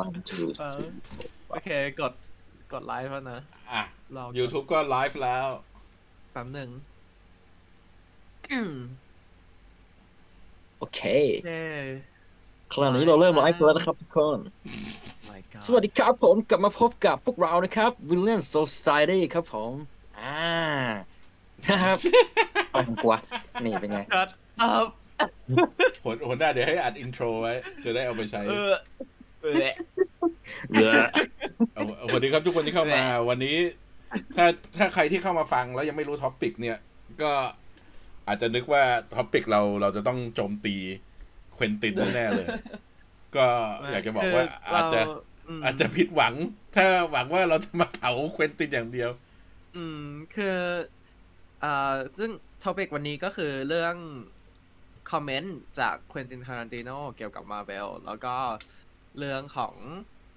one two เออ three โอเคกดกดไลฟ์แล้วนะ อะลอง YouTube ก็ไลฟ์แล้วแป๊บหนึ่งโอเคเย้คราวนี้เราเริ่มไลฟ์แล้วนะครับทุกคน my god สวัสดีครับผมกลับมาพบกับพวกเรานะครับ Villain Society ครับผม อ่านะครับฟังกว่านี่เป็นไง Shut up หัวหัวหน้าเดี๋ยวให้อัด intro ไว้ จะได้เอาไปใช้ เออเออเออเอาเอาสวัสดีครับทุกคนที่เข้ามา วันนี้ ถ้าถ้าใครที่เข้ามาฟังแล้วยังไม่รู้ topic เนี่ย ก็อาจจะนึกว่า topic เราเราจะต้องโจมตี Quentin แน่ๆเลย ก็อยากจะบอกว่าคือาจจะเรมอาจจะผิดหวัง ถ้าหวังว่าเราจะมาเผา Quentin อย่างเดียว อืมคืออ่าซึ่งทอปิกวันนี้ก็คือเรื่อง คอมเมนต์จากควินติน t ารันติโนเกี่ยวกับมาเ v ลแล้วก็ เรื่องของ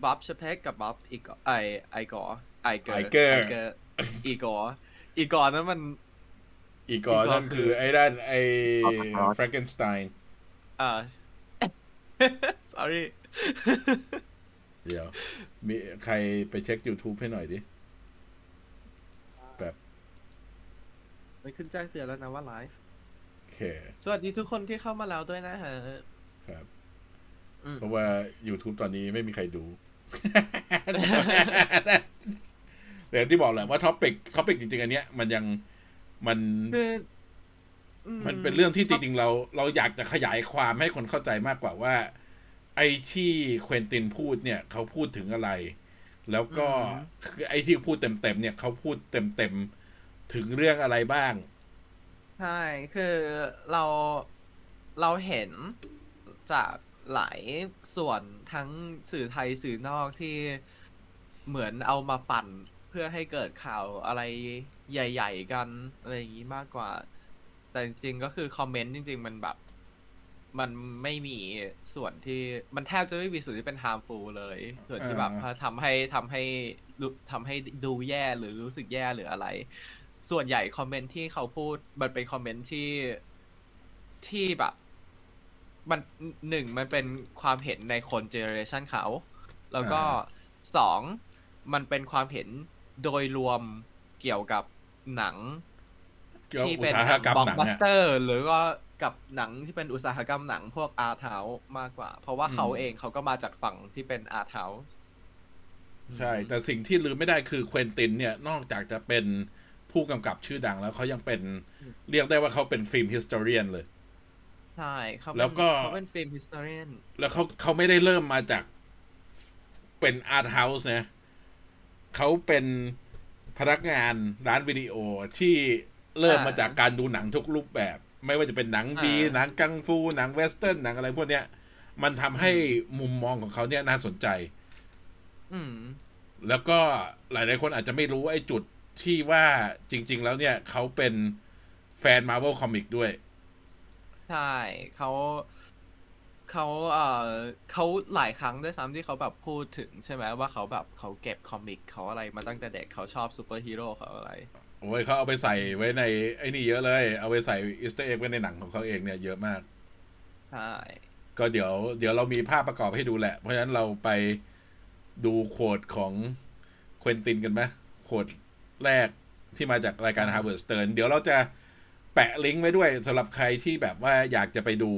บ๊อบชเพกกับบ๊อบอีกไอไอกอไอเกอร์ Iger เกอร์อีกอร์อีกอร์นั้นมัน อีกก่อนอีกก่อนนั่นคืคืออไอ้ด้านไอ้อ๋อแฟรงเกนสไตน์อ่า sorry เดี๋ยว มีใครไปเช็ค YouTube ให้หน่อยดิ แบบไม่ขึ้นแจ้งเตือนแล้วนะว่าไลฟ์โอเค สวัสดีทุกคนที่เข้ามาแล้วด้วยนะฮะ ครับอืม เพราะว่า YouTube ตอนนี้ไม่มีใครดูแต่อย่างที่บอกแหละว่า topic topic จริง ๆ อันเนี้ย มันยังมันคือืมันเป็นเรื่องที่จริง ๆ เรา เราอยากจะขยายความให้คนเข้าใจมากกว่าว่า ไอ้ที่เควินตินพูดเนี่ย เขาพูดถึงอะไร แล้วก็คือไอ้ที่พูดเต็มๆเนี่ยเขาพูดเต็มๆถึงเรื่องอะไรบ้าง ใช่ คือเราเราเห็นจาก หลายส่วนทั้งสื่อไทยสื่อนอกที่เหมือนเอามาปั่นเพื่อให้เกิดข่าวอะไรใหญ่ ๆ กันอะไรอย่างนี้มากกว่า แต่จริงๆก็คือคอมเมนต์จริง ๆ มันแบบ มันไม่มีส่วนที่มันแทบจะไม่มีส่วนที่เป็น harmful เลย ส่วนที่แบบทำให้ทำให้รู้ทำให้ดูแย่หรือรู้สึกแย่หรืออะไร ส่วนใหญ่คอมเมนต์ที่เขาพูดมันเป็นคอมเมนต์ที่ที่แบบ มันหนึ่งมันเป็นความเห็นในคนเจเนอเรชันเขา แล้วก็อ่าสองมันเป็นความเห็นโดยรวมเกี่ยวกับหนังเกี่ยวกับที่เป็นอุตสาหกรรมหนังบัสอะ หรือว่ากับหนังที่เป็นอุตสาหกรรมหนังพวกอาร์ h เ u ามากกว่า เพราะว่าเขาอืมเองเขาก็มาจากฝั่งที่เป็นอาร์ h เ u ใช่ แต่สิ่งที่ลืมไม่ได้คือ Quentin เนี่ยนอกจากจะเป็นผู้กำกับชื่อดังแล้วเขายังเป็นเรียกได้ว่าเขาเป็น film historian เลย ใช่เขาเป็นแล้วก็เขาเป็น film historianแล้วเขาเขาไม่ได้เริ่มมาจากเป็น arthouse นะเขาเป็นพนักงานร้านวิดีโอที่เริ่มมาจากการดูหนังทุกรูปแบบ ไม่ว่าจะเป็นหนัง B หนังกังฟู หนัง western หนังอะไรพวกเนี้ย มันทำให้มุมมองของเขาเนี่ยน่าสนใจอืมแล้วก็หลาย ๆ คนอาจจะไม่รู้ไอ้จุดที่ว่าจริง ๆ แล้วเนี่ย เขาเป็นแฟนมา r v เวลคอมิกด้วย ใช่เขาเขาเอ่อเขาหลายครั้งด้วยซ้ำที่เขาแบบพูดถึงใช่ไหมว่าเขาแบบเขาเก็บ comic เขาอะไรมาตั้งแต่เด็กเขาชอบซูเปอร์ฮีโร่เขาอะไรโอ้ยเขาเอาไปใส่ไว้ในไอ้นี่เยอะเลย เอาไปใส่ easter egg ไว้ในหนังของเขาเองเนี่ยเยอะมากใช่ก็เดี๋ยวเดี๋ยวเรามีภาพประกอบให้ดูแหละ เพราะฉะนั้นเราไปดู quote ของ Quentin กันไหม quote แรกที่มาจากรายการ Howard Stern เดี๋ยวเราจะ แปะลิงก์ไว้ด้วยสำหรับใครที่แบบว่าอยากจะไปดู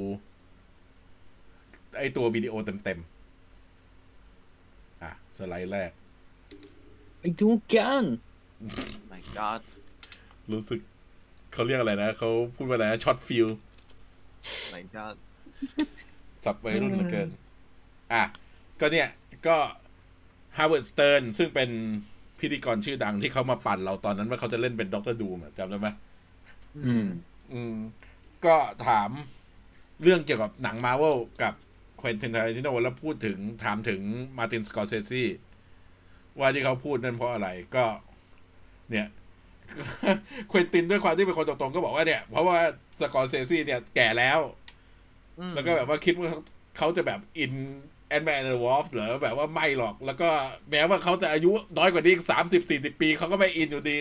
ไอตัววิดีโอเต็มๆ อะ สไลด์แรกไปดูกัน my god รู้สึกเขาเรียกอะไรนะ เขาพูดว่าอะไรนะช็อต feel my god ศัพท์วัยรุ่นเหลือเกิน อะ ก็เนี่ย ก็ Howard Stern ซึ่งเป็นพิธีกรชื่อดังที่เขามาปั่นเราตอนนั้นว่าเขาจะเล่นเป็น Doctor Doom จำได้ไหม อืม อืม ก็ถามเรื่องเกี่ยวกับหนังมาเวลกับค u น n ินทาร์ติโนแล้วพูดถึงถามถึง Martin Scorsese ว่าที่เขาพูดนั่นเพราะอะไรก็ เนี่ยค u นตินด้วยความที่เป็นคนตรงๆก็บอกว่าเนี่ย เพราะว่า Scorsese เนี่ยแก่แล้วอืมแล้วก็แบบว่าคิดว่าเขาเขาจะแบบอิน Ant-Man Wasp เหรอแบบว่าไม่หรอก แล้วก็แม้ว่าเขาจะอายุน้อยกว่านี้อีกสามสิบสี่สิบปีเขาก็ไม่อินอยู่ดี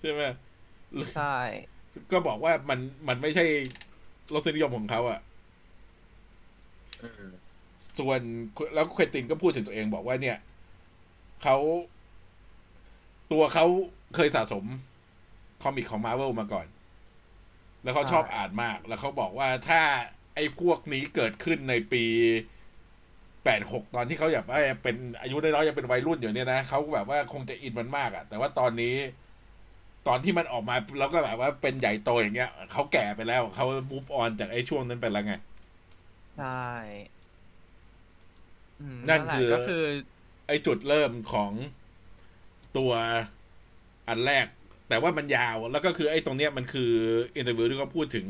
ใช่ไหมใช่ ก็บอกว่ามันมันไม่ใช่รสนิยมของเขาอะส่วนแล้วเควินตินก็พูดถึงตัวเองบอกว่าเนี่ยเขาตัวเขาเคยสะสมคอมิกของมาร์เวลมาก่อน แล้วเขาชอบอ่านมาก แล้วเขาบอกว่าถ้าไอ้พวกนี้เกิดขึ้นในปีแปดหกตอนที่เขาอยากว่าเป็นอายุน้อยๆยังเป็นวัยรุ่นอยู่เนี่ยนะเขาแบบว่าคงจะอินมันมากอะแต่ว่าตอนนี้ ตอนที่มันออกมาแล้วก็แบบว่าเป็นใหญ่โตอย่างเงี้ยเขาแก่ไปแล้วเขา move on จากไอ้ช่วงนั้นไปแล้วไง ใช่อืมนั่นแหละคือก็คือ ไอ้จุดเริ่มของตัวอันแรก แต่ว่ามันยาวแล้วก็คือไอ้ตรงเนี้ยมันคือ interview ที่เขาพูดถึง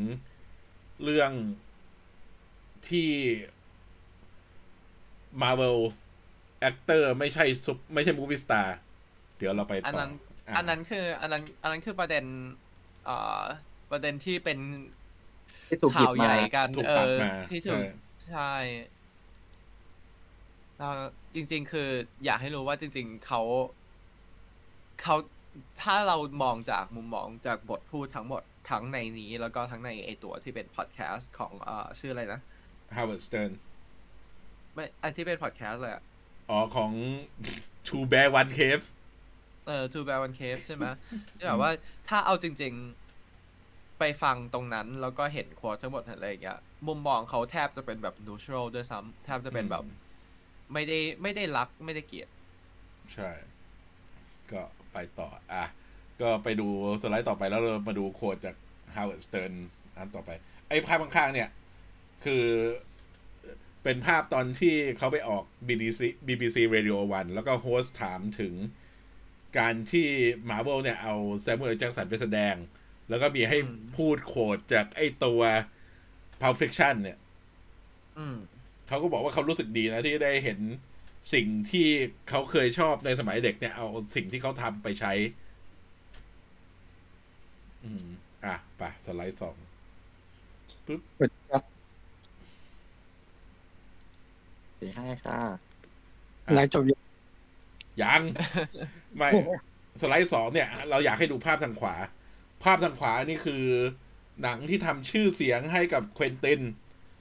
เรื่องที่ Marvel actor ไม่ใช่ซุปไม่ใช่ movie starเดี๋ยวเราไปต่ออัอันนั้น อันนั้นคือ อันนั้น อันนั้นคือประเด็นเอ่อประเด็นที่เป็นที่ถูกหยิข่าบวใหมาญ่กันถูกเอตัดอมาที่ถูกใช่ใช่แล้วจริง ๆ คือ อยากให้รู้ว่าจริง ๆเขาเขาถ้าเรามองจากมุมมองจากบทพูดทั้งหมดทั้งในนี้แล้วก็ทั้งในไอตัวที่เป็นพอดแคสต์ของเอ่อชื่ออะไรนะ Howard Stern ไม่อันที่เป็นพอดแคสต์เลยอะอ๋อของ Two Bear One Cave เออ Two Bear One Cave ใช่ไหมที่แบบว่าถ้าเอาจริง ๆ ไปฟังตรงนั้น แล้วก็เห็นควอทั้งหมดอะไรอย่างเงี้ยมุมมองเขาแทบจะเป็นแบบ neutral ด้วยซ้ำแทบจะเป็นแบบ ไม่ได้ไม่ได้รักไม่ได้เกลียด ใช่ ก็ไปต่อ อะ ก็ไปดูสไลด์ต่อไปแล้วเรามาดูโค้ดจาก Howard Stern อันต่อไป ไอ้ภาพข้างๆเนี่ย คือเป็นภาพตอนที่เขาไปออก BBC BBC Radio 1 แล้วก็โฮสต์ถามถึง การที่ Marvel เนี่ยเอาแซม u ู l L. แจ็คสันไปแสดง แล้วก็มีให้อืมพูดโค้ดจากไอ้ตัว Pulp Fiction เนี่ยอืมเขาก็บอกว่าเขารู้สึกดีนะที่ได้เห็นสิ่งที่เขาเคยชอบในสมัยเด็กเนี่ยเอาสิ่งที่เขาทำไปใช้ อืม อะไปสไลด์สองปุ๊บสวัสดีครับสีให้ค่ะไลฟ์จบยัง ยังไม่สไลด์สองเนี่ย เราอยากให้ดูภาพทางขวา ภาพทางขวานี่คือ หนังที่ทำชื่อเสียงให้กับเควินติน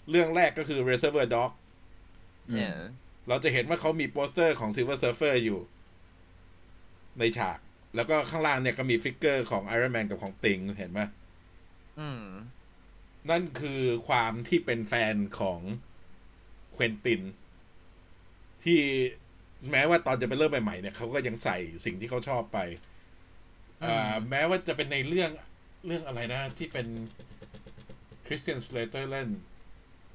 เรื่องแรกก็คือ Reservoir Dog เนี่ยเราจะเห็นว่าเขามีโปสเตอร์ของ Silver Surfer อยู่ ในฉาก แล้วก็ข้างล่างเนี่ยก็มีฟิกเกอร์ของ Iron Man กับของ Thing เห็นไหมอืมนั่นคือความที่เป็นแฟนของเควินติน ที่ แม้ว่าตอนจะไปเริ่มใหม่ๆเนี่ยเขาก็ยังใส่สิ่งที่เขาชอบไปอ่าแม้ว่าจะเป็นในเรื่องเรื่องอะไรนะที่เป็นคริสเตียนสเลเตอร์เล่น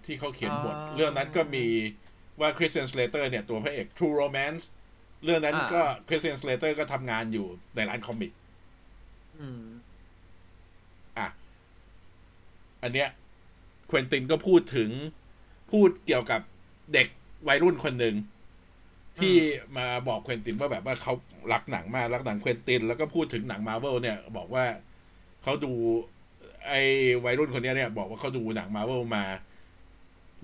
ที่เขาเขียนบทอ่าเรื่องนั้นก็มีว่าคริสเตียนสเลเตอร์เนี่ยตัวพระเอก True Romance เรื่องนั้นก็คริสเตียนสเลเตอร์ก็ทำงานอยู่ในร้าน comic อืมอะ อันเนี้ยเควินตินก็พูดถึงพูดเกี่ยวกับเด็กวัยรุ่นคนหนึ่ง ที่มาบอกเควินตินว่าแบบว่าเขารักหนังมากรักหนังเควินติน แล้วก็พูดถึงหนังมาเวลเนี่ย บอกว่าเขาดู ไอ้วัยรุ่นคนนี้เนี่ย บอกว่าเขาดูหนังมาเวลมา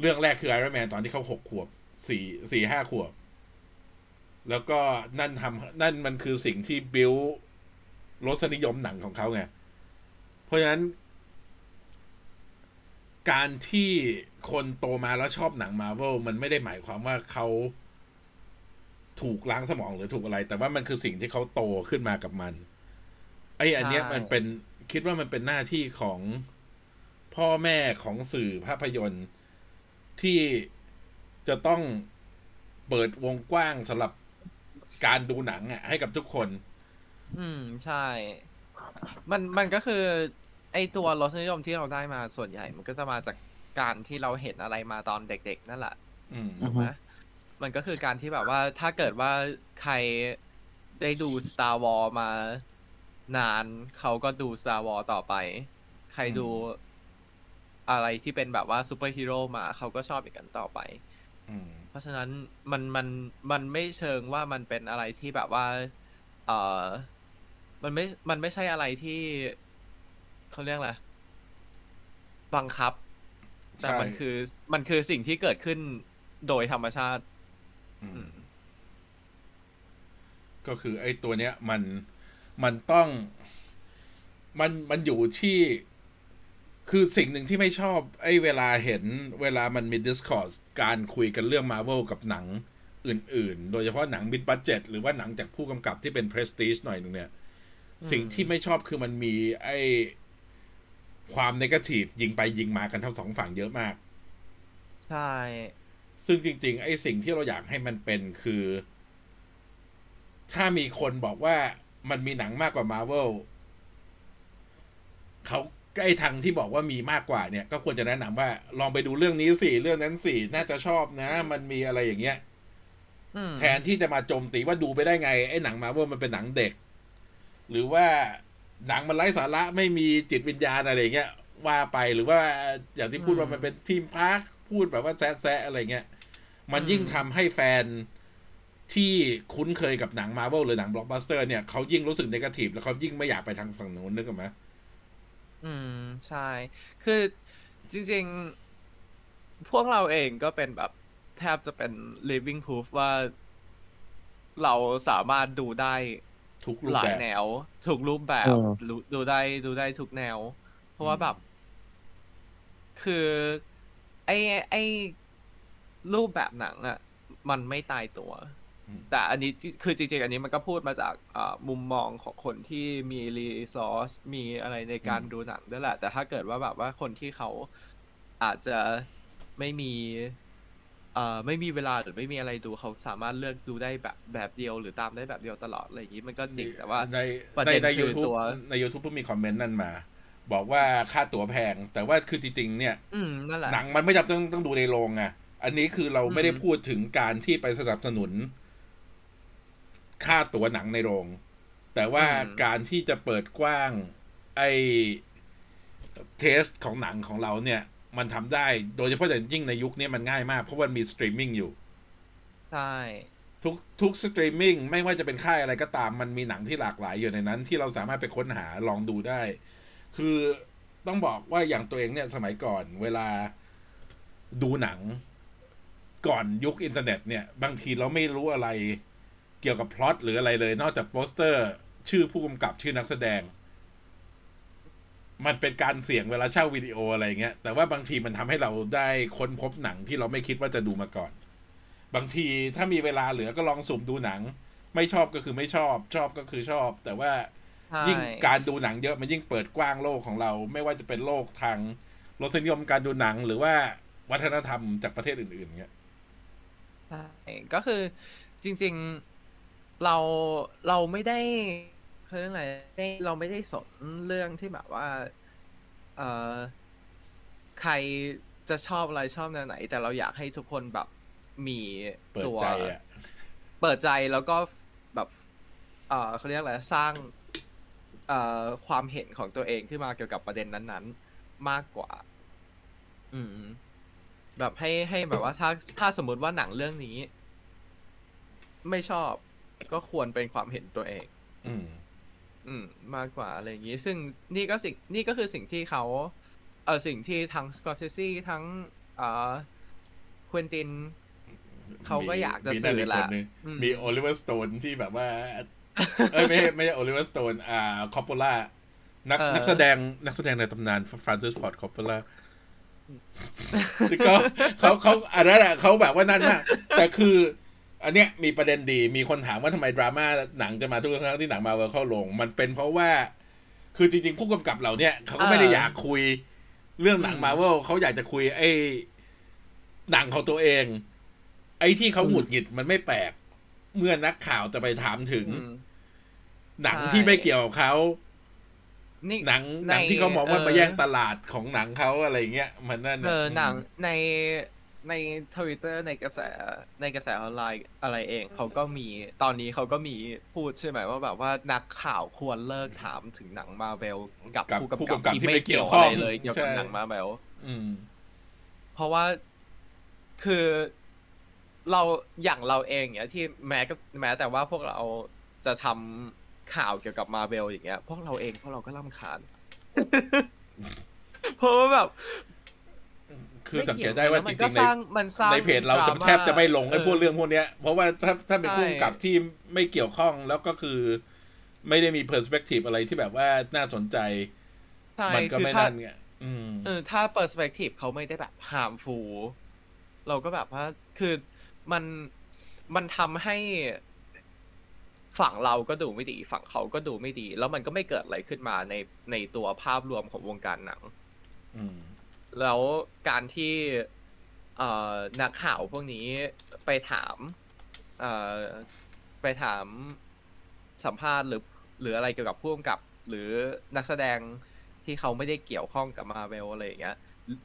เรื่องแรกคือไอรอนแมนตอนที่เขาหกขวบสี่สี่ห้าขวบ แล้วก็นั่นทำนั่นมันคือสิ่งที่บิวรสนิยมหนังของเขาไง เพราะฉะนั้น การที่คนโตมาแล้วชอบหนังมาเวลมันไม่ได้หมายความว่าเขา ถูกล้างสมองหรือถูกอะไร แต่ว่ามันคือสิ่งที่เขาโตขึ้นมากับมัน ไอ้อันเนี้ยใช่มันเป็นคิดว่ามันเป็นหน้าที่ของพ่อแม่ของสื่อภาพยนตร์ ที่จะต้องเปิดวงกว้างสำหรับการดูหนังอะ ให้กับทุกคน อืมใช่ มันมันก็คือ ไอตัวรสนิยมที่เราได้มาส่วนใหญ่ มันก็จะมาจากการที่เราเห็นอะไรมาตอนเด็ก ๆ นั่นแหละอืมถูกไหม มันก็คือการที่แบบว่าถ้าเกิดว่าใครได้ดู Star Wars มานานเขาก็ดู Star Wars ต่อไป ใครดูอะไรที่เป็นแบบว่าซูเปอร์ฮีโร่มาเขาก็ชอบอีกกันต่อไปอืมเพราะฉะนั้นมันมันมันไม่เชิงว่ามันเป็นอะไรที่แบบว่า เออมันไม่มันไม่ใช่อะไรที่เขาเรียกอะไรบังคับ แต่ใช่มันคือมันคือสิ่งที่เกิดขึ้นโดยธรรมชาติอือืมม ก็คือไอ้ตัวเนี้ย มันมันต้อง มันมันอยู่ที่ คือสิ่งหนึ่งที่ไม่ชอบ ไอ้เวลาเห็นเวลามันมี Discord การคุยกันเรื่อง Marvel กับหนังอื่น ๆ โดยเฉพาะหนังบิดบัตเจ็ตหรือว่าหนังจากผู้กำกับที่เป็น Prestige หน่อยหนึ่งเนี่ย สิ่งที่ไม่ชอบคือมันมี ไอ้ความนกาทีฟยิงไปยิงมากันทั้งสองฝั่งเยอะมาก ใช่ ซึ่งจริง ๆ ไอ้สิ่งที่เราอยากให้มันเป็นคือ ถ้ามีคนบอกว่ามันมีหนังมากกว่า Marvel เขาไอ้ทางที่บอกว่ามีมากกว่าเนี่ย ก็ควรจะแนะนำว่า ลองไปดูเรื่องนี้สิเรื่องนั้นสิน่าจะชอบนะ มันมีอะไรอย่างเงี้ยอืมแทนที่จะมาโจมตีว่าดูไปได้ไงไอ้หนังมาเวมันเป็นหนังเด็ก หรือว่าหนังมันไร้สาระไม่มีจิตวิญญาณอะไรเงี้ยว่าไปหรือว่าอย่างที่พูดว่ามันเป็น theme park พูดแบบว่าแซะๆอะไรเงี้ย มันยิ่งทำให้แฟนที่คุ้นเคยกับหนังมาเวลหรือหนังบล็อกบัสเตอร์เนี่ยเขายิ่งรู้สึก negative แล้วเขายิ่งไม่อยากไปทางฝั่งโน้นนึกออกไหมอืม ใช่ คือจริง ๆ พวกเราเองก็เป็นแบบแทบจะเป็น living proof ว่า เราสามารถดูได้ทุกรูปหลาแบบหลายแนวถูกรูปแบบเออดูดูได้ดูได้ทุกแนว เพราะว่าแบบ คือ ไอ้ไอ้รูปแบบหนังอะมันไม่ตายตัวอืมแต่อันนี้จิคือจริงๆ อันนี้มันก็พูดมาจากอ่ามุมมองของคนที่มีรีซอสมีอะไรในการดูหนังด้วยแหละ แต่ถ้าเกิดว่าแบบว่าคนที่เขาอาจจะไม่มีเอ่อไม่มีเวลาหรือไม่มีอะไรดูเขาสามารถเลือกดูได้แบบแบบเดียวหรือตามได้แบบเดียวตลอดอะไรอย่างนี้มันก็จริงแต่ว่าในประในเด็นในคือ YouTube ตัวใน YouTube เพิ่งมีคอมเมนต์นั่นมา บอกว่าค่าตั๋วแพง แต่ว่าคือจริงๆเนี่ยอืมนั่นแหละหนังมันไม่จำเป็นต้องต้องดูในโรงไงอันนี้คือเราไม่ได้อืมพูดถึงการที่ไปสนับสนุน ค่าตั๋วหนังในโรง แต่ว่าการที่จะเปิดกว้าง ไอ taste ของหนังของเราเนี่ย มันทำได้โดยเฉพาะอย่างยิ่งในยุคนี้มันง่ายมาก เพราะว่ามีสตรีมมิ่งอยู่ ใช่ทุกทุกสตรีมมิ่งไม่ว่าจะเป็นค่ายอะไรก็ตามมันมีหนังที่หลากหลายอยู่ในนั้น ที่เราสามารถไปค้นหาลองดูได้ คือต้องบอกว่าอย่างตัวเองเนี่ยสมัยก่อนเวลาดูหนังก่อนยุคอินเทอร์เน็ตเนี่ย บางทีเราไม่รู้อะไรเกี่ยวกับพล็อตหรืออะไรเลย นอกจากโปสเตอร์ ชื่อผู้กำกับชื่อนักแสดง มันเป็นการเสี่ยงเวลาเช่าวิดีโออะไรเงี้ย แต่ว่าบางทีมันทำให้เราได้ค้นพบหนังที่เราไม่คิดว่าจะดูมาก่อน บางทีถ้ามีเวลาเหลือก็ลองสุ่มดูหนัง ไม่ชอบก็คือไม่ชอบ ชอบก็คือชอบ แต่ว่า ยิ่งการดูหนังเยอะมันยิ่งเปิดกว้างโลกของเรา ไม่ว่าจะเป็นโลกทางรสนิยมการดูหนังหรือว่าวัฒนธรรมจากประเทศอื่นๆเงี้ยใช่ก็คือจริง ๆเราเราไม่ได้เขาเรียกอะไรไม่เราไม่ได้สนเรื่องที่แบบว่าเอ่อใครจะชอบอะไรชอบแนวไหน แต่เราอยากให้ทุกคนแบบมีเปิดตัวใจอะเปิดใจแล้วก็แบบเอ่อเขาเรียกอะไรสร้างเอ่อ ความเห็นของตัวเองขึ้นมาเกี่ยวกับประเด็นนั้น ๆ มากกว่า อืม แบบให้ให้แบบว่าถ้าถ้าสมมุติว่าหนังเรื่องนี้ ไม่ชอบก็ควรเป็นความเห็นตัวเอง อืม อืม มากกว่าอะไรอย่างนี้ ซึ่งนี่ก็สิ่งนี่ก็คือสิ่งที่เขาเออสิ่งที่ทั้งสกอร์เซซีทั้งเอ่อควินตินเขาก็อยากจะมีสื่อนั่นละกคนหนึ่งอืมมีโอลิเวอร์สโตนที่แบบว่า เอ้ยไม่ใช่ไม่ใช่โอลิเวอร์สโตนอ่าคอปโปล่านักเออนักแสดงนักแสดงในตำนานฟรานซิสฟอร์ดคอปโปล่าก็เขาเขาอันนั้นอะเขาแบบว่านั่นมาก แต่คือ อันเนี้ยมีประเด็นดีมีคนถามว่าทำไมดราม่าหนังจะมาทุกครั้งที่หนังมาเวลเข้าลง มันเป็นเพราะว่า คือจริงๆผู้กำกับเราเนี่ยเขาก็ไม่ได้เอออยากคุยเรื่องหนังอืมมาเวลเขาอยากจะคุยไอ้หนังของตัวเอง ไอ้ที่เขาหงุดหงิดมันไม่แปลก เมื่อนักข่าวจะไปถามถึงอืมหนังใช่ที่ไม่เกี่ยวกับเขานี่หนังในหนังที่เขามองว่าเออมาแย่งตลาดของหนังเขาอะไรเงี้ยมันนั่นเอน่ะอหนังมในในทวิตเตอร์ในกระแสในกระแสออนไลน์อะไรเองเขาก็มีตอนนี้เขาก็มีพูดใช่ไหมว่าแบบว่านักข่าวควรเลิกถามถึงหนังมาเวลกับกับผู้ผู้กำกำกักับบที่ที่ไม่ไม่เกี่เกี่ยยววข้อะองไรเลยเกี่ยวกับใช่หนังมาเวลอืมเพราะว่าคือ เราอย่างเราเองเนี่ยที่แม้ก็แม้แต่ว่าพวกเราจะทำข่าวเกี่ยวกับมาเวลอย่างเงี้ย พวกเราเองพวกเราก็รำคาญ เพราะว่าแบบคือสังเกตได้ว่าจมันริก็งๆสในร้างมันสร้างในเพจเราจะดม่แทบจะไม่ลงไอ้พวกเออเรื่องพวกเนี้ย เพราะว่าถ้าถ้าเป็นใช่ผู้กำกับที่ไม่เกี่ยวข้องแล้วก็คือ ไม่ได้มีเพอร์สเปกทีฟอะไรที่แบบว่าน่าสนใจใช่มันก็คือไม่ถ้านั่นไงอืมเออถ้า perspective เขาไม่ได้แบบ harmful เราก็แบบว่าคือ มันมันทำให้ฝั่งเราก็ดูไม่ดี ฝั่งเขาก็ดูไม่ดี แล้วมันก็ไม่เกิดอะไรขึ้นมาในในตัวภาพรวมของวงการหนังอืมแล้วการที่เอ่อนักข่าวพวกนี้ไปถามเอ่อไปถามสัมภาษณ์หรือหรืออะไรเกี่ยวกับผู้กำกับ หรือนักแสดงที่เขาไม่ได้เกี่ยวข้องกับมาเวลอะไรอย่างเงี้ย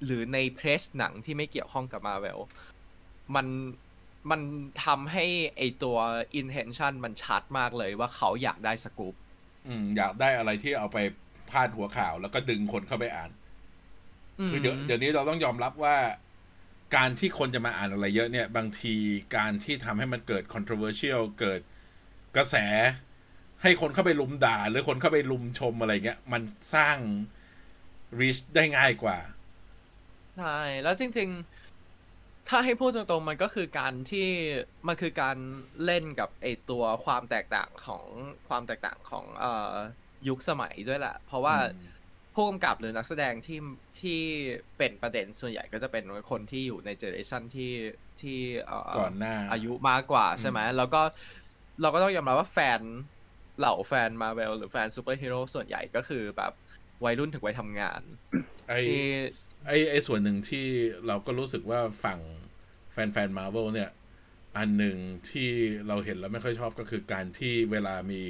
หรือในเพรสหนังที่ไม่เกี่ยวข้องกับมาเวลมัน มันทำให้ไอตัว intention มันชัดมากเลยว่าเขาอยากได้สกู๊ปอืม อยากได้อะไรที่เอาไปพาดหัวข่าว แล้วก็ดึงคนเข้าไปอ่าน คือเดี๋ยวเดี๋ยวนี้เราต้องยอมรับว่า การที่คนจะมาอ่านอะไรเยอะเนี่ย บางทีการที่ทำให้มันเกิด controversial เกิดกระแส ให้คนเข้าไปลุมด่า หรือคนเข้าไปลุมชมอะไรเงี้ย มันสร้าง reach ได้ง่ายกว่า ใช่ แล้วจริง ๆ ถ้าให้พูดตรงๆมันก็คือการที่มันคือการเล่นกับไอตัวความแตกต่างของความแตกต่างของเอ่อยุคสมัยด้วยแหละเพราะว่าอืมผู้กำกับหรือนักแสดงที่ที่เป็นประเด็นส่วนใหญ่ก็จะเป็นคนที่อยู่ในเจเนอเรชันที่ที่เอ่อก่อนหน้าอายุมากกว่าใช่ไหมแล้วก็เราก็ต้องยอมรับว่าแฟนเหล่าแฟนมาเวลหรือแฟนซูเปอร์ฮีโร่ส่วนใหญ่ก็คือแบบวัยรุ่นถึงวัยทำงานไอที่ ไอไอส่วนหนึ่งที่เราก็รู้สึกว่าฝั่งแฟนแฟนมาเวลเนี่ย อันหนึ่งที่เราเห็นแล้วไม่ค่อยชอบก็คือการที่เวลามี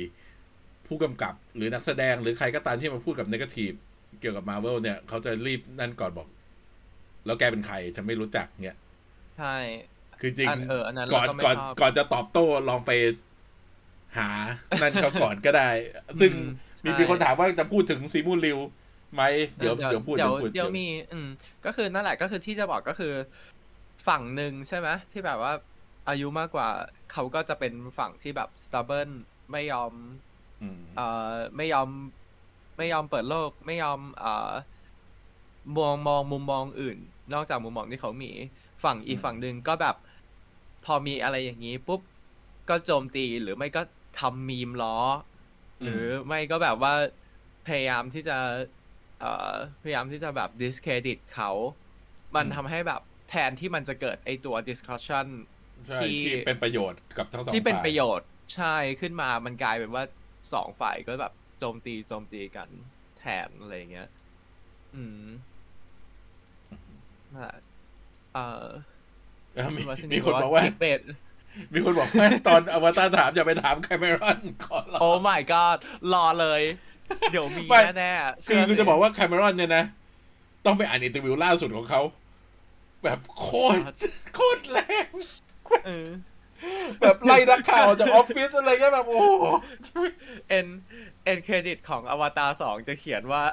ผู้กำกับหรือนักแสดงหรือใครก็ตามที่มาพูดกับนกาทีฟเกี่ยวกับมาเวลเนี่ย เขาจะรีบนั่นก่อนบอก แล้วแกเป็นใครฉันไม่รู้จักเนี่ย ใช่ คือจริงอันเอออันนั้นก่อนเราก็ไม่ก่อนชอบก่อนจะตอบโต้ลองไปหา นั่นเขาก่อนก็ได้ ซึ่งอืมมีใช่มีคนถามว่าจะพูดถึงซีมูริว ไหมเดี๋ยวเดี๋ยวพูดเดี๋ยวพูดเดี๋ยวมีอืมก็คือนั่นแหละก็คือที่จะบอกก็คือ ฝั่งหนึ่งใช่ไหมที่แบบว่าอายุมากกว่าเขาก็จะเป็นฝั่งที่แบบ stubborn ไม่ยอมอืมเอ่อไม่ยอมไม่ยอมเปิดโลก ไม่ยอมเอ่อมองมองมุมมองอื่น นอกจากมุมมองที่เขามี ฝั่งอีกฝั่งหนึ่งก็แบบพอมีอะไรอย่างนี้ปุ๊บก็โจมตีหรือไม่ก็ทำมีมล้ออมหรือไม่ก็แบบว่าพยายามที่จะ เอ่อพยายามที่จะแบบ discredit เขา มันทำให้แบบแทนที่มันจะเกิดไอตัว discussion ใช่ที่ที่เป็นประโยชน์กับทั้งสองที่เป็นฝ่าย ประโยชน์ใช่ขึ้นมามันกลายเป็นว่าสองฝ่ายก็แบบโจมตีโจมตีกันแทนอะไรอย่างเงี้ย อืมนั่นแหละเอ่อเออมีคุณวัชรีมีคนบอกว่า clickbait มีคนบอกว่า ตอนอวตารถามอย่าไปถามแคมเมรอนก่อนหรอกโอ้ my god รอเลย เดี๋ยวมีไม่ แน่ๆคือเชื่คือจะสิบอกว่าแคมเมรอนเนี่ยนะ ต้องไปอ่าน interview ล่าสุดของเขา แบบโคตรโคตรแรง เออ แบบไล่นักข่าวจากออฟฟิศอะไรเงี้ยแบบโอ้โห end end credit ของอวตารสองจะเขียนว่า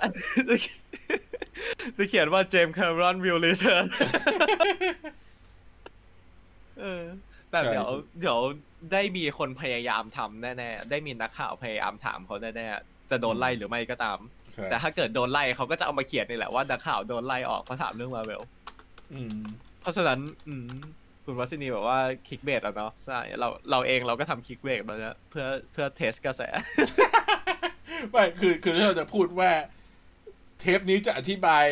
จะเขียนว่าเจมส์แคมรอน will returnเออ แต่เดี๋ยวเดี๋ยวได้มีคนพยายามทำแน่ๆ ได้มีนักข่าวพยายามถามเขาแน่ๆ จะโดนไล่หรือไม่ก็ตาม ใช่แต่ถ้าเกิดโดนไล่เขาก็จะเอามาเขียนนี่แหละว่านักข่าวโดนไล่ออกเพราะถามเรื่องมาเวล อืม เพราะฉะนั้นอืมคุณวัชนีบอกว่า clickbait อะเนาะใช่เราเราเองเราก็ทำ clickbait มาแล้วเพื่อเพื่อ test กระแส ไม่คือคือถ้าเราจะพูดว่า เทปนี้จะอธิบาย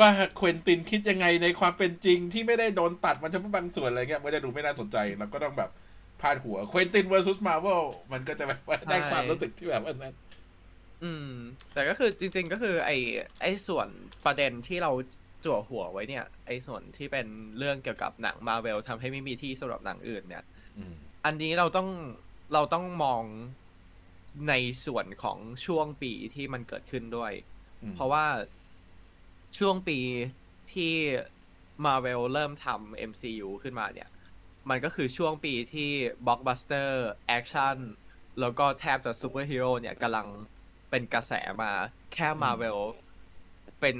ว่าเควินตินคิดยังไงในความเป็นจริงที่ไม่ได้โดนตัดมันเฉพาะบางส่วนอะไรเงี้ยมันก็จะดูไม่น่าสนใจเราก็ต้องแบบ พาดหัวเควินติน versus Marvel มันก็จะแบบว่าได้ใช่ความรู้สึกที่แบบว่านั้น อืม แต่ก็คือจริง ๆ ก็คือไอไอส่วนประเด็นที่เราจั่วหัวไว้เนี่ย ไอส่วนที่เป็นเรื่องเกี่ยวกับหนังมาเวลทำให้ไม่มีที่สำหรับหนังอื่น เนี่ยอืมอันนี้เราต้องเราต้องมองในส่วนของช่วงปีที่มันเกิดขึ้นด้วยอืมเพราะว่าช่วงปีที่ Marvel เริ่มทำ MCU ขึ้นมาเนี่ย มันก็คือช่วงปีที่ Blockbuster Action แล้วก็แทบจะซูเปอร์ฮีโร่เนี่ยกำลังเป็นกระแสมาแค่ Marvel เป็น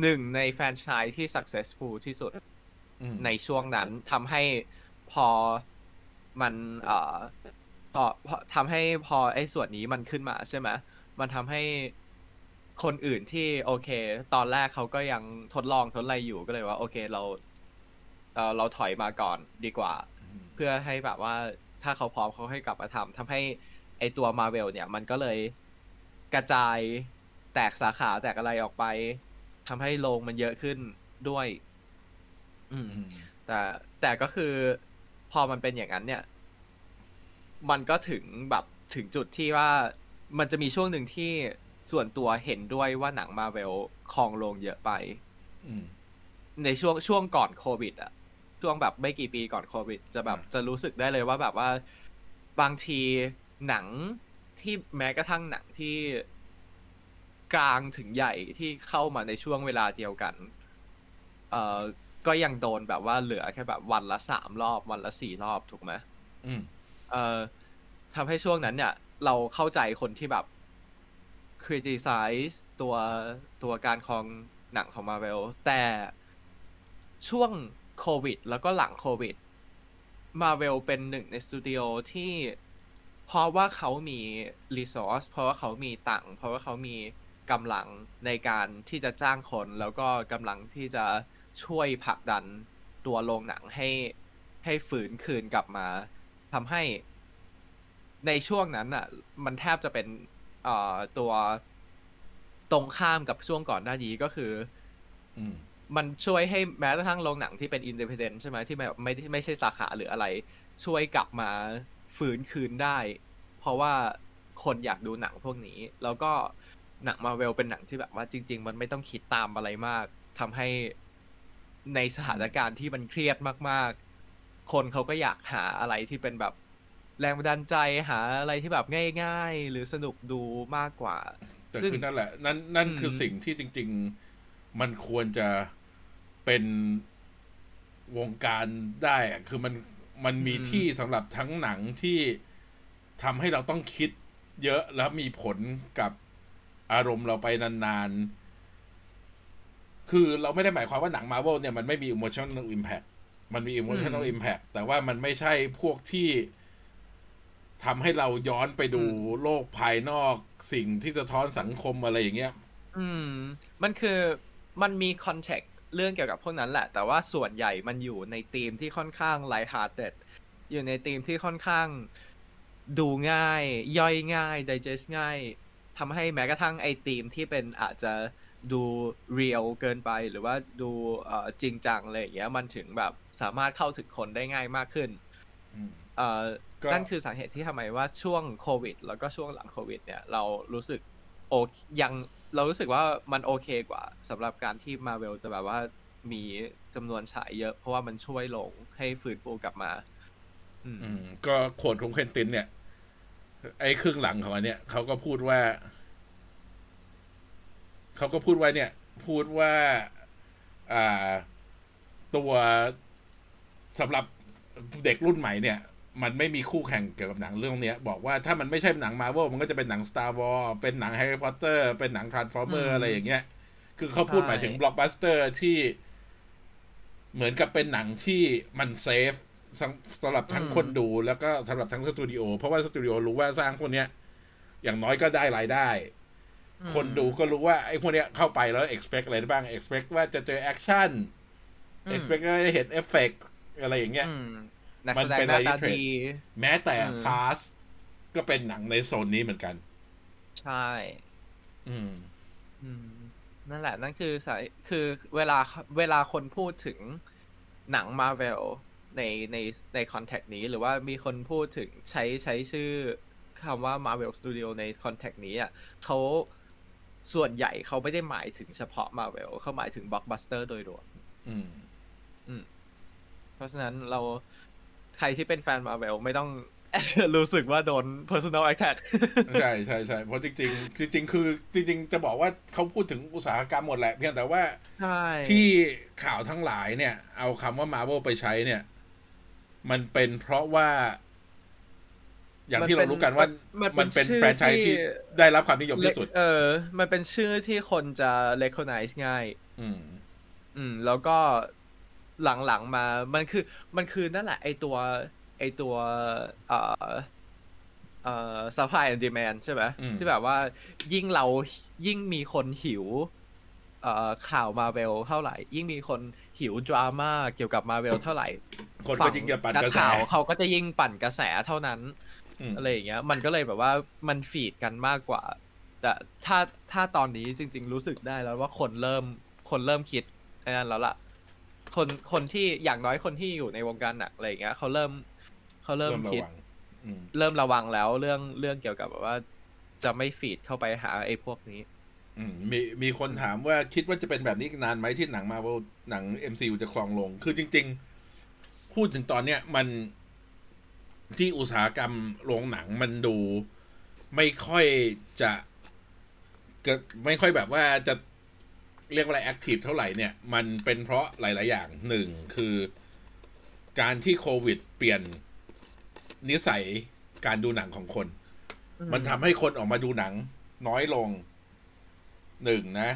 หนึ่งในแฟรนไชส์ที่ successful ที่สุดอืมในช่วงนั้นทำให้พอมันเอ่อพอพอทำให้พอไอ้ส่วนนี้มันขึ้นมาใช่ไหมมันทำให้คนอื่นที่โอเค ตอนแรกเขาก็ยังทดลองทดอะไรอยู่ก็เลยว่า โอเค เรา เอ่อเราถอยมาก่อนดีกว่า เพื่อให้แบบว่าถ้าเขาพร้อมเขาให้กลับมาทำทำให้ไอตัวมาเวลเนี่ย มันก็เลยกระจายแตกสาขาแตกอะไรออกไปทำให้โรงมันเยอะขึ้นด้วย อืมอืมแต่แต่ก็คือพอมันเป็นอย่างนั้นเนี่ย มันก็ถึงแบบถึงจุดที่ว่ามันจะมีช่วงหนึ่งที่ส่วนตัวเห็นด้วยว่าหนังมาเวลครองโรงเยอะไปอืมในช่วงช่วงก่อนโควิดอะ ช่วงแบบไม่กี่ปีก่อนโควิด จะแบบอ่าจะรู้สึกได้เลยว่าแบบว่าบางทีหนังที่แม้กระทั่งหนังที่กลางถึงใหญ่ที่เข้ามาในช่วงเวลาเดียวกัน เอ่อ ก็ยังโดนแบบว่าเหลือแค่แบบวันละสามรอบวันละสี่รอบถูกไหมอืม เอ่อทำให้ช่วงนั้นเนี่ย เราเข้าใจคนที่แบบ criticize ตัวตัวการของหนังของ Marvel แต่ช่วง โควิด แล้วก็หลังโควิด Marvel เป็นหนึ่งในสตูดิโอที่เพราะว่าเขามี resource เพราะว่าเขามีตังค์เพราะว่าเขามีกำลังในการที่จะจ้างคนแล้วก็กำลังที่จะช่วยผลักดันตัวโรงหนังให้ให้ฝืนคืนกลับมาทำให้ในช่วงนั้นอะ มันแทบจะเป็นตัวตรงข้ามกับช่วงก่อนหน้านี้ก็คืออ มมันช่วยให้แม้กระทั่งโรงหนังที่เป็นอินดิพเดนใช่ไหมที่แบบไม่ได้ไม่ใช่สาขาหรืออะไร ช่วยกลับมาฟื้นคืนได้ เพราะว่าคนอยากดูหนังพวกนี้ แล้วก็หนังมาเวลเป็นหนังที่แบบว่าจริง ๆ มันไม่ต้องคิดตามอะไรมากทำให้ในสถานการณ์ที่มันเครียดมากๆ คนเขาก็อยากหาอะไรที่เป็นแบบแรงบันดาลใจหาอะไรที่แบบง่าย ๆ หรือสนุกดูมากกว่าแต่ซึ่งคือนั่นแหละ นั่นนั่นอืมคือสิ่งที่จริง ๆ มันควรจะ เป็นวงการได้อะคือมันมันมีที่สำหรับทั้งหนังที่ทำให้เราต้องคิดเยอะแล้วมีผลกับอารมณ์เราไปนานๆ คือเราไม่ได้หมายความว่าหนังมา r v วเนี่ยมันไม่มี emotional impact มันมี emotional อืม impact แต่ว่ามันไม่ใช่พวกที่ทำให้เราย้อนไปดูอืมโลกภายนอกสิ่งที่สะท้อนสังคมอะไรอย่างเงี้ย อืม มันคือมันมี content เรื่องเกี่ยวกับพวกนั้นแหละ แต่ว่าส่วนใหญ่มันอยู่ในธีมที่ค่อนข้างไลท์ฮาร์เ d อยู่ในธีมที่ค่อนข้างดูง่าย ย่อยง่าย digest ง่ายทำให้แม้กระทั่งไอ้ธีมที่เป็นอาจจะดู real เกินไปหรือว่าดูเอ่อจริงจังอะไรอย่างเงี้ยมันถึงแบบสามารถเข้าถึงคนได้ง่ายมากขึ้นอืมเอ่อก็นั่นคือสาเหตุที่ทำไมว่าช่วงโควิด แล้วก็ช่วงหลังโควิด เนี่ย เรารู้สึกโอยัง เรารู้สึกว่ามันโอเคกว่าสำหรับการที่มาเวลจะแบบว่ามีจำนวนฉายเยอะ เพราะว่ามันช่วยลงให้ฟื้นฟูกลับมา อืม ก็โขดของเควินติน เนี่ย ไอ้ครึ่งหลังของอันเนี้ยเขาก็พูดว่า เขาก็พูดไว้เนี่ย พูดว่า อ่า ตัวสำหรับเด็กรุ่นใหม่เนี่ย มันไม่มีคู่แข่งเกี่ยวกับหนังเรื่องเนี้ยบอกว่าถ้ามันไม่ใช่หนังมา r v วมันก็จะเป็นหนัง Star Wars เป็นหนัง Harry Potter เป็นหนัง Transformer อืมอะไรอย่างเงี้ย คือเขาพูดใช่หมายถึงบล็อกบัสเตอร์ที่เหมือนกับเป็นหนังที่มัน safe สำสำหรับทั้งคนดูแล้วก็สำหรับทั้งสตูดิโอเพราะว่าสตูดิโอรู้ว่าสร้างพวกเนี้ย อย่างน้อยก็ได้รายได้อืมคนดูก็รู้ว่าไอ้พวกเนี้ยเข้าไปแล้ว expect อะไรได้บ้าง expect ว่าจะเจอแอคชั่นอืม expect ว่าจะเห็นเอฟเฟกอะไรอย่างเงี้ยอืม นักมันแสดงเป็นหน้าอะไรที่ตาเทรดดี แม้แต่อืม Fast ก็เป็นหนังในโซนนี้เหมือนกัน ใช่ อืม อืม นั่นแหละ นั่นคือสายคือเวลาเวลาคนพูดถึงหนังมาเวลในในในคอนแทคนี้หรือว่ามีคนพูดถึงใช้ใช้ชื่อคำว่า Marvel Studio ในคอนแทคนี้อะเขาส่วนใหญ่เขาไม่ได้หมายถึงเฉพาะ Marvel เขาหมายถึง Blockbuster โดยรวมอืม เพราะฉะนั้นเรา ใครที่เป็นแฟน Marvel ไม่ต้องรู้สึกว่าโดน personal attack ใช่ใช่ใช่เพราะจริงๆจริง ๆ คือจริง ๆ จะบอกว่าเขาพูดถึงอุตสาหกรรมหมดแหละเพียงแต่ว่าใช่ที่ข่าวทั้งหลายเนี่ย เอาคำว่า Marvel ไปใช้เนี่ย มันเป็นเพราะว่า อย่างที่เรารู้กันว่ามันเป็นชื่อแฟรนไชส์ที่ได้รับความนิยมที่สุด เออ มันเป็นชื่อที่คนจะ recognize ง่าย อืม อืม แล้วก็ หลังๆมา มันคือ มันคือนั่นแหละ ไอตัวไอตัวเอ่อเอ่อ supply and demand ใช่ไหมอืมที่แบบว่ายิ่งเรายิ่งมีคนหิวเอ่อข่าวมาเวลเท่าไหร่ ยิ่งมีคนหิวดราม่าเกี่ยวกับมาเวลเท่าไหร่ คนก็ยิ่งจะปั่นกระแสฝั่งข่าวเขาก็จะยิ่งปั่นกระแสเท่านั้นอืมอะไรอย่างเงี้ย มันก็เลยแบบว่ามันฟีดกันมากกว่า แต่ถ้าถ้าตอนนี้จริง ๆ รู้สึกได้แล้วว่าคนเริ่มคนเริ่มคิดไอ้นั่นแล้วล่ะ คนคนที่อย่างน้อยคนที่อยู่ในวงการหนักอะไรอย่างเงี้ยเขาเริ่มเขาเริ่มเริ่มระคิดวังอืมเริ่มระวังแล้วเรื่องเรื่องเกี่ยวกับแบบว่า จะไม่ฟีดเข้าไปหาไอ้พวกนี้อืมมีมีคนถามว่าคิดว่าจะเป็นแบบนี้อีกนานไหมที่หนังมาเวลหนัง MCU จะคลองลง คือจริง ๆ พูดถึงตอนเนี้ยมันที่อุตสาหกรรมโรงหนังมันดูไม่ค่อยจะก็ไม่ค่อยแบบว่าจะ เรียกว่าอะไร active เท่าไหร่เนี่ย มันเป็นเพราะหลาย ๆ อย่างหนึ่งคือการที่โควิด เปลี่ยนนิสัยการดูหนังของคน มันทำให้คนออกมาดูหนังน้อยลงหนึ่งนะ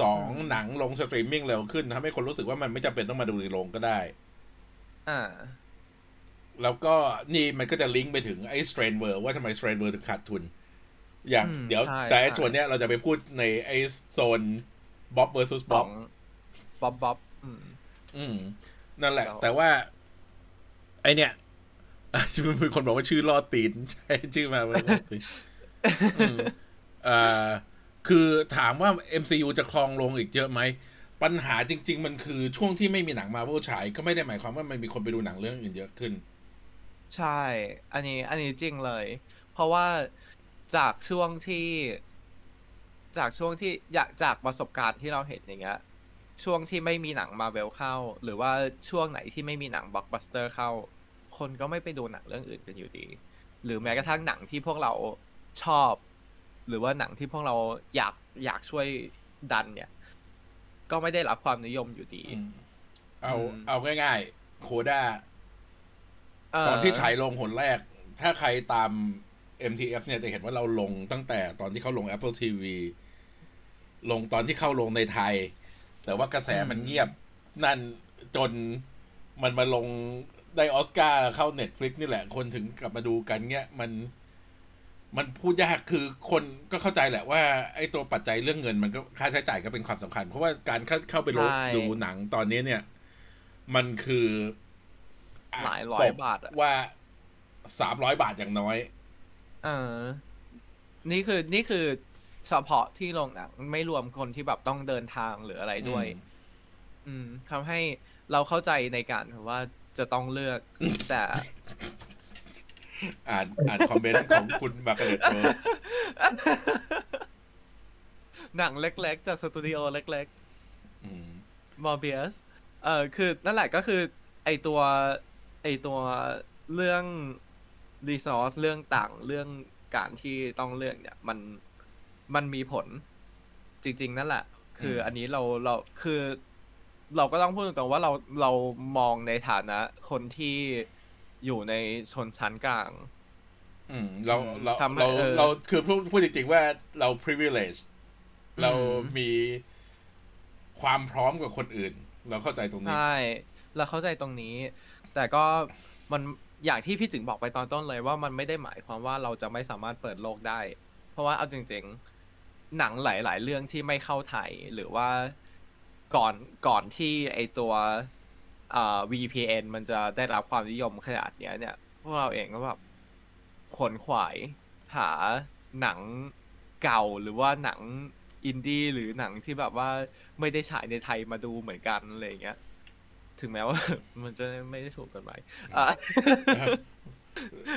สองอืมหนังลงสตรีมมิ่งเร็วขึ้นทำให้คนรู้สึกว่ามันไม่จำเป็นต้องมาดูในโรงก็ได้ อ่า แล้วก็นี่มันก็จะลิงก์ไปถึงไอ้สเตรนเวอร์ว่าทำไมสเตรนเวอร์ถึงขาดทุน อย่างอืมเดี๋ยวใช่แต่ไอ้ใช่ส่วนเนี้ยเราจะไปพูดในไอ้โซน บ๊อบ versus ขบ๊ออบงบ๊อบบ๊อบอืมอืมนั่นแหละแล้วแต่ว่า ไอเนี่ยอะมีคนบอกว่าชื่อลอดตีนใช่ชื่อมาว่าลอดตีนอืมอ่าคือถามว่า MCU จะคลองลงอีกเยอะไหม ปัญหาจริง ๆ มันคือช่วงที่ไม่มีหนังมาเวลฉาย ก็ไม่ได้หมายความว่ามันมีคนไปดูหนังเรื่องอื่นเยอะขึ้น ใช่ อันนี้ อันนี้จริงเลย เพราะว่าจากช่วงที่ จากช่วงที่อยากจากประสบการณ์ที่เราเห็นอย่างเงี้ยช่วงที่ไม่มีหนังมาเวลเข้า หรือว่าช่วงไหนที่ไม่มีหนังบล็อกบัสเตอร์เข้า คนก็ไม่ไปดูหนังเรื่องอื่นกันอยู่ดี หรือแม้กระทั่งหนังที่พวกเราชอบ หรือว่าหนังที่พวกเราอยากอยากช่วยดันเนี่ย ก็ไม่ได้รับความนิยมอยู่ดีอืมเอาอืมเอาง่ายๆโคด้าเตอนที่ฉายลงหนแรก ถ้าใครตาม MTF เนี่ยจะเห็นว่าเราลงตั้งแต่ตอนที่เขาลง Apple TV ลงตอนที่เข้าลงในไทย แต่ว่ากระแสมันเงียบนั่นจนมันมาลงได้ออสการ์เข้า Netflix นี่แหละ คนถึงกลับมาดูกันเงี้ยมันมันพูดยากคือคนก็เข้าใจแหละว่าไอ้ตัวปัจจัยเรื่องเงินมันก็ค่าใช้จ่ายก็เป็นความสำคัญ เพราะว่าการเข้าเข้าไปโลใช่ดูหนังตอนนี้เนี่ย มันคืออะหลายร้อยตกบาทอะว่าสามร้อยบาทอย่างน้อย เออ นี่คือนี่คือ เฉพาะที่โรงหนังไม่รวมคนที่แบบต้องเดินทางหรืออะไรด้วยอืมอืมทำให้เราเข้าใจในการว่าจะต้องเลือกแต่อ่านอ่านคอมเมนต์ของคุณมาร์กาเร็ตโรสหนังเล็ก ๆ จากสตูดิโอเล็กอืมๆ Morbius เออคือนั่นแหละก็คือ ไอตัวไอตัวเรื่อง resource เรื่องต่างเรื่องการที่ต้องเลือกเนี่ย มัน มันมีผลจริง ๆ นั่นแหละ คือมอันนี้เราเราคือ เราก็ต้องพูดตรงๆว่าเราเรามองในฐานะ คนที่อยู่ในชนชั้นกลาง อืม เราเราทำให้เราเออเราคือพูดพูดจริง ๆ ว่าเรา privilege เรามีความพร้อมกว่าคนอื่น เราเข้าใจตรงนี้ใช่เราเข้าใจตรงนี้ แต่ก็มันอย่างที่พี่จึงบอกไปตอนต้นเลยว่ามันไม่ได้หมายความว่าเราจะไม่สามารถเปิดโลกได้ เพราะว่าเอาจริง ๆ หนังหลาย ๆ เรื่องที่ไม่เข้าไทยหรือว่าก่อนก่อนที่ไอตัวเอ่อ VPN มันจะได้รับความนิยมขนาดเนี้ยเนี่ย พวกเราเองก็แบบขวนขวายหาหนังเก่าหรือว่าหนังอินดี้หรือหนังที่แบบว่าไม่ได้ฉายในไทยมาดูเหมือนกันอะไรอย่างเงี้ย ถึงแม้ว่า มันจะไม่ได้ถูกกฎหมายอะ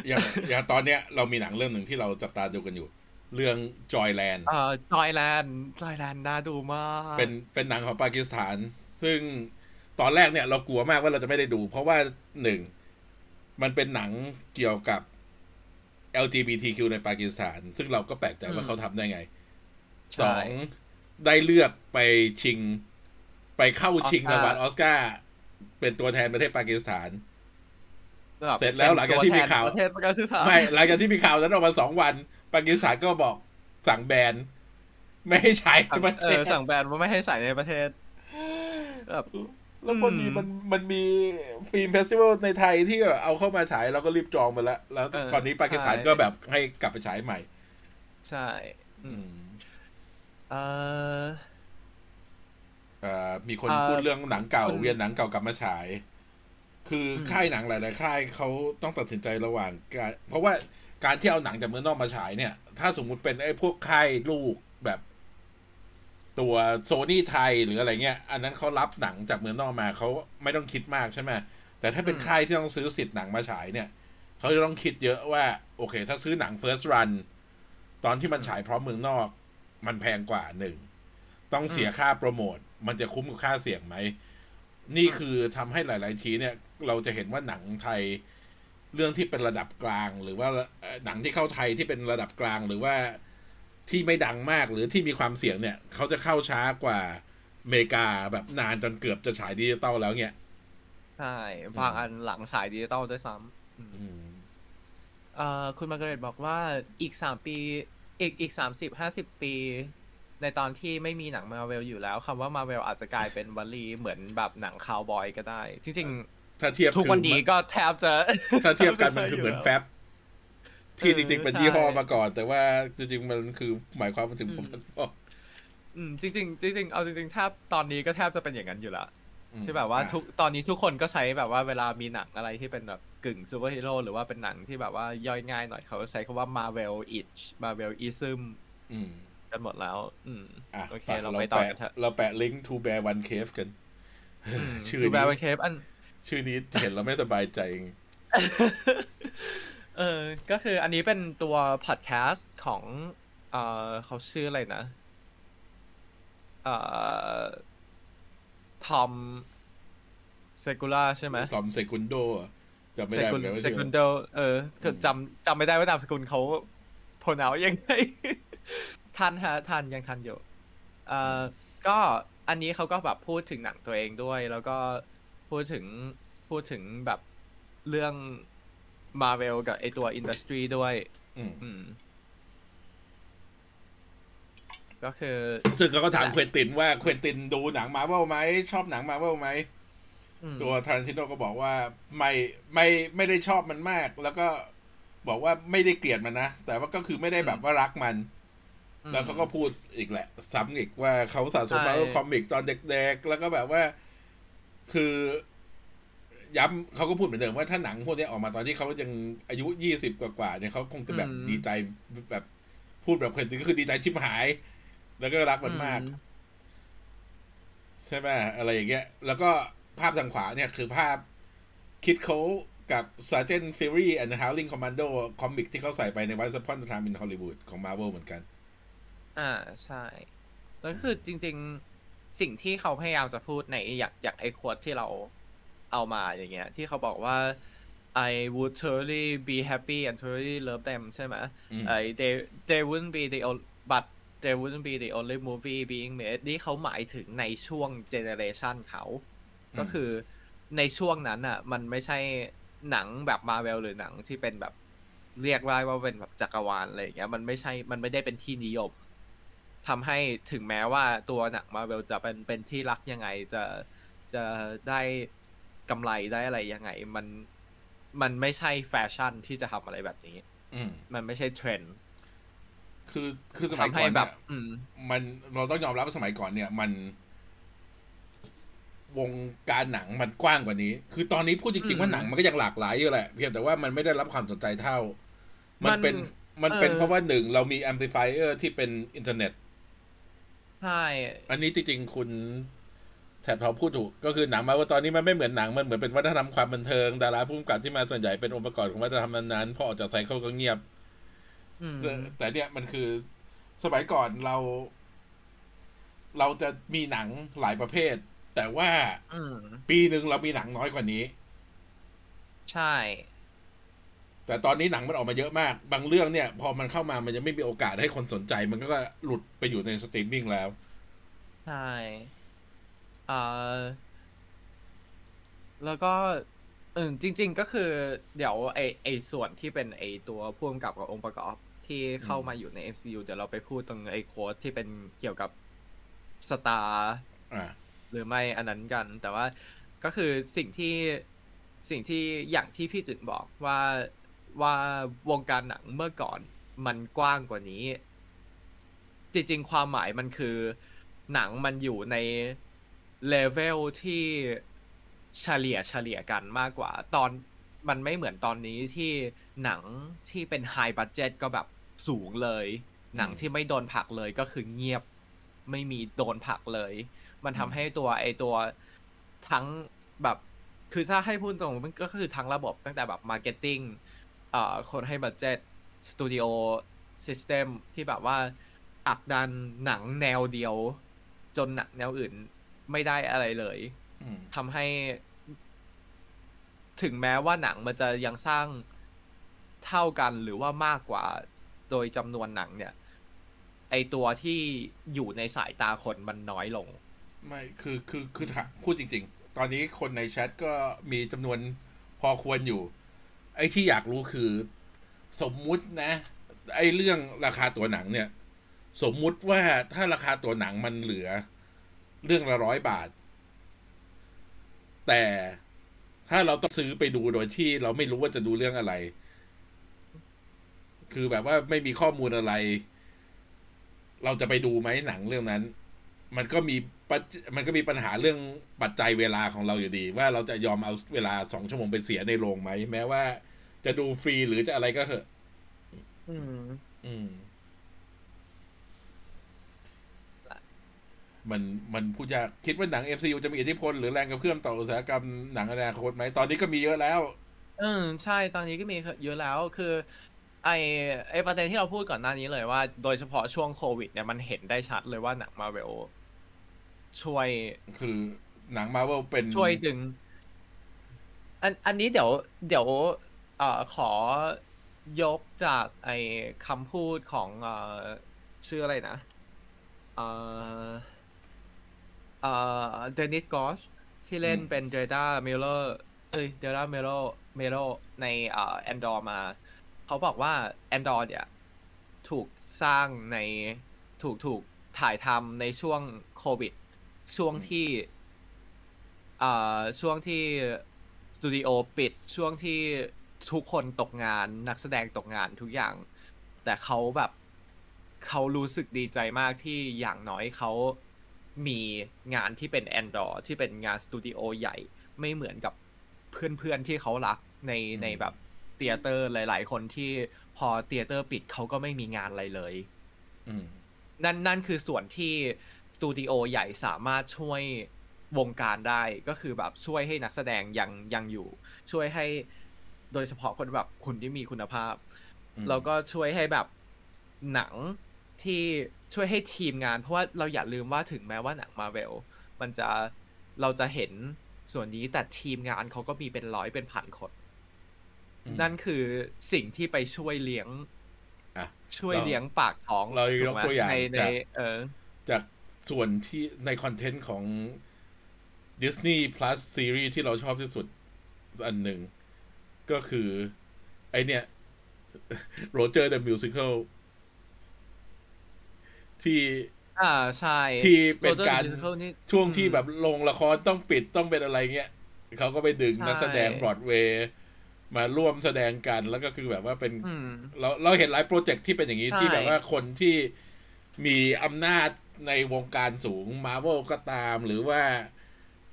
อย่างอย่างตอนเนี้ยเรามีหนังเรื่องหนึ่งที่เราจับตาดูกันอยู่ เรื่อง Joyland เอ่อจอยแลนด์จอยแลนด์น่าดูมาก เป็นเป็นหนังของปากีสถาน ซึ่งตอนแรกเนี่ยเรากลัวมากว่าเราจะไม่ได้ดู เพราะว่าหนึ่งมันเป็นหนังเกี่ยวกับ LGBTQ ในปากีสถาน ซึ่งเราก็แปลกใจว่าเขาทำได้ไงสองได้เลือกไปชิง ไปเข้าชิงรางวัลออสการ์เป็นตัวแทนประเทศปากีสถานแบบเสร็จแล้วหลังจากที่มีข่าวเป็นตัวแทนประเทศประกันศึกษาไม่หลังจากที่มีข่าวนั้นออกมาสองวัน ปากีสถานก็บอกสั่งแบนไม่ให้ใช้ในประเอเทศอสั่งแบนว่าไม่ให้ใส่ในประเทศแบบแล้วพอดีอืมมันมันมีฟิล์มเฟสติวัลในไทยที่แบบเอาเข้ามาฉายเราก็รีบจองไปแล้ว แล้วเออตอนนี้ปากีสถานใช่ก็แบบให้กลับไปฉายใหม่ ใช่ อืมอืมเออเอ่อมีคนเอ่อพูดเรื่องหนังเก่าคุณเวียนหนังเก่ากลับมาฉาย คืออมค่ายหนังหลาย ๆ ค่ายเขาต้องตัดสินใจระหว่างการเพราะว่า การที่เอาหนังจากเมืองนอกมาฉายเนี่ย ถ้าสมมุติเป็นไอ้พวกค่ายลูกแบบตัวโซนี่ไทยหรืออะไรเงี้ย อันนั้นเขารับหนังจากเมืองนอกมาเขาไม่ต้องคิดมากใช่ไหมแต่ถ้าเป็นอืมค่ายที่ต้องซื้อสิทธิ์หนังมาฉายเนี่ยเขาจะต้องคิดเยอะว่า โอเค ถ้าซื้อหนัง first run ตอนที่มันฉายพร้อมเมืองนอก มันแพงกว่าหนึ่งต้องเสียค่าโปรโมท มันจะคุ้มกับค่าเสี่ยงไหม นี่คือทำให้หลาย ๆ ทีเนี่ย เราจะเห็นว่าหนังไทย เรื่องที่เป็นระดับกลาง หรือว่าเอ่อหนังที่เข้าไทยที่เป็นระดับกลางหรือว่าที่ไม่ดังมากหรือที่มีความเสี่ยงเนี่ย เขาจะเข้าช้ากว่าอเมริกาแบบนานจนเกือบจะฉายดิจิตอลแล้วเนี่ยใช่บางอันหลังสายดิจิตอลด้วยซ้ำอืมอืมเอ่อคุณมาร์กาเร็ตบอกว่าอีกสามปีอีกอีกสามสิบห้าสิบปี ในตอนที่ไม่มีหนังมาเวลอยู่แล้วคำว่ามาเวลอาจจะกลายเป็นวลีเหมือนแบบหนังคาวบอยก็ได้ จริง ถ้าเทียบๆทุกวันนี้คือก็แทบจะถ้าเทียบกันมันแทคือจะเหมือนใช่แฟบที่เออจริง ๆ เป็นใช่ยี่ห้อมาก่อน แต่ว่าจริงๆมันคือหมายความว่าถึงผมทันฟอกอืมจริงๆจริงๆเอาจริงๆถ้าตอนนี้ก็แทบจะเป็นอย่างนั้นอยู่แล้วอืมที่แบบว่าอะทุกตอนนี้ทุกคนก็ใช้แบบว่าเวลามีหนังอะไรที่เป็นแบบกึ่งซูเปอร์ฮีโร่หรือว่าเป็นหนังที่แบบว่าย่อยง่ายหน่อยเขาใช้คำว่า Marvel itch Marvel ism อืมกันหมดแล้ว อืมอะโอเค เราไปต่อกันเถแปะอะเราแปะลิงก์ to bear one cave กันชื่อทูแบนี้ร์เคฟอัน ชื่อนี้เห็นเราไม่สบายใจเองเออ ก็คืออันนี้เป็นตัวพอดแคสต์ของ เอ่อเขาชื่ออะไรนะ เอ่อ ทอมเซกูล่าใช่ไหมซอมเซกุนโดอะจำไม่เซได้เหกุมือนนกันว่าเซชื่อกุนอะไรโด เออคือจำจำไม่ได้ว่านามสกุลเขาโพนเอายังไงทันฮะทันยังทันอยู่ เอ่อ ก็อันนี้เขาก็แบบพูดถึงหนังตัวเองด้วย แล้วก็ พูดถึงพูดถึงแบบเรื่องมาเวลกับไอตัวอินดัสทรีด้วย อืมอืมก็คือ ซึ่งเขาก็ถาม Quentin ว่า Quentin ดูหนังมาเวลไหม ชอบหนังมาเวลไหมอืมตัว Tarantino ก็บอกว่าไม่ไม่ไม่ได้ชอบมันมาก แล้วก็บอกว่าไม่ได้เกลียดมันนะ แต่ว่าก็คือไม่ได้แบบว่ารักมันอืมแล้วเขาก็พูดอีกแหละ ซ้ำอีกว่าเขาสะสมใช่ Marvel Comic ตอนเด็กๆ แล้วก็แบบว่า คือย้ำเขาก็พูดเหมือนเดิมว่าถ้าหนังพวกนี้ออกมาตอนที่เขายังอายุยี่สิบกว่าๆเนี่ยเขาคงจะแบบดีใจแบบพูดแบบคนจริงก็คือดีใจชิบหาย แล้วก็รักมันมากอืใช่ไหมอะไรอย่างเงี้ย แล้วก็ภาพทางขวาเนี่ยคือภาพคิดเขากับ Sergeant Fury and the Howling Commando คอมิกที่เขาใส่ไปใน Once Upon a Time in Hollywood ของ Marvel เหมือนกัน อ่าใช่ แล้วคือจริง ๆ สิ่งที่เขาพยายามจะพูดในอย่างอย่างไอ้ควดที่เราเอามาอย่างเงี้ย ที่เขาบอกว่า I would totally be happy and totally love them ใช่ไหมอืมไอ้ they they wouldn't be the only but they wouldn't be the only movie being made นี่เขาหมายถึงในช่วง generation เขา ก็คือในช่วงนั้นอะ มันไม่ใช่หนังแบบมาเวลหรือหนังที่เป็นแบบเรียกได้ว่าเป็นแบบจักรวาลอะไรอย่างเงี้ย มันไม่ใช่ มันไม่ได้เป็นที่นิยม ทำให้ถึงแม้ว่าตัวหนังมาเวลจะเป็นเป็นที่รักยังไงจะจะได้กำไรได้อะไรยังไง มันมันไม่ใช่แฟชั่นที่จะทำอะไรแบบนี้อืมมันไม่ใช่เทรนด์คือคือสมัยทำก่ให้อนแบเนี่บยอืมมันเราต้องยอมรับว่าสมัยก่อนเนี่ยมัน วงการหนังมันกว้างกว่านี้ คือตอนนี้พูดจริงอืๆมว่าหนังมันก็ยังหลากหลายอยู่แหละ เพียงแต่ว่ามันไม่ได้รับความสนใจเท่า มันมันเป็นมันเป็นเออเพราะว่าหนึ่งเรามี amplifier ที่เป็นอินเทอร์เน็ต ใช่อันนี้จริงๆคุณแถบเขาพูดถูกก็คือหนังมาว่าตอนนี้มันไม่เหมือนหนังมันเหมือนเป็นวัฒนธรรมความบันเทิงดาราผู้กำกับที่มาส่วนใหญ่เป็นองค์ประกอบของวัฒนธรรมนั้นๆพอออกจาก cycle ก็เงียบอืมแต่แต่เนี่ยมันคือสมัยก่อนเรา เราจะมีหนังหลายประเภท แต่ว่าอืมปีหนึ่งเรามีหนังน้อยกว่านี้ ใช่ แต่ตอนนี้หนังมันออกมาเยอะมาก บางเรื่องเนี่ย พอมันเข้ามามันยังไม่มีโอกาสให้คนสนใจ มันก็หลุดไปอยู่ในสตรีมมิ่งแล้ว ใช่เอ่อแล้วก็เออจริง ๆ ก็คือ เดี๋ยวไอไอส่วนที่เป็นไอตัวพ่วงกับกับองค์ประกอบที่เข้ามาอยู่ใน MCU เดี๋ยวเราไปพูดตรงไอ quote ที่เป็นเกี่ยวกับสตาร์อ่าหรือไม่อันนั้นกัน แต่ว่าก็คือสิ่งที่สิ่งที่อย่างที่พี่จึงบอกว่า ว่าวงการหนังเมื่อก่อนมันกว้างกว่านี้ จริงๆ ความหมายมันคือ หนังมันอยู่ในเลเวลที่เฉลี่ยเฉลี่ยกันมากกว่า ตอนมันไม่เหมือนตอนนี้ที่หนังที่เป็นไฮบั d เจตก็แบบสูงเลย หนังที่ไม่โดนผลักเลยก็คือเงียบไม่มีโดนผลักเลย มันทำให้ตัวไอตัวทั้งแบบ คือถ้าให้พูดตรงมันก็คือทั้งระบบตั้งแต่แบบ marketing คนให้ budget studio system ที่แบบว่าผลักดันหนังแนวเดียว จนหนังแนวอื่นไม่ได้อะไรเลยอืมทำให้ ถึงแม้ว่าหนังมันจะยังสร้างเท่ากันหรือว่ามากกว่าโดยจำนวนหนังเนี่ย ไอตัวที่อยู่ในสายตาคนมันน้อยลง ไม่คือคือคือถามพูดจริง ๆ ตอนนี้คนในแชทก็มีจำนวนพอควรอยู่ ไอ้ที่อยากรู้คือสมมุตินะ ไอ้เรื่องราคาตัวหนังเนี่ย สมมุติว่าถ้าราคาตัวหนังมันเหลือ เรื่องละร้อยบาท แต่ถ้าเราต้องซื้อไปดูโดยที่เราไม่รู้ว่าจะดูเรื่องอะไร คือแบบว่าไม่มีข้อมูลอะไร เราจะไปดูไหมหนังเรื่องนั้น มันก็มีมันก็มีปัญหาเรื่องปัจจัยเวลาของเราอยู่ดี ว่าเราจะยอมเอาเวลาสองชั่วโมงไปเสียในโรงไหมแม้ว่า จะดูฟรีหรือจะอะไรก็เถอะ อืม อืม มันมันพูดยากคิดว่าหนัง MCU จะมีอิทธิพลหรือแรงกระเพื่อมต่ออุตสาหกรรมหนังอนาคตไหม ตอนนี้ก็มีเยอะแล้ว เออใช่ตอนนี้ก็มีเยอะแล้วคือ ไอไอประเด็นที่เราพูดก่อนหน้านี้เลยว่า โดยเฉพาะช่วงโควิด เนี่ยมันเห็นได้ชัดเลยว่าหนังมาเวลช่วยคือหนังมาเวลเป็นช่วยดึงอันอันนี้เดี๋ยวเดี๋ยว เอ่อขอยกจากไอคำพูดของเอ่อชื่ออะไรนะเอ่อเอ่อเดนิสกอชที่เล่นอืมเป็นเดรดาเมลเลอร์เอ้ยเดรดาเมโลเมโลในเอ่อแอนดอร์มา เขาบอกว่าแอนดอร์เนี่ย ถูกสร้างในถูกถูกถ่ายทำในช่วงโควิด ช่วงอืมที่เอ่อช่วงที่สตูดิโอปิดช่วงที่ ทุกคนตกงานนักแสดงตกงานทุกอย่าง แต่เขาแบบเขารู้สึกดีใจมากที่อย่างน้อยเขามีงานที่เป็น Andor ที่เป็นงานสตูดิโอใหญ่ไม่เหมือนกับเพื่อนๆที่เขารักในอืมในแบบ theater หลาย ๆ คนที่พอ theater ปิดเขาก็ไม่มีงานอะไรเลยอืมนั่นนั่นคือส่วนที่สตูดิโอใหญ่สามารถช่วยวงการได้ก็คือแบบช่วยให้นักแสดงยังยังอยู่ ช่วยให้ โดยเฉพาะคนแบบคุณที่มีคุณภาพอืมแล้วก็ช่วยให้แบบหนังที่ช่วยให้ทีมงาน เพราะว่าเราอย่าลืมว่าถึงแม้ว่าหนังมาเวลมันจะเราจะเห็นส่วนนี้แต่ทีมงานเขาก็มีเป็นร้อยเป็นพันคนอืมนั่นคือสิ่งที่ไปช่วยเลี้ยงอะช่วยเราเลี้ยงปากท้องเรายกถูไหมตัวอย่างในในจากเออจากส่วนที่ในคอนเทนต์ของ Disney Plus Series ที่เราชอบที่สุดอันหนึ่ง ก็คือ ไอเนี่ย Roger the Musical ที่อ่าใช่ที่เป็นการ Roger the Musical นี่ช่วงที่อืมแบบลงละครต้องปิดต้องเป็นอะไรเงี้ยเขาก็ไปดึงใช่นักแสดงบรอดเวย์มาร่วมแสดงกันแล้วก็คือแบบว่าเป็นอืมเราเราเห็นหลายโปรเจกต์ที่เป็นอย่างนี้ใช่ที่แบบว่าคนที่มีอำนาจในวงการสูงมา r v e l ก็ตาม หรือว่า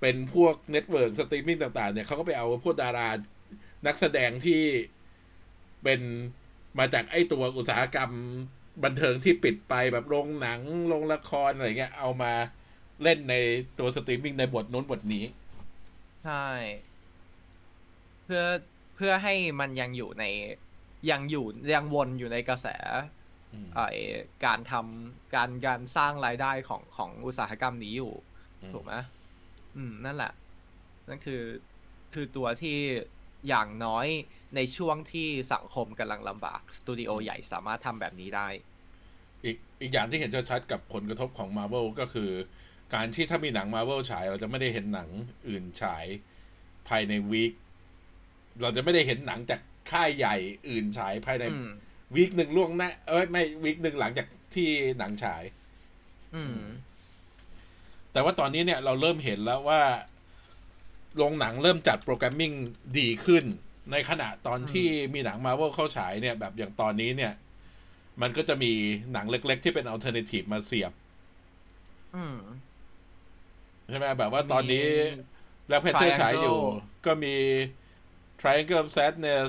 เป็นพวก network สตรีมมิ่งต่าง ๆ เนี่ยเขาก็ไปเอาพวกดารา นักแสดงที่เป็นมาจากไอ้ตัวอุตสาหกรรมบันเทิงที่ปิดไปแบบโรงหนังโรงละครอะไรเงี้ย เอามาเล่นในตัวสตรีมมิ่งในบทนู้นบทนี้ ใช่ เพื่อเพื่อให้มันยังอยู่ในยังอยู่ยังวนอยู่ในกระแสอืมไอการทำการการสร้างรายได้ของของอุตสาหกรรมนี้อยู่อืมถูกไหมอืม นั่นแหละ นั่นคือคือตัวที่ อย่างน้อยในช่วงที่สังคมกำลังลำบาก สตูดิโอใหญ่สามารถทำแบบนี้ได้ อีกอีกอย่างที่เห็นชัดๆกับผลกระทบของ Marvel ก็คือ การที่ถ้ามีหนัง Marvel ฉาย เราจะไม่ได้เห็นหนังอื่นฉายภายในวีคเราจะไม่ได้เห็นหนังจากค่ายใหญ่อื่นฉายภายในอืม week หนึ่งล่วงหน้าเอ้ยไม่ week หนึ่งหลังจากที่หนังฉาย อืม แต่ว่าตอนนี้เนี่ยเราเริ่มเห็นแล้วว่า โรงหนังเริ่มจัด programming ดีขึ้น ในขณะตอนที่มีหนังมา r v e l เข้าฉายเนี่ย แบบอย่างตอนนี้เนี่ย มันก็จะมีหนังเล็ก ๆ ที่เป็น alternative มาเสียบอืมใช่ไหมแบบว่าตอนนี้มีแล้วเพเทอร์ Triangle ฉายอยู่ ก็มี Triangle of Sadness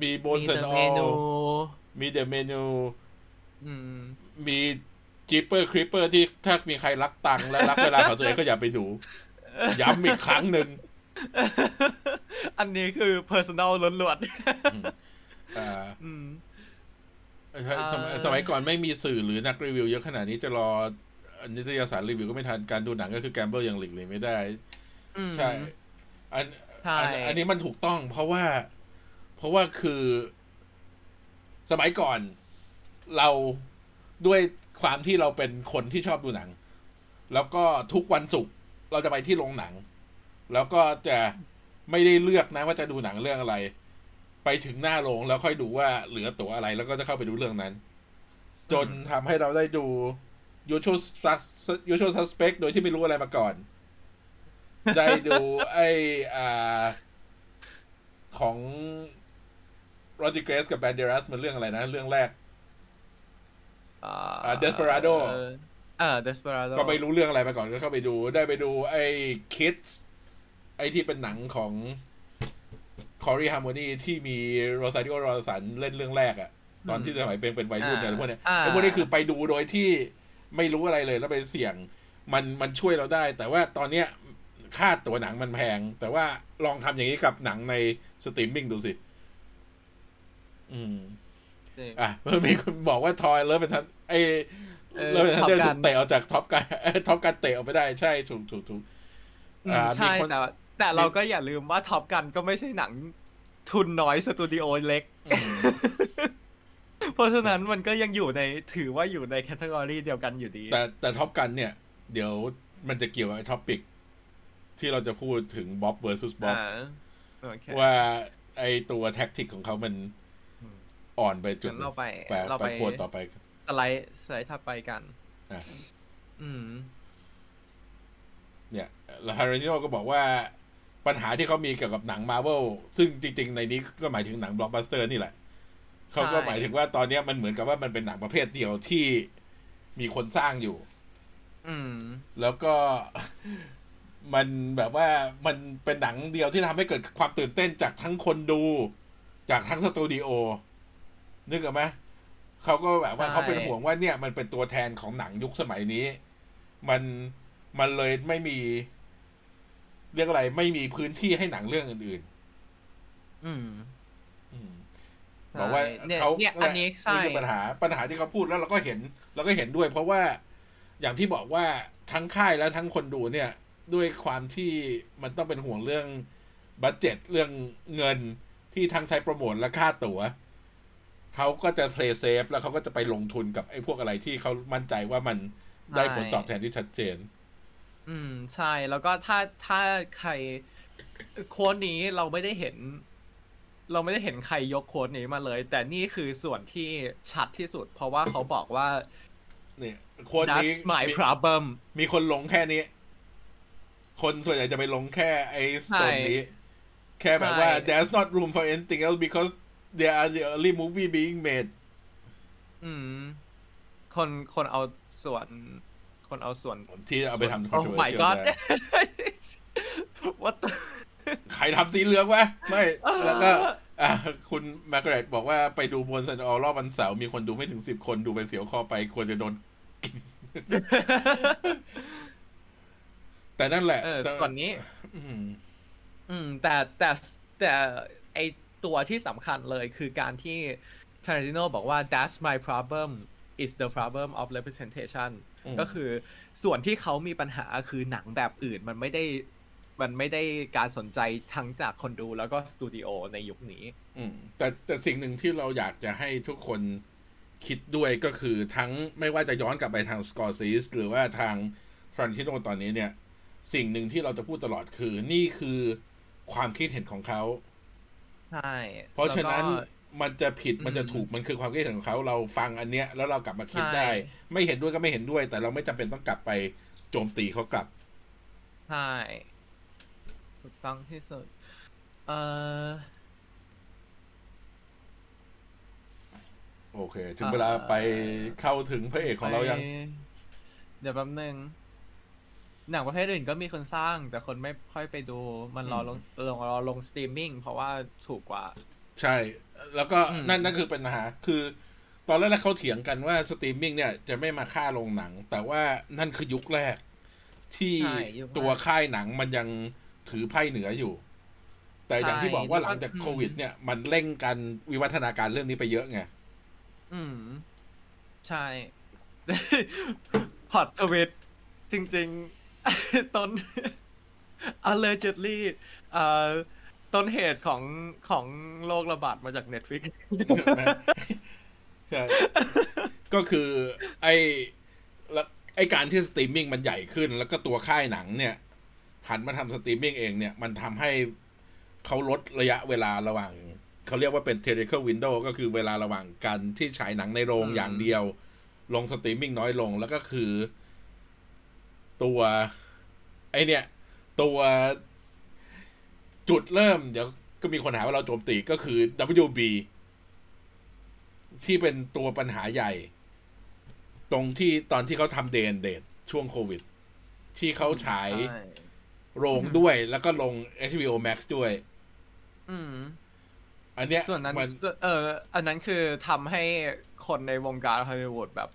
มีมี Bones แต่ and เมนู All มี The Menu อืมมี Jeeper Creeper ที่ถ้ามีใครรักตังค์และรักเวลาของตัวเองก็อย่าไปดู ย้ำอีกครั้งหนึ่ง อันนี้คือ personal ล้วนอ่าๆอืมสมัยเอ่อสมัยก่อนไม่มีสื่อหรือนักรีวิวเยอะขนาดนี้จะรอนิตยสารรีวิวก็ไม่ทันการดูหนังก็คือแกมเบิลยังหลีกเลี่ยงไม่ได้อืมใช่อันใช่ อันอันนี้มันถูกต้องเพราะว่า เพราะว่าคือสมัยก่อนเราด้วยความที่เราเป็นคนที่ชอบดูหนัง แล้วก็ทุกวันศุกร์เราจะไปที่โรงหนัง แล้วก็จะไม่ได้เลือกนะว่าจะดูหนังเรื่องอะไร ไปถึงหน้าโรงแล้วค่อยดูว่าเหลือตั๋วอะไร แล้วก็จะเข้าไปดูเรื่องนั้น จนทำให้เราได้ดู usual Sus- usual suspect โดยที่ไม่รู้อะไรมาก่อน ได้ดูไออ่าของ Rodriguez กับ Banderas มันเรื่องอะไรนะ เรื่องแรกอ่าอ่า Desperado เออเออ Desperado ก็ไม่รู้เรื่องอะไรมาก่อนก็เข้าไปดู ได้ไปดูไอ้ Kids ไอ้ที่เป็นหนังของ Korine Harmony ที่มี Rosario Dawson เล่นเรื่องแรกอะตอนที่สมัยเป็นเป็นวัยรุ่นเนี่ยอ่าพวกเนี้ยอ่าไอ้พวกนี้คือไปดูโดยที่ไม่รู้อะไรเลยแล้วไปเสี่ยงมันมันช่วยเราได้ แต่ว่าตอนเนี้ยค่าตัวหนังมันแพง แต่ว่าลองทำอย่างนี้กับหนังในสตรีมมิ่งดูสิ อืมจริงอะมันมีคนบอกว่า Thor Love and Thun- ไอเออ Love and Thunder Top Gun ถูกเตะออกจาก Top Gun Top Gun เตะออกไปได้ใช่ถูกถูกถูกอืมอ่าใช่มีคน แต่ว่าแต่เราก็อย่าลืมว่า Top Gun ก็ไม่ใช่หนังทุนน้อยสตูดิโอเล็กอืมเพราะฉะนั้นมันก็ยังอยู่ในถือว่าอยู่ใน category เดียวกันอยู่ดี แต่แต่ Top Gun เนี่ย เดี๋ยวมันจะเกี่ยวกับไอ้ topic ที่เราจะพูดถึงบ๊อบ versus บ๊อบอ่าโอเคว่าไอตัว tactic ของเขามันอืมอ่อนไปจุดงั้นเราไปไปเราไปไปควรต่อไปสไลด์สไลด์ถัดไปกันอะอืมเนี่ยแล้ว Tarantino ก็บอกว่า ปัญหาที่เขามีเกี่ยวกับหนังมา r v เวลซึ่งจริง ๆ ในนี้ก็หมายถึงหนังบล็อกบัสเตอร์นี่แหละเขาก็ใช่หมายถึงว่าตอนเนี้ยมันเหมือนกับว่ามันเป็นหนังประเภทเดียวที่มีคนสร้างอยู่ อืม แล้วก็มันแบบว่ามันเป็นหนังเดียวที่ทำให้เกิดความตื่นเต้นจากทั้งคนดู จากทั้งสตูดิโอนึกออกไหมเขาก็แบบว่าใช่เขาเป็นห่วงว่าเนี่ยมันเป็นตัวแทนของหนังยุคสมัยนี้ มันมันเลยไม่มี เรียกอะไรไม่มีพื้นที่ให้หนังเรื่องอื่นอืมๆอืมบอกว่าเนี่ยเขาเนี่ยอันนี้ใช่นี่คือปัญหาปัญหาที่เขาพูดแล้วเราก็เห็นเราก็เห็นด้วย เพราะว่าอย่างที่บอกว่าทั้งค่ายและทั้งคนดูเนี่ย ด้วยความที่มันต้องเป็นห่วงเรื่องบัตเจ็ตเรื่องเงินที่ทั้งใช้โปรโมทและค่าตั๋วเขาก็จะ play safe แล้วเขาก็จะไปลงทุนกับไอ้พวกอะไรที่เขามั่นใจว่ามันได้ผลตอบแทนที่ชัดเจน อืมใช่ แล้วก็ถ้าถ้าใครโค้ดนี้เราไม่ได้เห็น เราไม่ได้เห็นใครยกโค้ดนี้มาเลย แต่นี่คือส่วนที่ชัดที่สุด เพราะว่าเขาบอกว่า เนี่ยคนนี้ that's my มี problem มีคนลงแค่นี้ คนส่วนใหญ่จะไปลงแค่ไอ้โซนนี้ แค่แบบว่าใช่ there's not room for anything else because there are the only movie being made อืม คนคนเอาส่วน คนเอาส่วนที่เอาไปทำโอ้ my controversial god ได้ what the ใครทำสีเหลืองวะไม่ แล้วก็อะคุณมาร์กเร็ตบอกว่าไปดูบนซันออรอบวันเสาร์มีคนดูไม่ถึงสิบคนดูไปเสียวคอไปควรจะโดนแต่นั่นแหละเออแต่ส่วนนี้อืมอืม แต่แต่แต่ไอตัวที่สำคัญเลยคือการที่ทาร์ติโนบอกว่า that's my problem is the problem of representation อืม ก็คือส่วนที่เขามีปัญหาคือหนังแบบอื่นมันไม่ได้มันไม่ได้การสนใจทั้งจากคนดูแล้วก็สตูดิโอในยุคนี้ อืมแต่แต่สิ่งหนึ่งที่เราอยากจะให้ทุกคนคิดด้วยก็คือทั้งไม่ว่าจะย้อนกลับไปทางสกอร์ซีสหรือว่าทางทรันทิโนตอนนี้เนี่ย สิ่งหนึ่งที่เราจะพูดตลอดคือนี่คือความคิดเห็นของเขาใช่เพราะฉะนั้นแล้วก็ มันจะผิดมันจะอืมถูกมันคือความคิดเห็นของเขาเราฟังอันเนี้ยแล้วเรากลับมาคิดใช่ได้ ไม่เห็นด้วยก็ไม่เห็นด้วย แต่เราไม่จำเป็นต้องกลับไปโจมตีเขากลับใช่ถูกต้องที่สุดเอ่อโอเค ถึงเวลาไปเข้าถึงพระเอกของเรายังไปเดี๋ยวแป๊บนึงหนังประเภทอื่นก็มีคนสร้าง แต่คนไม่ค่อยไปดูมันรอลงลงรอลงสตรีมมิ่งเพราะว่าถูกกว่า ใช่ แล้วก็อืมนั่นนั่นคือปัญหา คือ ตอนแรกเขาเถียงกันว่าสตรีมมิ่งเนี่ยจะไม่มาฆ่าโรงหนัง แต่ว่านั่นคือยุคแรก ที่ใช่ยุคแรกตัวค่ายหนังมันยังถือไพ่เหนืออยู่ แต่อย่างที่บอกว่าหลังจากอืมโควิด เนี่ยมันเร่งการวิวัฒนาการเรื่องนี้ไปเยอะไง อืม ใช่ plot twist จริง ๆต้น allegedly เอ่อ ต้นเหตุของของโรคระบาดมาจาก Netflix ใช่ก็คือไอ้แล้วไอ้การที่สตรีมมิ่งมันใหญ่ขึ้น แล้วก็ตัวค่ายหนังเนี่ย หันมาทำสตรีมมิ่งเองเนี่ย มันทำให้เขาลดระยะเวลาระหว่าง เขาเรียกว่าเป็น theatrical window ก็คือเวลาระหว่างการที่ฉายหนังในโรงอืมอย่างเดียว ลงสตรีมมิ่งน้อยลงแล้วก็คือ ตัว ไอเนี่ย ตัว จุดเริ่มเดี๋ยวก็มีคนหาว่าเราโจมตีก็คือ WB ที่เป็นตัวปัญหาใหญ่ ตรงที่ตอนที่เขาทำ day and date ช่วงโควิด ที่เขาฉายใช่โรงด้วยแล้วก็ลง HBO Max ด้วย อืมอันเนี้ยส่วนนั้นมันเออ อันนั้นคือทำให้คนในวงการฮอลลีวูดแบบ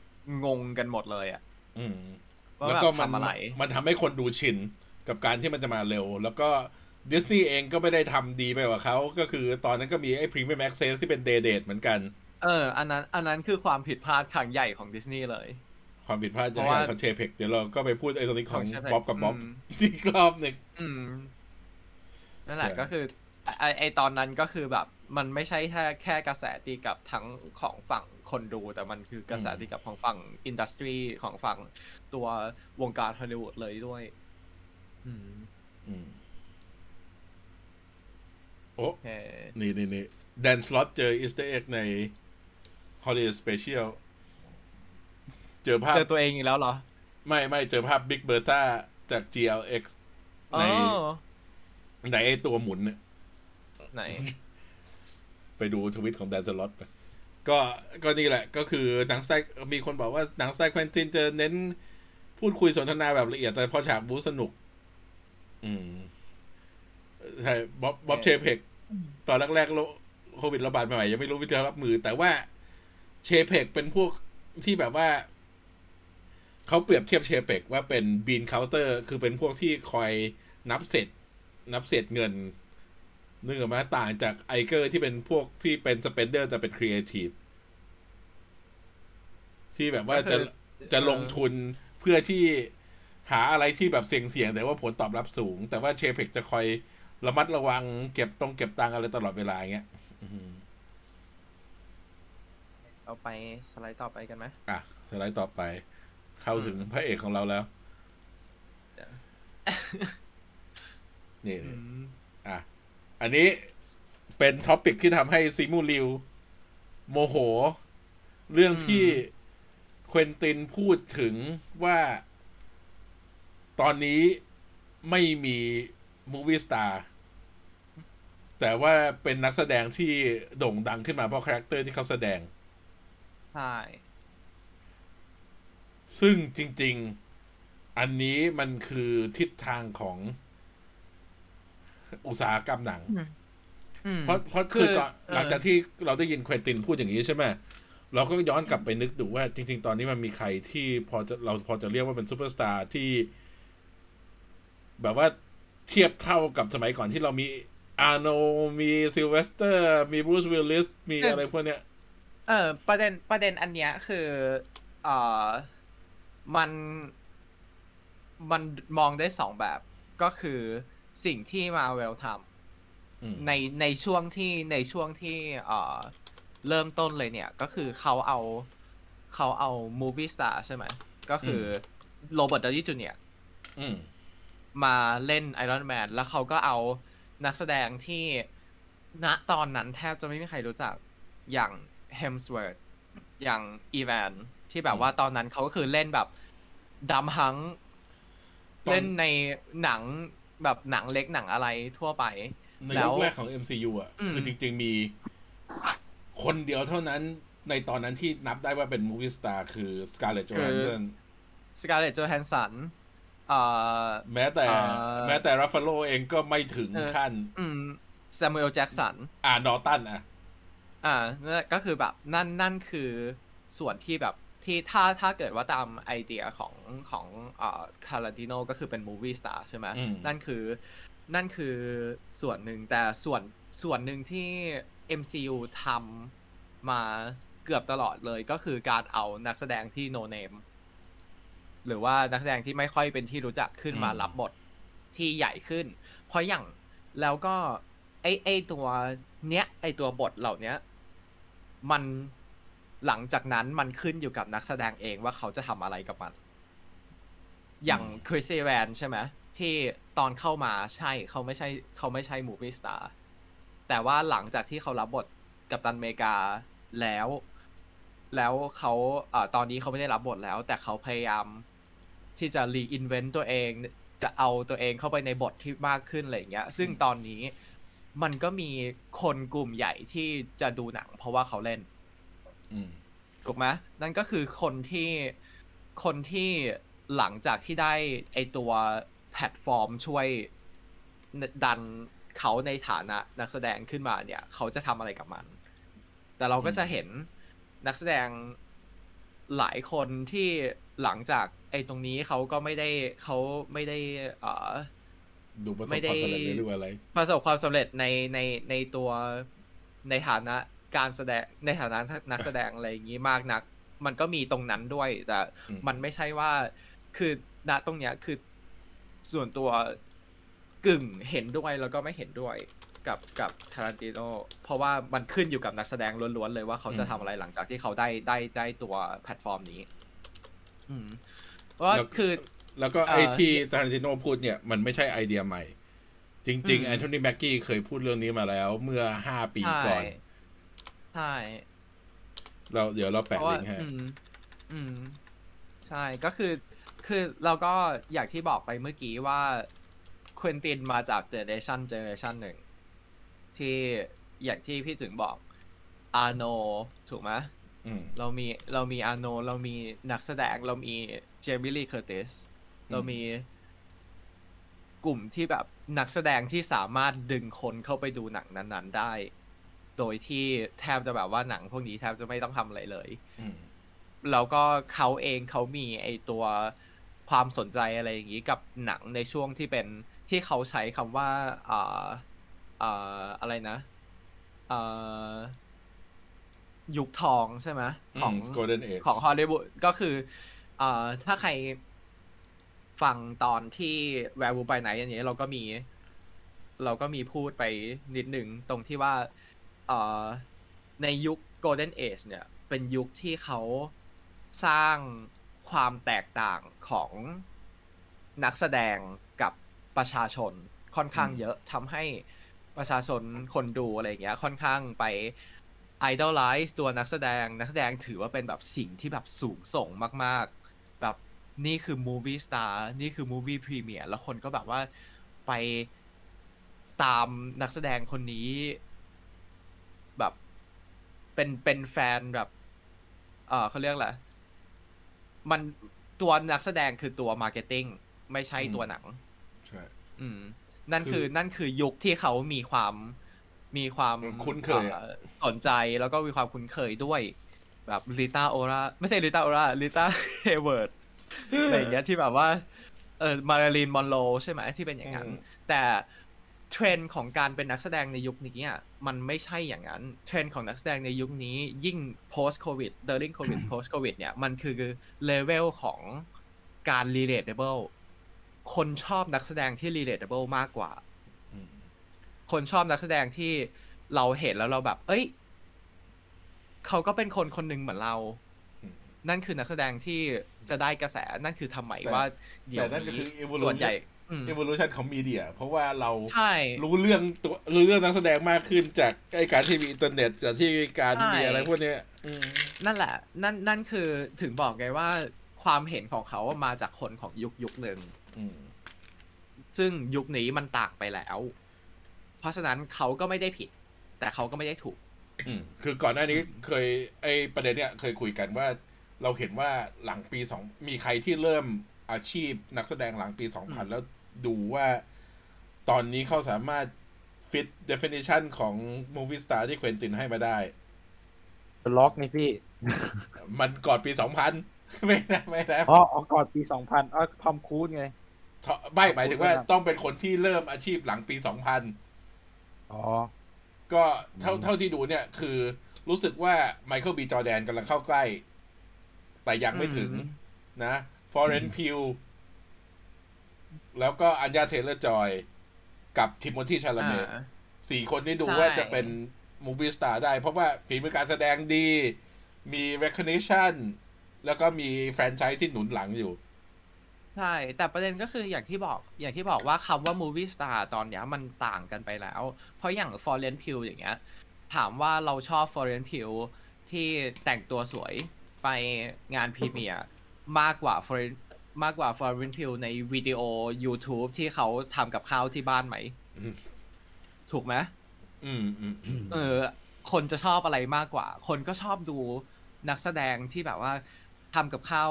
งงกันหมดเลยอะอืมว่าแล้วแบบก็มันทำอะไรมันทำให้คนดูชินกับการที่มันจะมาเร็ว แล้วก็ ดิสนีย์เองก็ไม่ได้ทำดีไปกว่าเขาก็คือตอนนั้นก็มีไอ้ Premium Access ที่เป็น Day Date เหมือนกัน เออ อันนั้น อันนั้นคือความผิดพลาดครั้งใหญ่ของดิสนีย์เลย ความผิดพลาดเพจากราะว่าของเชเพกเดี๋ยวเราก็ไปพูดไอ้ตรงนี้ของของ Chapek บ๊อบกับบ๊อบอืมอีกรอบหนึ่งอืมนั่นแหละใช่ก็คือไอไอตอนนั้นก็คือแบบมันไม่ใช่แค่แค่กระแสตีกับทั้งของฝั่งคนดู แต่มันคือกระแสตีกับของฝั่งอินดัสทรีของฝั่งตัววงการฮอลลีวูดเลยด้วย อืม อืม โอ้โอเคนี่นี่นี่แดนสล็อตเจออีสเตอร์เอ็กใน Holiday Special เจอภาพ เจอตัวเองอีกแล้วเหรอ ไม่ไม่เจอภาพบิ๊กเบอร์ต้าจาก GLX อ๋อในในไอตัวหมุนเนี่ยไหน ไปดูทวิตของแดนสล็อตไปก็ก็นี่แหละ ก็คือหนังสไตล์มีคนบอกว่าหนังสไตล์ควินตินจะเน้นพูดคุยสนทนาแบบละเอียดแต่พอฉากบู๊สนุก อืม ใช่บ๊อบบ๊อบเชเพกตอนแรกๆโรคโควิดระบาดใหม่ๆยังไม่รู้วิธีรับมือ แต่ว่า Chapek เป็นพวกที่แบบว่าเขาเปรียบเทียบ Chapek ว่าเป็น bean counter คือเป็นพวกที่คอยนับเสร็จนับเศษเงินนึกออกไหมต่างจาก Iger ที่เป็นพวกที่เป็น spender จะเป็นครีเอทีฟที่แบบว่าจะก็คือจะลงทุนเพื่อที่หาอะไรที่แบบเสี่ยงๆแต่ว่าผลตอบรับสูง แต่ว่า Chapek จะคอย ระมัดระวังเก็บตรงเก็บตังค์อะไรตลอดเวลาอย่างเงี้ยอืมเอาไปสไลด์ต่อไปกันไหมอะสไลด์ต่อไป เข้าถึงพระเอกของเราแล้วเดี๋ยวนี่อืมอะ อันนี้เป็น topic ที่ทำให้ Simu Liu โมโห เรื่องที่ Quentin พูดถึงว่าตอนนี้ไม่มี movie star แต่ว่าเป็นนักแสดงที่โด่งดังขึ้นมาเพราะ character ที่เขาแสดง ใช่ ซึ่งจริง ๆ อันนี้มันคือทิศทางของอุตสาหกรรมหนังอืมเพราะเพราะคือคือตอนเออหลังจากที่เราได้ยิน Quentin พูดอย่างนี้ใช่ไหมเราก็ย้อนกลับไปนึกดูว่า จริง ๆ ตอนนี้มันมีใครที่พอจะเราพอจะเรียกว่าเป็นซูเปอร์สตาร์ที่ แบบว่าเทียบเท่ากับสมัยก่อนที่เรามี อาร์โนมีซิลเวสเตอร์ มีบรูซวิลลิส มีอะไรพวกเนี้ย เออ ประเด็นประเด็นอันเนี้ยคือเอ่อมันมันมองได้สองแบบก็คือสิ่งที่มาเวลทอืมทำในในช่วงที่ในช่วงที่เอ่อเริ่มต้นเลยเนี่ย ก็คือเขาเอาเขาเอา movie star ใช่ไหม ก็คือ Robert Downey Jr.อืมมาเล่น Iron Man แล้วเขาก็เอา นักแสดงที่ณตอนนั้นแทบจะไม่มีใครรู้จักอย่าง Hemsworth อย่างอีแวนที่แบบว่าตอนนั้นเขาก็คือเล่นแบบ dumb hunk ตอนเล่นในหนังแบบหนังเล็กหนังอะไรทั่วไป แล้วในยุคแรกของ MCU อะอืมคือจริง ๆ มีคนเดียวเท่านั้นในตอนนั้นที่นับได้ว่าเป็น movie star คือ Scarlett Johansson สกาเลต j จ h แฮนสันเอ่อ แม้แต่เอ่อแม้แต่ Ruffaloเองก็ไม่ถึงเออขั้นอืมซามูเอลแจ็กสัน อ่า Norton อะ อ่านั่นก็คือแบบนั่นนั่นคือส่วนที่แบบที่ถ้าถ้าเกิดว่าตามไอเดียของของเอ่อ Tarantino ก็คือเป็น movie star ใช่ไหมอืมนั่นคือนั่นคือส่วนหนึ่งแต่ส่วนส่วนหนึ่งที่ MCU ทำมาเกือบตลอดเลยก็คือการเอานักแสดงที่โนเนม หรือว่านักแสดงที่ไม่ค่อยเป็นที่รู้จักขึ้นมาอืมรับบทที่ใหญ่ขึ้น เพราะอย่างแล้วก็ ไอไอตัวเนี้ย ไอตัวบทเหล่าเนี้ย มันหลังจากนั้นมันขึ้นอยู่กับนักแสดงเองว่าเขาจะทำอะไรกับมัน อย่างคริส e ีแวนใช่ไหมที่ตอนเข้ามาใช่เขาไม่ใช่เขาไม่ใช่ movie star แต่ว่าหลังจากที่เขารับบทกัปตันอเมริกาแล้ว แล้วเขาเอ่อตอนนี้เขาไม่ได้รับบทแล้ว แต่เขาพยายาม ที่จะ reinvent ตัวเอง จะเอาตัวเองเข้าไปในบทที่มากขึ้นอะไรอย่างเงี้ย ซึ่งตอนนี้มันก็มีคนกลุ่มใหญ่ที่จะดูหนัง เพราะว่าเขาเล่นอืมถูกไหมนั่นก็คือคนที่คนที่หลังจากที่ได้ไอตัวแพลตฟอร์มช่วยดันเขาในฐานะนักแสดงขึ้นมาเนี่ย เขาจะทำอะไรกับมัน แต่เราก็จะเห็นนักแสดงหลายคนที่หลังจาก ไอตรงนี้เขาก็ไม่ได้เขาไม่ได้เอ่อดูประสบไม่คได้วามสำเร็จหรืออะไร ประสบความสำเร็จในในในตัวในฐานะการแสดงในฐานะนักแสดงอะไรอย่างนี้มากนัก มันก็มีตรงนั้นด้วย แต่อืมมันไม่ใช่ว่าคือณตรงเนี้ยคือส่วนตัวกึ่งเห็นด้วยแล้วก็ไม่เห็นด้วยกับกับทารันติโนเพราะว่ามันขึ้นอยู่กับนักแสดงล้วนๆเลยว่าเขาจะทำอะไรหลังจากที่เขาได้ได้ได้ตัวแพลตฟอร์มนี้ อืมเพราะ ว่าแล้วคือ แล้วก็เอ่อไอ้ที่ทารันติโนพูดเนี่ย มันไม่ใช่ไอเดียใหม่ อืมจริงๆ Anthony Mackie เคยพูดเรื่องนี้มาแล้ว เมื่อห้าปีก่อน ใช่ เราเดี๋ยวเราเพแปะราะว่าลิงก์ให้อืมอืม ใช่ก็คือ คือเราก็อย่างที่บอกไปเมื่อกี้ว่า Quentin มาจาก generation generation หนึ่ง ที่อย่างที่พี่ถึงบอกอาโน ถูกไหมอืมเรามีเรามีอาโน เรามีนักแสดงเรามี Jamie Lee Curtisเรามีกลุ่มที่แบบนักแสดงที่สามารถดึงคนเข้าไปดูหนังนั้น ๆ ได้ โดยที่แทบจะแบบว่าหนังพวกนี้แทบจะไม่ต้องทำอะไรเลยอืมแล้วก็เขาเองเขามีไอตัวความสนใจอะไรอย่างนี้กับหนังในช่วงที่เป็นที่เขาใช้คำว่าอ่าอ่าอะไรนะอ่ายุคทองใช่ไหมของโกลเด้นเอจของฮอลลีวูดก็คือ เอ่อถ้าใครฟังตอนที่แวร์วูไปไหนอย่างเงี้ยเราก็มี เราก็มีพูดไปนิดหนึ่งตรงที่ว่าเอ่อในยุค Golden Age เนี่ย เป็นยุคที่เขาสร้างความแตกต่างของนักแสดงกับประชาชนค่อนข้างเยอะทำให้ประชาชนคนดูอะไรเงี้ย ค่อนข้างไป idolize ตัวนักแสดงนักแสดงถือว่าเป็นแบบสิ่งที่แบบสูงส่งมาก ๆ แบบนี่คือ movie star นี่คือ movie premier แล้วคนก็แบบว่าไปตามนักแสดงคนนี้ แบบเป็นเป็นแฟนแบบ เออเขาเรียกอะไรมันตัวนักแสดงคือตัว marketing ไม่ใช่ตัวหนังใช่อืม นั่นคือคือนั่นคือยุคที่เขามีความมีความคุ้นเคยอะอ่อสนใจแล้วก็มีความคุ้นเคยด้วย แบบ Rita Ora ไม่ใช่ Rita Ora Rita Hayworth อะไรอย่างเงี้ยที่แบบว่าเออมาริลีนมอนโรใช่ไหมที่เป็นอย่างนั้น แต่เทรนด์ของการเป็นนักแสดงในยุคนี้อะมันไม่ใช่อย่างนั้น เทรนด์ของนักแสดงในยุคนี้ยิ่ง post covid during covid post covid เนี่ย มันคือเลเวลของการ relatable คนชอบนักแสดงที่ relatable มากกว่าอืมคนชอบนักแสดงที่เราเห็นแล้วเราแบบ เอ้ย เขาก็เป็นคนคนหนึ่งเหมือนเราอืมนั่นคือนักแสดงที่จะได้กระแสนั่นคือทำไมว่า เดี๋ยวแต่นั่นก็คือนี้ evolution ส่วนใหญ่อืม evolution ของ media เพราะว่าเราใช่รู้เรื่องตัวรู้เรื่องนักแสดงมากขึ้นจากไอการที่มีอินเทอร์เน็ตจากที่มีการใช่มีอะไรพวกเนี้ยอืมนั่นแหละ นั่นนั่นคือถึงบอกไงว่าความเห็นของเขามาจากคนของยุคยุคหนึ่งอืมซึ่งยุคนี้มันต่างไปแล้ว เพราะฉะนั้นเขาก็ไม่ได้ผิด แต่เขาก็ไม่ได้ถูกอืม คือก่อนหน้านี้เคยไอประเด็นเนี้ยเคยคุยกันว่า เราเห็นว่าหลังปีสองมีใครที่เริ่มอาชีพนักแสดงหลังปีอืม2000แล้วดูว่าตอนนี้เขาสามารถ fit definition ของ movie star ที่ Quentin ให้มาได้ล็อกนี่พี่ มันก่อนปี2000ไม่ได้ไม่ได้อ๋อออกก่อนปีสองพันอ๋อ Tom Cruise ไงไม่หมายถึงว่าครับต้องเป็นคนที่เริ่มอาชีพหลังปี2000อ๋อ ก็เท่าอืมเท่าที่ดูเนี่ย คือรู้สึกว่า Michael B. Jordan กำลังเข้าใกล้ แต่ยังไม่ถึงอืมนะ Florence Pughแล้วก็ Anya Taylor-Joy กับ Timothée Chalamet อ่าสี่คนนี้ดูใช่ว่าจะเป็นมูฟ i ี s สตาร์ได้ เพราะว่าฝีมือการแสดงดี มี recognition แล้วก็มีแฟรนไชส์ที่หนุนหลังอยู่ ใช่ แต่ประเด็นก็คืออย่างที่บอกอย่างที่บอกว่าคำว่า movie star ตอนเนี้ยมันต่างกันไปแล้ว เพราะอย่าง Florence Pugh อย่างเงี้ย ถามว่าเราชอบ Florence Pugh ที่แต่งตัวสวยไปงานพรีเมียร์มากกว่า Florence มากกว่า Florence Pugh ในวิดีโอ YouTube ที่เขาทำกับข้าวที่บ้านไหมอืมถูกไหมอืมอืมอืมเออ คนจะชอบอะไรมากกว่า คนก็ชอบดูนักแสดงที่แบบว่า ทำกับข้าว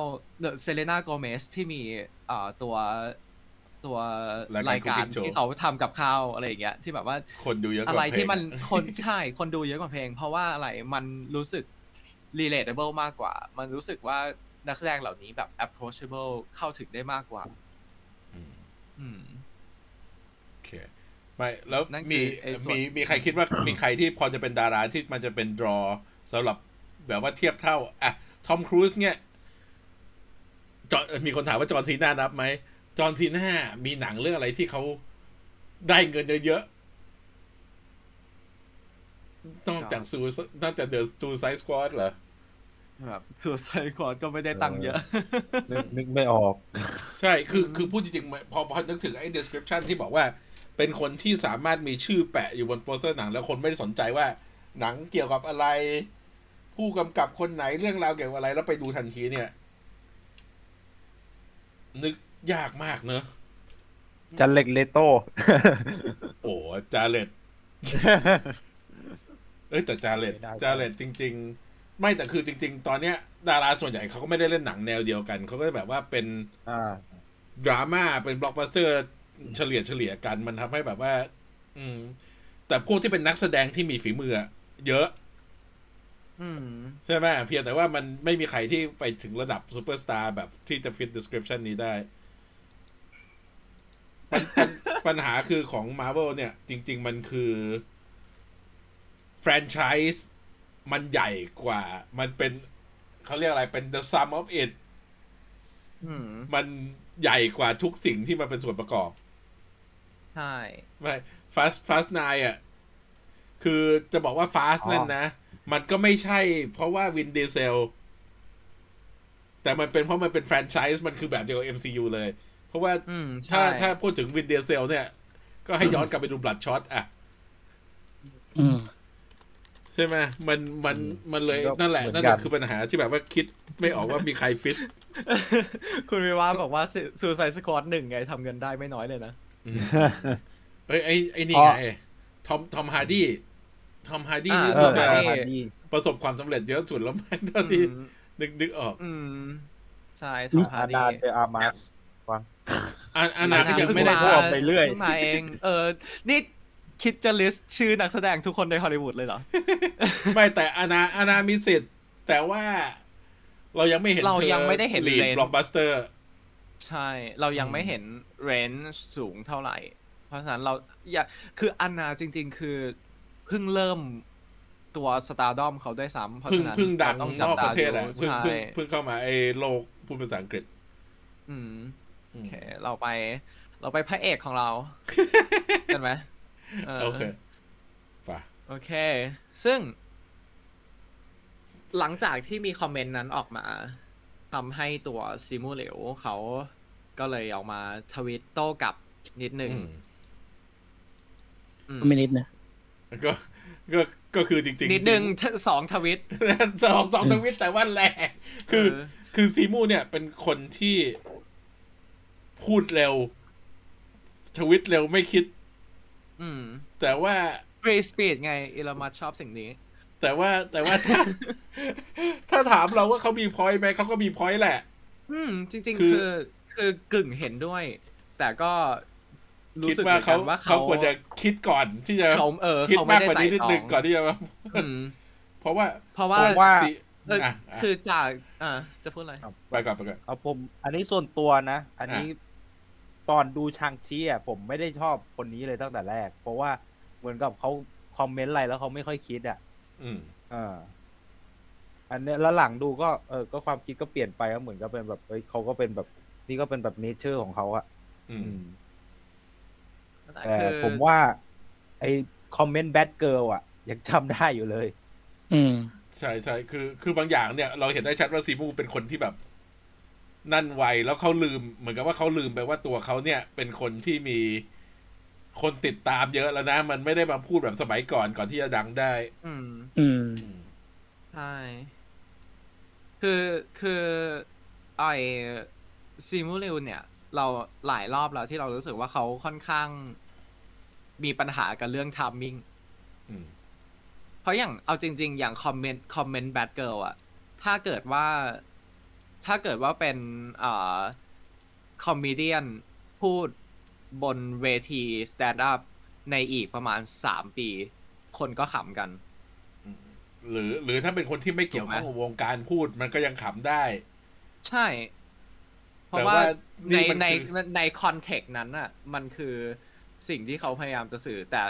เซเลนาโกเมสที่มีเอ่อตัวตัวรายการรายการ Cooking Show ที่เขาทำกับข้าวอะไรอย่างเงี้ยที่แบบว่าคนดูเยอะกว่าอะไรเพลงที่มันอะคนใช่คนดูเยอะกว่าเพลง เพราะว่าอะไรมันรู้สึก relatable มากกว่า มันรู้สึกว่านักแสดงเหล่านี้แบบ approachable เข้าถึงได้มากกว่าอืมอืมโอเคไม่แล้วนั่นคือมีไอ้ส่วนมีมีใครคิดว่ามีใครที่พอจะเป็นดาราที่มันจะเป็นดรอสำหรับแบบว่าเทียบเท่า อะทอมครูซเนี่ย จอห์นมีคนถามว่าจอห์นซีน่านับไหมจอห์นซีน่ามีหนังเรื่องอะไรที่เขาได้เงินเยอะๆนอกจากซูนอกจาก The Suicide Squad เหรอแบบคือ Suicide Squad ก็ไม่ได้ตังค์เยอะนึกนึกไม่ออก ใช่คือคือพูดจริงๆ พอพอนึกถึงไอ้ description ที่บอกว่า เป็นคนที่สามารถมีชื่อแปะอยู่บนโปสเตอร์หนัง แล้วคนไม่ได้สนใจว่า หนังเกี่ยวกับอะไร ผู้กำกับคนไหนเรื่องราวเกี่ยวกับอะไร แล้วไปดูทันทีเนี่ย นึกยากมากเนอะ Jared Letoโอ้ Jared เอ้ยแต่ Jared ไม่ได้ Jared จริง ๆ ไม่แต่คือจริง ๆ ตอนเนี้ย ดาราส่วนใหญ่เขาก็ไม่ได้เล่นหนังแนวเดียวกัน เขาก็แบบว่าเป็นอ่าดราม่าเป็นบล็อกบัสเตอร์เฉลี่ยเฉลี่ยกันมันทำให้แบบว่า อืม แต่พวกที่เป็นนักแสดงที่มีฝีมืออะเยอะอืม ใช่ไหมเพียงแต่ว่ามันไม่มีใครที่ไปถึงระดับซูเปอร์สตาร์แบบที่จะ fit description นี้ได้ปัญปัญปัญหาคือของ Marvel เนี่ย จริง ๆ มันคือแฟรนไชส์มันใหญ่กว่า มันเป็นเขาเรียกอะไรเป็น the sum of it อืมมันใหญ่กว่าทุกสิ่งที่มันเป็นส่วนประกอบ ใช่ ไม่ฟาสฟาสไนอะ คือจะบอกว่าฟาสอ๋อนั่นนะ มันก็ไม่ใช่เพราะว่าวินดีเซล แต่มันเป็นเพราะมันเป็นแฟรนไชส์มันคือแบบเดียวกับ MCU เลย เพราะว่าอืมถ้าใช่ถ้าพูดถึง Vin Diesel เนี่ย ก็ให้ย้อนกลับไปดู Bloodshot อะอืมใช่ไหมมันมันอืมมันเลยก็นั่นแหละเหมือนนั่นแหละกันคือปัญหาที่แบบว่าคิดไม่ออกว่ามีใครฟิต คุณวิวาบอกว่า Suicide Squad หนึ่งไงทำเงินได้ไม่น้อยเลยนะอืมเอ้ยไอ้ไอ้นี่อ๋อไง Tom Tom Hardy Tom Hardyดี้อ่านี่เอสุอดจะ Hardy มาดีประสบความสำเร็จเยอะสุดแล้วมันเท่าที่อืมนึกนึกออกอืมใช่ทมิอสมฮาอาร์ดาดี้เดอาร์มาสฟังอาอานาก็อายังเพิ่ไม่ได้าพูดไปเรื่อยพิ่งมาเอง เออนี่คิดจะลิสต์ชื่อนักแสดงทุกคนในฮอลลีวูดเลยเหรอ ไม่แต่อานาอานามีสิทธิ์ แต่ว่าเรายังไม่เห็นเราธอยังไม่ได้เห็นลีด range บล็อกบัสเตอร์ ใช่ เรายังไม่เห็นเรนจ์สูงเท่าไหร่ เพราะฉะนั้นเราอย่าคืออันนาจริง ๆ คือเพิ่งเริ่มตัวสตาร์ดอมเขาได้วยซ้ำเพราะเพิ่งฉะนั้นเพิ่งดังเราต้องนจับอกปตาระเทศอะดูเพิ่งใช่เพิ่งเพิ่งเข้ามาไอ้โลกพูดภาษาอังกฤษ อืมอืโอมเค เราไป เราไปพระเอกของเรากันไหมเออโอเคป่ะโอเค ซึ่ง หลังจากที่มีคอมเมนต์นั้นออกมาทำให้ตัวซิมูเหลวเขาก็เลยออกมาทวิตโต้กลับนิดนึงอืมอืมไม่นิดนะ ก็ก็ก็คือจริงๆนิดนึงสองทวิตสองสองทวิตแต่ว่าแรงคือเออคือ Simu เนี่ยเป็นคนที่พูดเร็ว ทวิตเร็วไม่คิด อืม แต่ว่า free speech ไง Elon Musk ชอบสิ่งนี้ แต่ว่าแต่ว่าถ้าถ้าถามเราว่าเขามี point ไหมเขาก็มี point แหละ อืม จริงคืๆอคือ คือกึ่งเห็นด้วย แต่ก็ รู้คิดสึกว่าเหมือนเขากันว่าเขาเขาควรจะคิดก่อนที่จะเขาเออคิดเขาไม่มากได้กว่านี้นิดนึงไตร่ตรองก่อนที่จะมาอืมเพราะว่า เพราะว่าผมว่าสิเอออะคือจากอ่าจะพูดอะไรไปก่อนไปก่อนเอาผม อันนี้ส่วนตัวนะ อันนี้ตอนดู Shang-Chi อะผมไม่ได้ชอบคนนี้เลยตั้งแต่แรก เพราะว่าเหมือนกับเขาคอมเมนต์อะไรแล้วเขาไม่ค่อยคิดอะ อืมเอออันเนี้ยแล้วหลังดูก็เออก็ความคิดก็เปลี่ยนไปก็เหมือนกับเป็นแบบเอ้ยเขาก็เป็นแบบ นี่ก็เป็นแบบ nature ของเขาอะอืม แต่แต่คือผมว่า ไอคอมเมนต์ Batgirl อะยังจำได้อยู่เลย อืม ใช่ใช่คือคือบางอย่างเนี่ย เราเห็นได้ชัดว่า Simu เป็นคนที่แบบ นั่นไวแล้วเขาลืม เหมือนกับว่าเขาลืมไปว่าตัวเขาเนี่ย เป็นคนที่มีคนติดตามเยอะแล้วนะ มันไม่ได้มาพูดแบบสมัยก่อนก่อนที่จะดังได้ อืม อืมอืมใช่คือคือไอ Simu Liu เนี่ย เราหลายรอบแล้วที่เรารู้สึกว่าเขาค่อนข้าง มีปัญหากับเรื่อง timing อืมเพราะอย่างเอาจริง ๆ อย่างคอมเมนต์คอมเมนต์ Batgirl อะถ้าเกิดว่าถ้าเกิดว่าเป็นเอ่อcomedian พูดบนเวที stand-up ในอีกประมาณสามปี คนก็ขำกัน หรือ หรือถ้าเป็นคนที่ไม่เกี่ยวข้องกับวงการพูดมันก็ยังขำได้ ใช่ เพราะแต่ว่าว่านี่ในมันในคือใน context นั้นน่ะมันคือ สิ่งที่เขาพยายามจะสื่อ แต่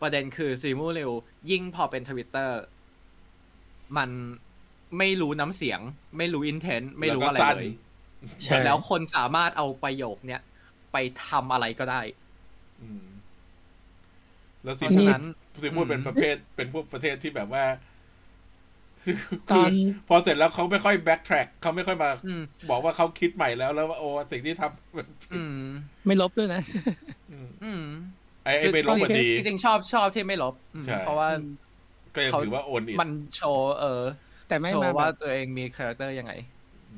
ประเด็นคือ Simu เรลยิ่งพอเป็นทวิตเตอร์มันไม่รู้น้ำเสียง ไม่รู้อินเทนต์ไม่รู้อะไรแล้วก็สั้นเลยใช่แล้วคนสามารถเอาประโยคเนี้ยไปทำอะไรก็ได้อืมแล้วซีเพราะมูฉะนั้นซีมูอืมเป็นประเภทเป็นพวกประเทศที่แบบว่าตอนพอเสร็จแล้วเขาไม่ค่อยแบ็กแทร็กเขาไม่ค่อยมาอืมบอกว่าเขาคิดใหม่แล้วแล้วว่าโอ้สิ่งที่ทำมันอืมไม่ลบด้วยนะอืมอืม ไอ้ไอ้ไม่ลบมันดีจริงๆชอบชอบที่ไม่ลบอืมใช่เพราะว่าก็ยังเขาถือว่าโอนอินมันโชว์เออ แต่ไม่โชมาว์แบว่าบตัวเองมีคาแรคเตอร์ยังไง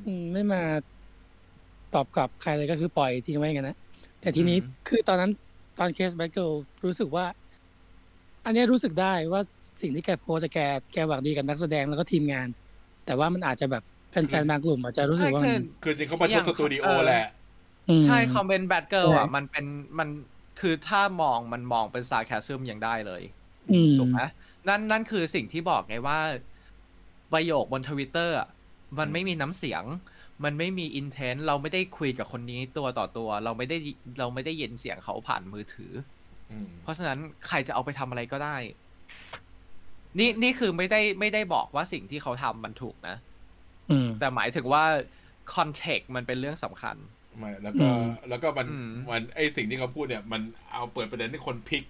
อืมไม่มาตอบกลับใครเลยก็คือปล่อยทิ้งไว้อย่างนั้นนะแต่ทีนี้อืมคือตอนนั้นตอนเคสแบ็คเกิลรู้สึกว่า อันเนี้ยรู้สึกได้ว่าสิ่งที่แกโพสต์แต่แกแกหวังดีกับนักแสดงแล้วก็ทีมงาน แต่ว่ามันอาจจะแบบแฟนๆบางกลุ่มอาจจะรู้สึกว่ามันคือจริงเขามาชดสตูดิโอเออแหละอืมใช่คอมเมนต์แบดเกิลใช่อะมันเป็นมัน คือถ้ามองมันมองเป็น sarcasm ยังได้เลยอืมถูกไหมนั่นนั่นคือสิ่งที่บอกไงว่า ประโยคบนทวิตเตอร์มันไม่มีน้ำเสียง มันไม่มี intent เราไม่ได้คุยกับคนนี้ตัวต่อตัว เราไม่ได้เราไม่ได้ยินเสียงเขาผ่านมือถืออืมเพราะฉะนั้นใครจะเอาไปทำอะไรก็ได้ นี่นี่คือไม่ได้ไม่ได้บอกว่าสิ่งที่เขาทำมันถูกนะอืมแต่หมายถึงว่า context มันเป็นเรื่องสำคัญ ไม่แล้วก็อืมแล้วก็มันอืมมันไอสิ่งที่เขาพูดเนี่ย มันเอาเปิดประเด็นให้คนพลิก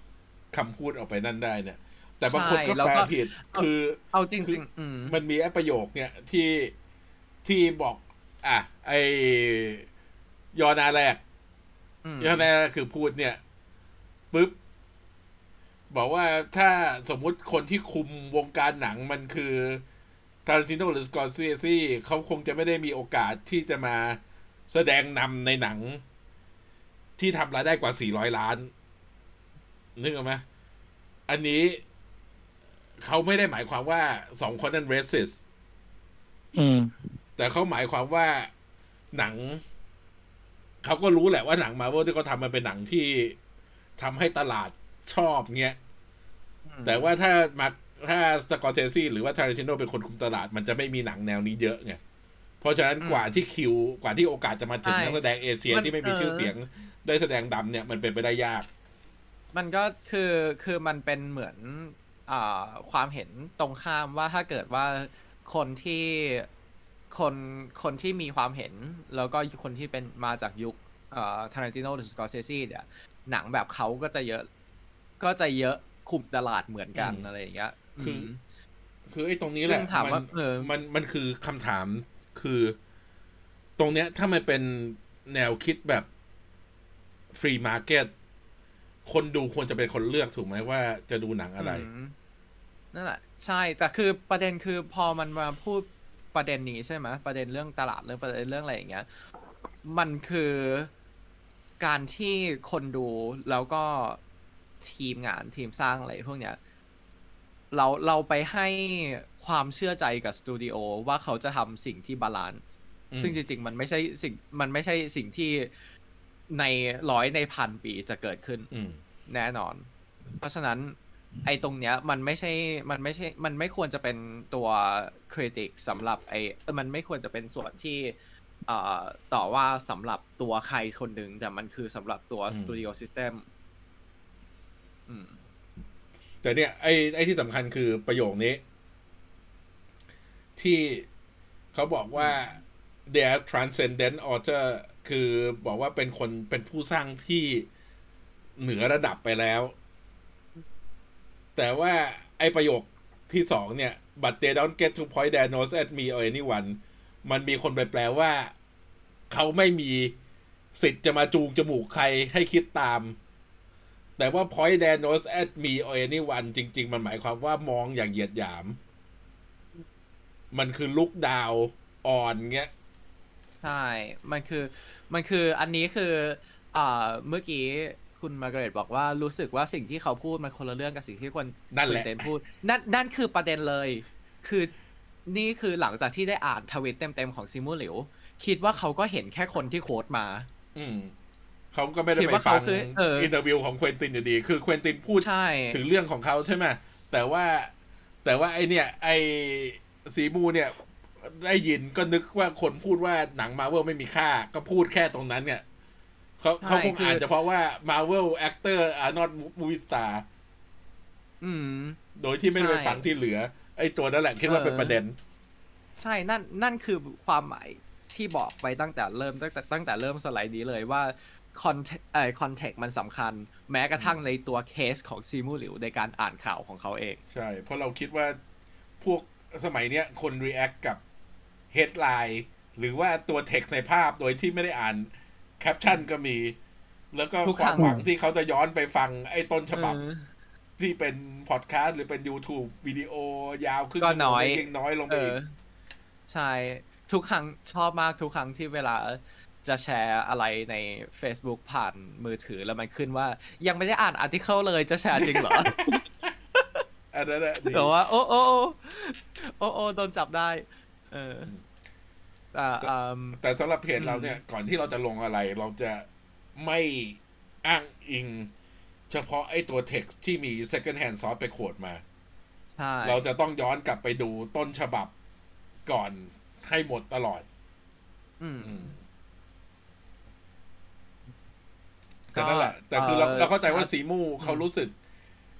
คำพูดออกไปนั่นได้เนี่ย แต่บางคนก็ใช่แล้วแปลก็ผิดคือเอาจริคืงอๆอืมมันมีไอ้ประโยคเนี่ยที่ที่บอก อะ ไอยอนาแรกอืมยอนาแรกคือพูดเนี่ยปุ๊บบอกว่าถ้าสมมุติคนที่คุมวงการหนังมันคือทารันติโนหรือสกอร์เซซีเขาคงจะไม่ได้มีโอกาสที่จะมา แสดงนำในหนังที่ทำรายได้กว่า 400 ล้าน นึกออกไหมอันนี้เขาไม่ได้หมายความว่าสองคนนั้น racist อืมแต่เขาหมายความว่าหนัง เขาก็รู้แหละว่าหนังมาเวลที่เขาทำมันเป็นหนังที่ทำให้ตลาดชอบเงี้ย แต่ว่าถ้ามาถ้าสกอร์เซซีหรือว่าทาริชิโนเป็นคนคุมตลาด มันจะไม่มีหนังแนวนี้เยอะไง เพราะฉะนั้นอืมกว่าที่คิวกว่าที่โอกาสจะมาถึงใช่นักแสดงเอเชียมันที่ไม่มีเออชื่อเสียงได้แสดงดำเนี่ยมันเป็นไปได้ยาก มันก็คือคือมันเป็นเหมือนอ่าความเห็นตรงข้ามว่าถ้าเกิดว่าคนที่คนคนที่มีความเห็น แล้วก็คนที่เป็นมาจากยุคอ่าทารันติโนหรือสกอร์เซซีเนี่ยหนังแบบเขาก็จะเยอะ ก็จะเยอะคุมตลาดเหมือนกันอืมอะไรอย่างเงี้ยคือมคือไอ้ตรงนี้แหละซึ่งถามมัว่าเออมันมันคือคำถาม คือ ตรงเนี้ยถ้ามันเป็นแนวคิดแบบ free market คนดูควรจะเป็นคนเลือกถูกไหมว่าจะดูหนังอะไร นั่นแหละ ใช่ แต่คือประเด็นคือพอมันมาพูดประเด็นนี้ใช่ไหมประเด็นเรื่องตลาดเรื่องประเด็นเรื่องอะไรอย่างเงี้ย มันคือการที่คนดูแล้วก็ทีมงานทีมสร้างอะไรพวกเนี้ย เราเราไปให้ ความเชื่อใจกับสตูดิโอว่าเขาจะทำสิ่งที่ balance อืมซึ่งจริง ๆ มันไม่ใช่สิ่งมันไม่ใช่สิ่งที่ในร้อยในพันปีจะเกิดขึ้นอืมแน่นอน เพราะฉะนั้น ไอ้ตรงเนี้ยมันไม่ใช่มันไม่ใช่ มันไม่ควรจะเป็นตัวcritic สำหรับไอ้เออมันไม่ควรจะเป็นส่วนที่เอ่อต่อว่าสำหรับตัวใครคนหนึ่งแต่มันคือสำหรับตัวอืม studio system อืมแต่เนี่ยไอ้ไอ้ที่สำคัญคือประโยคนี้ ที่เขาบอกว่า t h e y r e transcendent author คือบอกว่าเป็นคนเป็นผู้สร้างที่เหนือระดับไปแล้ว แต่ว่าไอประโยคที่สองเนี่ย but they don't get to point their nose at me or anyone มันมีคนไปแปลว่า เขาไม่มีสิทธิ์จะมาจูงจมูกใครให้คิดตาม แต่ว่า point their nose at me or anyone จริง ๆ มันหมายความว่ามองอย่างเหยียดหยาม มันคือลุกดาวอ่อนเงี้ย ใช่ มันคือ มันคืออันนี้คืออ่าเมื่อกี้คุณมาร์กาเร็ตบอกว่ารู้สึกว่าสิ่งที่เขาพูดมันคนละเรื่องกับสิ่งที่คนนั่นแหละคุณ Quentin พูด นั่นนั่นคือประเด็นเลย คือนี่คือหลังจากที่ได้อ่านทวิตเต็มๆของ Simu Liu คิดว่าเขาก็เห็นแค่คนที่ quote มา อืมเขาก็ไม่ได้คิดไปว่าฟัเขางคือเออ inter view ของ Quentin อยู่ดี คือ Quentin พูดใช่ถึงเรื่องของเขาใช่ไหมแต่ว่า แต่ว่าไอเนี่ย ไอ Simu เนี่ย ได้ยินก็นึกว่าคนพูดว่าหนังมาเวลไม่มีค่า ก็พูดแค่ตรงนั้นเนี่ยเขาใช่เขาคงคืออ่านเฉพาะว่า Marvel actor are not movie star อืมโดยที่ไม่ได้ไปใช่ฟังที่เหลือ ไอ้ตัวนั่นแหละคิดว่าเป็นเออประเด็น ใช่นั่นนั่นคือความหมายที่บอกไปตั้งแต่เริ่มตั้งแต่ตั้งแต่เริ่มสไลด์นี้เลยว่าคอนเอ่อคอนเทกต์มันสำคัญ แม้กระทั่งในตัวเคสของซีมูหลิวในการอ่านข่าวของเขาเอง ใช่ เพราะเราคิดว่าพวก สมัยเนี้ยคน react กับ headline หรือว่าตัว text ในภาพโดยที่ไม่ได้อ่านแคปชั่นก็มี แล้วก็ทุกครั้วามหวังที่เขาจะย้อนไปฟังไอ้ต้นฉบับเออที่เป็นพอดแคสต์หรือเป็น YouTube วิดีโอยาวขึ้นก็น้อยยิ่งน้อยลงไปอีกเออใช่ ทุกครั้งชอบมากทุกครั้งที่เวลาจะแชร์อะไรใน Facebook ผ่านมือถือแล้วมันขึ้นว่า ยังไม่ได้อ่าน article เลยจะแชร์จริงเหรอ อันนั้นแหละดีแต่ว่าโอ้โอ้โอ้โอ้โอ้โดนจับได้ เอออ่าอืมแต่สำหรับเพจอืมเราเนี่ย ก่อนที่เราจะลงอะไร เราจะไม่อ้างอิง เฉพาะไอ้ตัว text ที่มี second hand source ไปโขดมาใช่เราจะต้องย้อนกลับไปดูต้นฉบับก่อนให้หมดตลอด อืมอืมแต่นั่นแหละแต่คือเราเอ่อเราเข้าใจว่าอะซีมูเขารู้สึก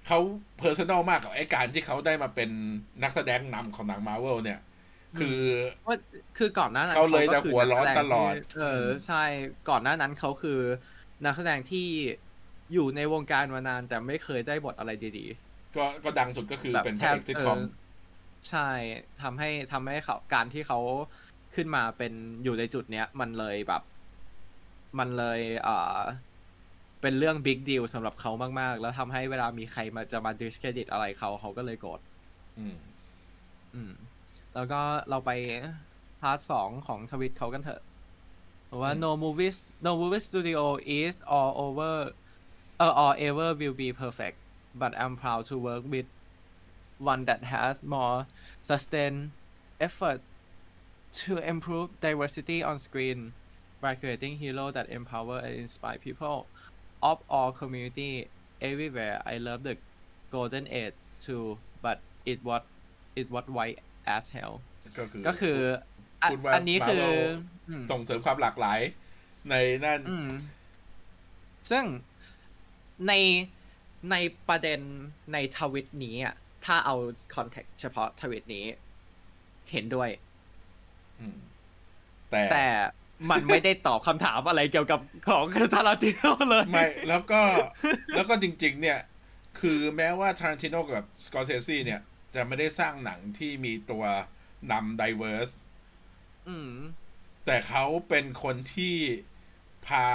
เขาเพอร์ซันอลมากกับไอ้การที่เขาได้มาเป็นนักแสดงนำของหนังมาเวลเนี่ย คือว่าคือก่อนหน้านั้นเขาเลยก็จะคืหัวร้อนกแสงตลอดที่เออใช่ก่อนหน้านั้นเขาคือนักแสดงที่อยู่ในวงการมานานแต่ไม่เคยได้บทอะไรดีก็ก็ดังสุดก็คือๆแบบเป็นพแทระบเอกซิทเอคอมอใช่ทำให้ทำให้เขาการที่เขาขึ้นมาเป็นอยู่ในจุดเนี้ย มันเลยแบบ มันเลย เอ่อ เป็นเรื่องบิ๊กดีลสำหรับเขามาก ๆ แล้วทำให้เวลามีใครมาจะมา discredit อะไรเขาเขาก็เลยโกรธอืม อืม แล้วก็เราไปพาร์ทสองของทวิตเขากันเถอะเพราะว่าอืม no movies no movie studio is all over uh, or ever will be perfect but I'm proud to work with one that has more sustained effort to improve diversity on screen by creating heroes that empower and inspire people of all community everywhere I love the golden age too but it was it was white as hell ก็คือก็คืออะพูดว่าอันนี้คือ Marvel อืมส่งเสริมความหลากหลาย ในนั่นอืมซึ่งในในประเด็นในทวิตนี้อะถ้าเอาคอนเทกต์เฉพาะทวิตนี้ เห็นด้วยอืมแต่แต่ มันไม่ได้ตอบคำถามอะไรเกี่ยวกับของทาราติโนเลยไม่แล้วก็แล้วก็จริง ๆ เนี่ย คือแม้ว่าทารันติโนกับสกอร์เซซีเนี่ย จะไม่ได้สร้างหนังที่มีตัวนำ diverse อืมแต่เขาเป็นคนที่พา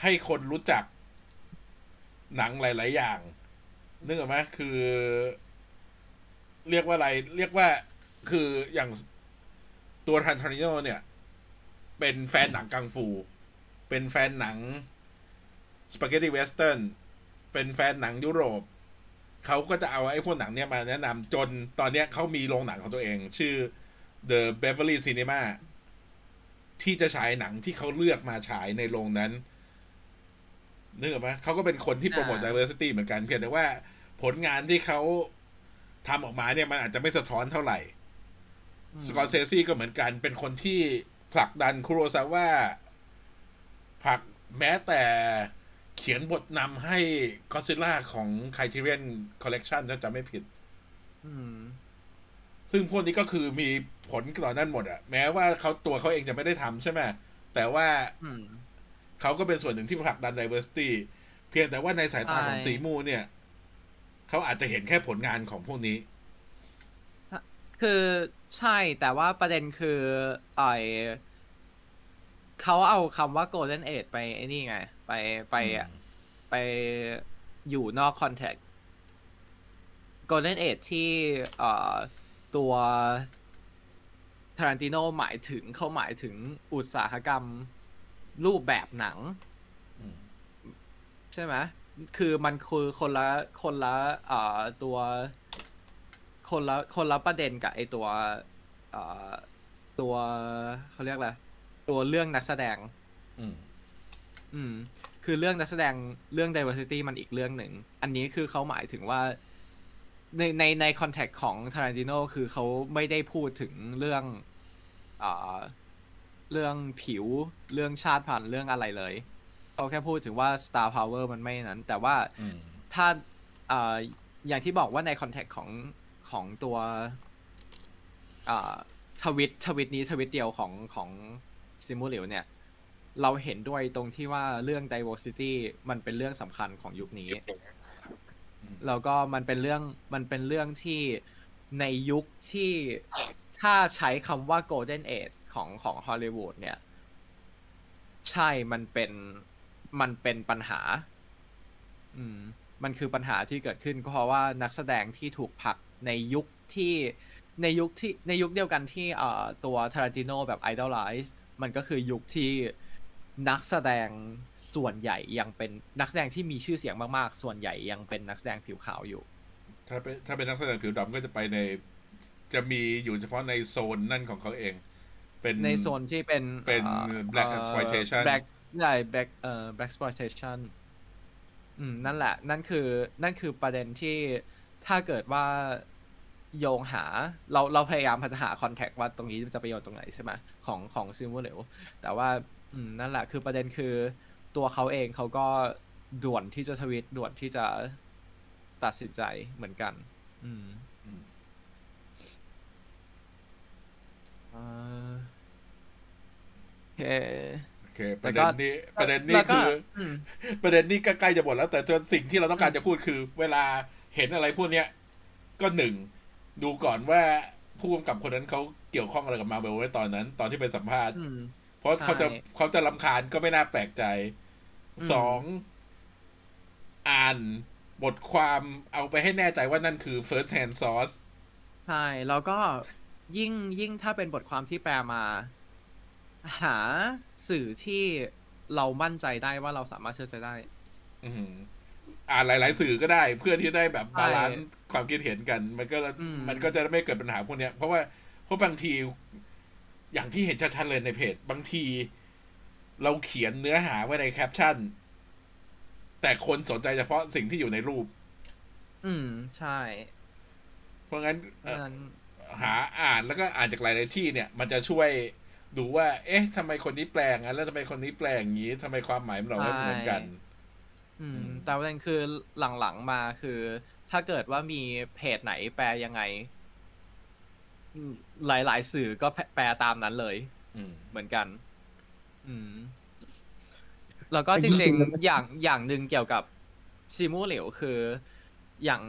ให้คนรู้จักหนังหลาย ๆ อย่าง นึกออกไหมคือ เรียกว่าอะไร เรียกว่าคืออย่างตัว Tarantino เนี่ย เป็นแฟนหนังกังฟู เป็นแฟนหนัง spaghetti western เป็นแฟนหนังยุโรปเขาก็จะเอาไอ้พวกหนังเนี่ยมาแนะนำจนตอนเนี้ยเขามีโรงหนังของตัวเอง ชื่อ The Beverly Cinema ที่จะฉายหนังที่เขาเลือกมาฉายในโรงนั้นนึกออกไหมเขาก็เป็นคนที่โปรโมทอ่า diversity เหมือนกันเพียงแต่ว่าผลงานที่เขาทำออกมาเนี่ยมันอาจจะไม่สะท้อนเท่าไหร่อืมสกอร์เซซี่ก็เหมือนกันเป็นคนที่ ผลักดันคุโรซาว่าผลักแม้แต่เขียนบทนำให้ก็ซิล่าของ Criterion Collection ถ้าจำไม่ผิดอืมซึ่งพวกนี้ก็คือมีผลต่อนั่นหมดอะแม้ว่าเขาตัวเขาเองจะไม่ได้ทำใช่ไหมแต่ว่าอืมเขาก็เป็นส่วนหนึ่งที่ผลักดัน diversity เพียงแต่ว่าในสายตาของใช่สีมูเนี่ย เขาอาจจะเห็นแค่ผลงานของพวกนี้ คือ ใช่แต่ว่าประเด็นคือไอเขาเอาคำว่า golden age ไปไอ้นี่ไง ไปไปอะไปอยู่นอกคอนแทค golden age ที่เอ่อตัวทารันติโนหมายถึงเขาหมายถึงอุตสาหกรรมรูปแบบหนังอืมใช่ไหมคือมันคือคนละคนละเอ่อตัว คนละคนละประเด็นกับไอตัวเอ่อตัวเขาเรียกอะไรตัวเรื่องนักแสดง อืม อืม คือเรื่องนักแสดงเรื่อง diversity มันอีกเรื่องหนึ่ง อันนี้คือเขาหมายถึงว่า ในในในคอนแทคของทารันติโนคือเขาไม่ได้พูดถึงเรื่องอ่าเรื่องผิวเรื่องชาติพันธุ์เรื่องอะไรเลย เขาแค่พูดถึงว่า star power มันไม่นั้น แต่ว่าอืมถ้าอ่าอย่างที่บอกว่าในคอนแทคของ ของตัวอ่าทวิตทวิตนี้ทวิตเดียวของของซิมูลิวเนี่ยเราเห็นด้วยตรงที่ว่าเรื่อง diversity มันเป็นเรื่องสำคัญของยุคนี้ แล้วก็มันเป็นเรื่องมันเป็นเรื่องที่ในยุคที่ถ้าใช้คำว่า golden age ของของฮอลลีวูดเนี่ย ใช่มันเป็นมันเป็นปัญหา อืม มันคือปัญหาที่เกิดขึ้นก็เพราะว่านักแสดงที่ถูกผลัก ในยุคที่ในยุคที่ในยุคเดียวกันที่เอ่อตัวทารันติโนแบบ idolize มันก็คือยุคที่นักแสดงส่วนใหญ่ยังเป็นนักแสดงที่มีชื่อเสียงมากๆ ส่วนใหญ่ยังเป็นนักแสดงผิวขาวอยู่ ถ้าเป็นถ้าเป็นนักแสดงผิวดำก็จะไปใน จะมีอยู่เฉพาะในโซนนั่นของเขาเอง เป็นในโซนที่เป็นเป็นอ่อ black เอ่อ exploitation black ใช่ black เอ่อ black exploitation อืมนั่นแหละ นั่นคือนั่นคือประเด็นที่ถ้าเกิดว่า โยงหาเราเราพยายามพัฒหาคอนแทคว่าตรงนี้จะไปโยนตรงไหนใช่ไหมของของซิมเวอร์เหลวแต่ว่าอืมนั่นแหละคือประเด็นคือตัวเขาเองเขาก็ด่วนที่จะทวิตด่วนที่จะตัดสินใจเหมือนกัน อืมอืมเอ่อโอเคโอเคปแต่ระก็เด็นนี้ ประเด็นนี้แล้วก็คืออืมประเด็นนี้ก็ใกล้จะหมดแล้ว แต่จนสิ่งที่เราต้องการจะพูดคือ เวลาเห็นอะไรพวกเนี้ย ก็หนึ่ง ดูก่อนว่าผู้กำกับคนนั้นเขาเกี่ยวข้องอะไรกับมาเบลไว้ตอนนั้น ตอนที่ไปสัมภาษณ์อืมเพราะเขาจะใช่เขาจะลำคาญก็ไม่น่าแปลกใจอืมสองอ่านบทความเอาไปให้แน่ใจว่านั่นคือ first hand source ใช่ แล้วก็ยิ่งยิ่งถ้าเป็นบทความที่แปลมา หาสื่อที่เรามั่นใจได้ว่าเราสามารถเชื่อใจได้ อืม อ่านหลาย ๆ สื่อก็ได้ เพื่อที่ได้แบบใช่บาลานซ์ความคิดเห็นกัน มันก็อืมมันก็จะไม่เกิดปัญหาพวกเนี้ย เพราะว่าเพราะบางทีอย่างที่เห็นชัดๆเลยในเพจ บางที เราเขียนเนื้อหาไว้ในแคปชั่น แต่คนสนใจเฉพาะสิ่งที่อยู่ในรูป อืมใช่ เพราะงั้นเพราะฉะนั้นหาอ่านแล้วก็อ่านจากหลายๆที่เนี่ย มันจะช่วยดูว่า เอ๊ะทำไมคนนี้แปลงงั้นแล้วทำไมคนนี้แปลงอย่างนี้ทำไมความหมายมันเราไม่เหมือนกัน อือืมมแต่ประเด็นคือหลังๆมาคือ ถ้าเกิดว่ามีเพจไหนแปลยังไงอืมหลายๆ สื่อก็แปแปลตามนั้นเลย อืม เหมือนกัน อืม แล้วก็จจริริงงๆๆอย่างอย่างหนึ่งเกี่ยวกับซิมูเหลวคือ อย่าง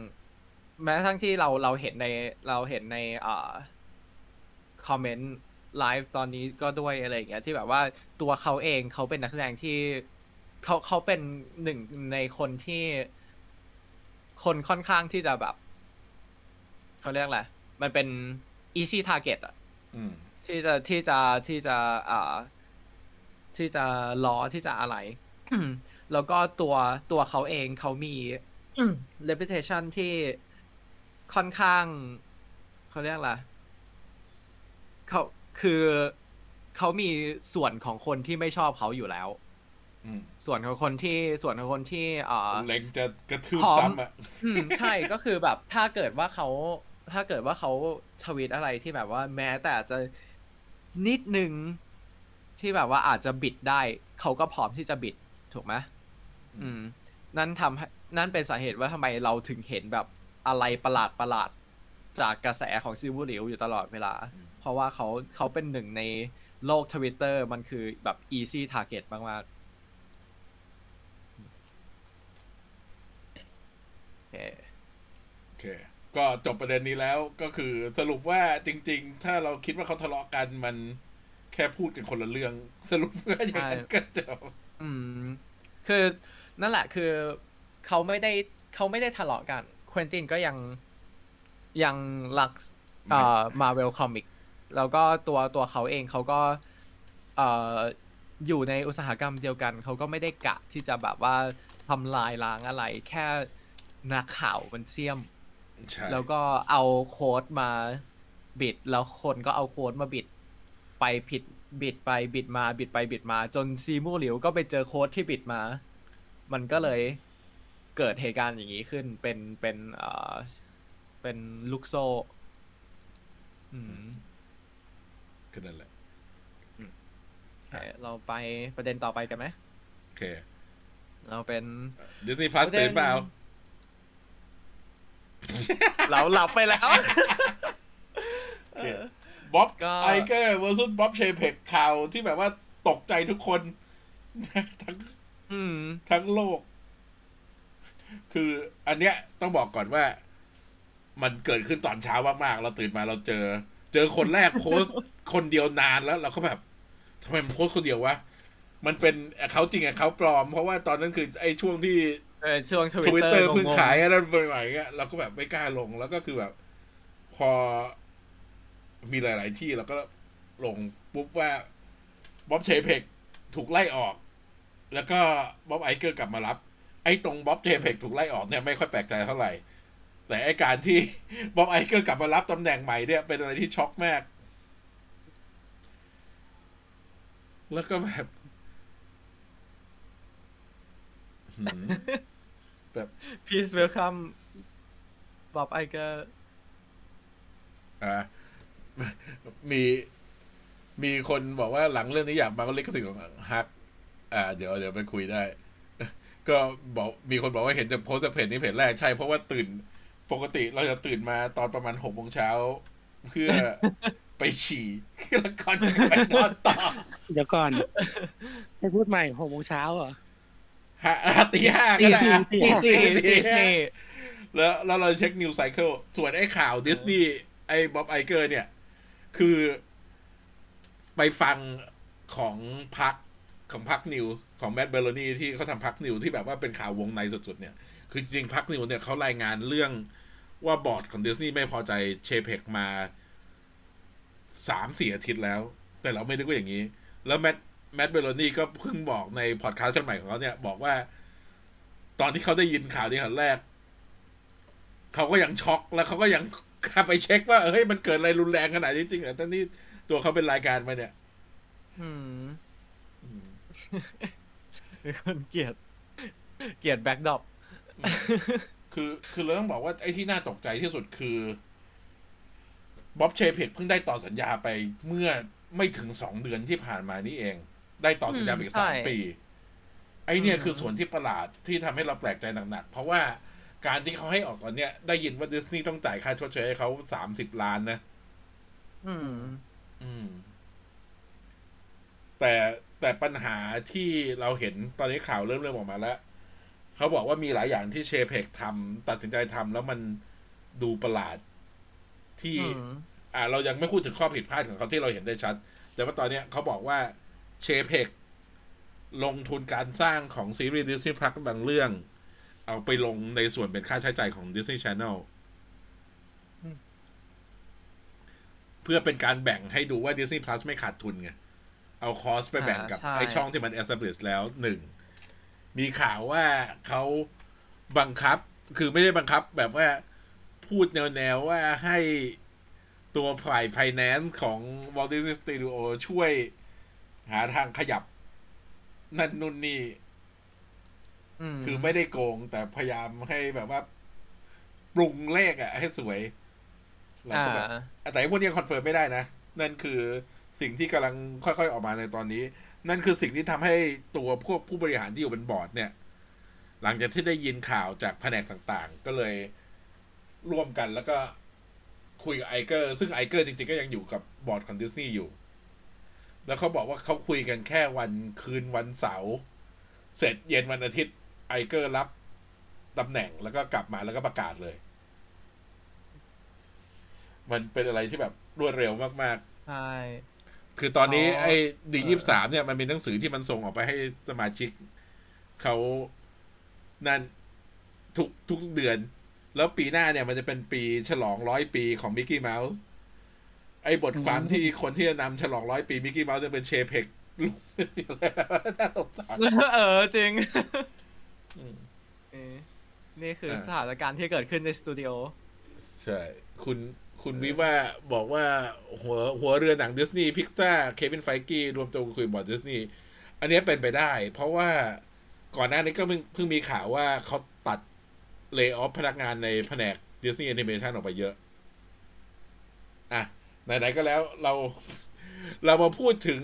แม้กระทั่งที่เราเราเห็นในเราเห็นในอ่าคอมเมนต์ไลฟ์ตอนนี้ก็ด้วยอะไรอย่างเงี้ยที่แบบว่าตัวเขาเองเขาเป็นนักแสดงที่ เขาเขาเป็นหนึ่งในคนที่ คนค่อนข้างที่จะแบบเขาเรียกอะไรมันเป็น easy target อะอืมที่จะที่จะที่จะอ่าที่จะล้อที่จะอะไรแล้วก็ตัวตัวเขาเองเขามี reputation ที่ค่อนข้างเขาเรียกอะไรเขาคือเขามีส่วนของคนที่ไม่ชอบเขาอยู่แล้วอืม ส่วนของคนที่ส่วนของคนที่เอ่อเล็งจะกระทืบพร้อมซ้ำอะอืมใช่ก็คือแบบถ้าเกิดว่าเขาถ้าเกิดว่าเขาทวีตอะไรที่แบบว่าแม้แต่อาจจะนิดนึงที่แบบว่าอาจจะบิดได้ เขาก็พร้อมที่จะบิดถูกไหมอืม นั่นทำให้นั่นเป็นสาเหตุว่าทำไมเราถึงเห็นแบบอะไรประหลาดประหลาดจากกระแสของซิวูหลิวอยู่ตลอดเวลาอืมเพราะว่าเขาเขาเป็นหนึ่งในโลกทวิตเตอร์มันคือแบบ easy target มากๆโอ เคโอเค ก็จบประเด็นนี้แล้วก็คือสรุปว่าจริง ๆ ถ้าเราคิดว่าเขาทะเลาะกันมันแค่พูดกันคนละเรื่อง สรุปว่าอย่างนั้นก็จบอืม คือนั่นแหละคือเขาไม่ได้เขาไม่ได้ทะเลาะกันควินตินก็ยังยังรักเอ่อมาเวลคอมิกแล้วก็ตัวตัวเขาเองเขาก็เอ่ออยู่ในอุตสาหกรรมเดียวกัน เขาก็ไม่ได้กะที่จะแบบว่าทำลายล้างอะไร แค่ นักข่าวมันเสี่ยมใช่แล้วก็เอาโค้ดมาบิด แล้วคนก็เอาโค้ดมาบิด ไปผิดบิดไปบิดมาบิดไปบิดมา จนซีมูหลิวก็ไปเจอโค้ดที่บิดมา มันก็เลยเกิดเหตุการณ์อย่างนี้ขึ้นเป็นเป็นเอ่อเป็นลูกโซ่อืมก็นั่นแหละโอเคเราไปประเด็นต่อไปกันไหมโอเค เราเป็นดิสนีย์พลัสประเด็นตื่นเปล่า เราหลับไปแล้วโอเคบ๊อบก็ไอเกอร์ versus บ๊อบเชเพกข่าวที่แบบว่าตกใจทุกคน ทั้งอืมทั้งโลก คืออันเนี้ยต้องบอกก่อนว่า มันเกิดขึ้นตอนเช้ามากๆ เราตื่นมาเราเจอ เจอคนแรกโพสต์คนเดียวนานแล้ว เราก็แบบทำไมมันโพสต์คนเดียววะมันเป็นเขาจริงอะเขาปลอม เพราะว่าตอนนั้นคือไอ้ช่วงที่เออ ช่วงททวิวิตตเตเตออร์ร์เพิ่งขายอะไรใหม่ๆเงี้ยเราก็แบบไม่กล้าลงแล้วก็คือแบบ พอมีหลาย ๆ ที่เราก็ลงปุ๊บว่า Bob Chapek ถูกไล่ออก แล้วก็ Bob Iger กลับมารับ ไอ้ตรง Bob Chapek ถูกไล่ออกเนี่ยไม่ค่อยแปลกใจเท่าไหร่ แต่ไอ้การที่บ๊อบไอเกอร์กลับมารับตำแหน่งใหม่เนี่ยเป็นอะไรที่ช็อกมาก แล้วก็แบบหืม แบบ Please welcome Bob Iger อ่ามีมีคนบอกว่าหลังเรื่องนี้อยากมาก็ลิขสิทธิ์ของฮัก อ่า เดี๋ยวเดี๋ยวไปคุยได้ ก็บอกมีคนบอกว่าเห็นจากโพสต์จากเพจนี้เพจแรกใช่เพราะว่าตื่นปกติเราจะตื่นมาตอนประมาณหกโมงเช้า เพื่อไปฉี่แล้วก่อนจะไปนอนต่อ เดี๋ยวก่อน ให้พูดใหม่หกโมงเช้าเหรอฮะอะ ตีห้าตีก็ได้สี่อะตีสี่ตีสี่แล้วแล้วเราเช็คนิวไซเคิลส่วนไอ้ข่าวดิสนีย์ไอ้บ๊อบไอเกอร์เนี่ย คือไปฟังของ Puck ของ Puck News ของ Matt Belloni ที่เขาทำ Puck News ที่แบบว่าเป็นข่าววงในสุดๆเนี่ย คือจริงๆ Puck News เนี่ยเขารายงานเรื่องว่าบอร์ดของดิสนีย์ไม่พอใจ Chapek มาสามสี่อาทิตย์แล้ว แต่เราไม่นึกว่าอย่างนี้ แล้ว Matt Matt Belloni ก็เพิ่งบอกในพอดแคสต์ใหม่ของเขาเนี่ย บอกว่า ตอนที่เขาได้ยินข่าวนี้ครั้งแรก เขาก็ยังช็อกแล้วเขาก็ยังไปเช็คว่าเฮ้ยมันเกิดอะไรรุนแรงขนาดนี้จริงเหรอทั้งที่ตัวเขาเป็นรายการมาเนี่ยอืมอืมเป็นคนเกลียด เกลียดแบ็กดอปคือคือเราต้องบอกว่าไอ้ที่น่าตกใจที่สุดคือบ๊อบเชเพกเพิ่งได้ต่อสัญญาไปเมื่อไม่ถึงสองเดือนที่ผ่านมานี่เอง ได้ต่อสัญญาไปอีกสามปี ไอ้เนี่ยคือส่วนที่ประหลาดที่ทำให้เราแปลกใจหนักๆ เพราะว่าการที่เขาให้ออกตอนเนี้ย ได้ยินว่าดิสนีย์ต้องจ่ายค่าชดเชยให้เขาสามสิบล้านนะ อืม อืม แต่แต่ปัญหาที่เราเห็นตอนนี้ข่าวเริ่มเริ่มออกมาแล้ว เขาบอกว่ามีหลายอย่างที่เชเพกทำตัดสินใจทำแล้วมันดูประหลาดที่อืมอ่า เรายังไม่พูดถึงข้อผิดพลาดของเขาที่เราเห็นได้ชัด แต่ว่าตอนเนี้ยเขาบอกว่า เชเพกลงทุนการสร้างของซีรีส์ดิสนีย์พักบางเรื่อง เอาไปลงในส่วนเป็นค่าใช้จ่ายของ Disney Channel อืมเพื่อเป็นการแบ่งให้ดูว่า Disney Plus ไม่ขาดทุนไง เอาคอสไปแบ่งกับอ่าใช่ไอช่องที่มัน establish แล้วหนึ่ง มีข่าวว่าเขาบังคับ คือไม่ได้บังคับแบบว่าพูดแนวๆว่าให้ตัวฝ่าย finance ของ Walt Disney Studio ช่วย หาทางขยับ นั่นนู่นนี่มคือไม่ได้โกง แต่พยายามให้แบบว่า ปรุงเลขอะให้สวยเราอ่าก็แบบแต่ไอ้พวกนี้ยัง confirm ไม่ได้นะ นั่นคือสิ่งที่กำลังค่อยๆออกมาในตอนนี้ นั่นคือสิ่งที่ทำให้ตัวพวกผู้บริหารที่อยู่บนบอร์ดเนี่ย หลังจากที่ได้ยินข่าวจากแผนกต่างๆ ก็เลยร่วมกันแล้วก็คุยกับ Iger ซึ่ง Iger จริงๆ ก็ยังอยู่กับบอร์ดของดิสนีย์อยู่ แล้วเขาบอกว่าเขาคุยกันแค่วันคืนวันเสาร์เสร็จเย็นวันอาทิตย์ Iger รับตำแหน่งแล้วก็กลับมาแล้วก็ประกาศเลย มันเป็นอะไรที่แบบรวดเร็วมากๆใช่คือตอนนี้อ๋อเออไอ้ D ยี่สามเนี่ยมันมีหนังสือที่มันส่งออกไปให้สมาชิกเขานั่นทุกทุกเดือน แล้วปีหน้าเนี่ยมันจะเป็นปีฉลองร้อยปีของ Mickey Mouse ไอ้บทความที่คนที่จะนำฉลองร้อยปี Mickey Mouse จะเป็น Chapekลูกน่าสงสารเออจริงอืมเออนี่คืออ่าสถานการณ์ที่เกิดขึ้นในสตูดิโอ ใช่ คุณคุณวิว่าบอกว่าหัวหัวเรือหนัง Disney Pixar Kevin Feige รวมตัวกันคุยบอร์ดดิสนีย์อันเนี้ยเป็นไปได้ เพราะว่าก่อนหน้านี้ก็เพิ่งเพิ่งมีข่าวว่าเขาตัดเล y o อ f พนักงานในแผนก Disney Animation ออกไปเยอะ อะ ไหนๆก็แล้วเราเรามาพูดถึง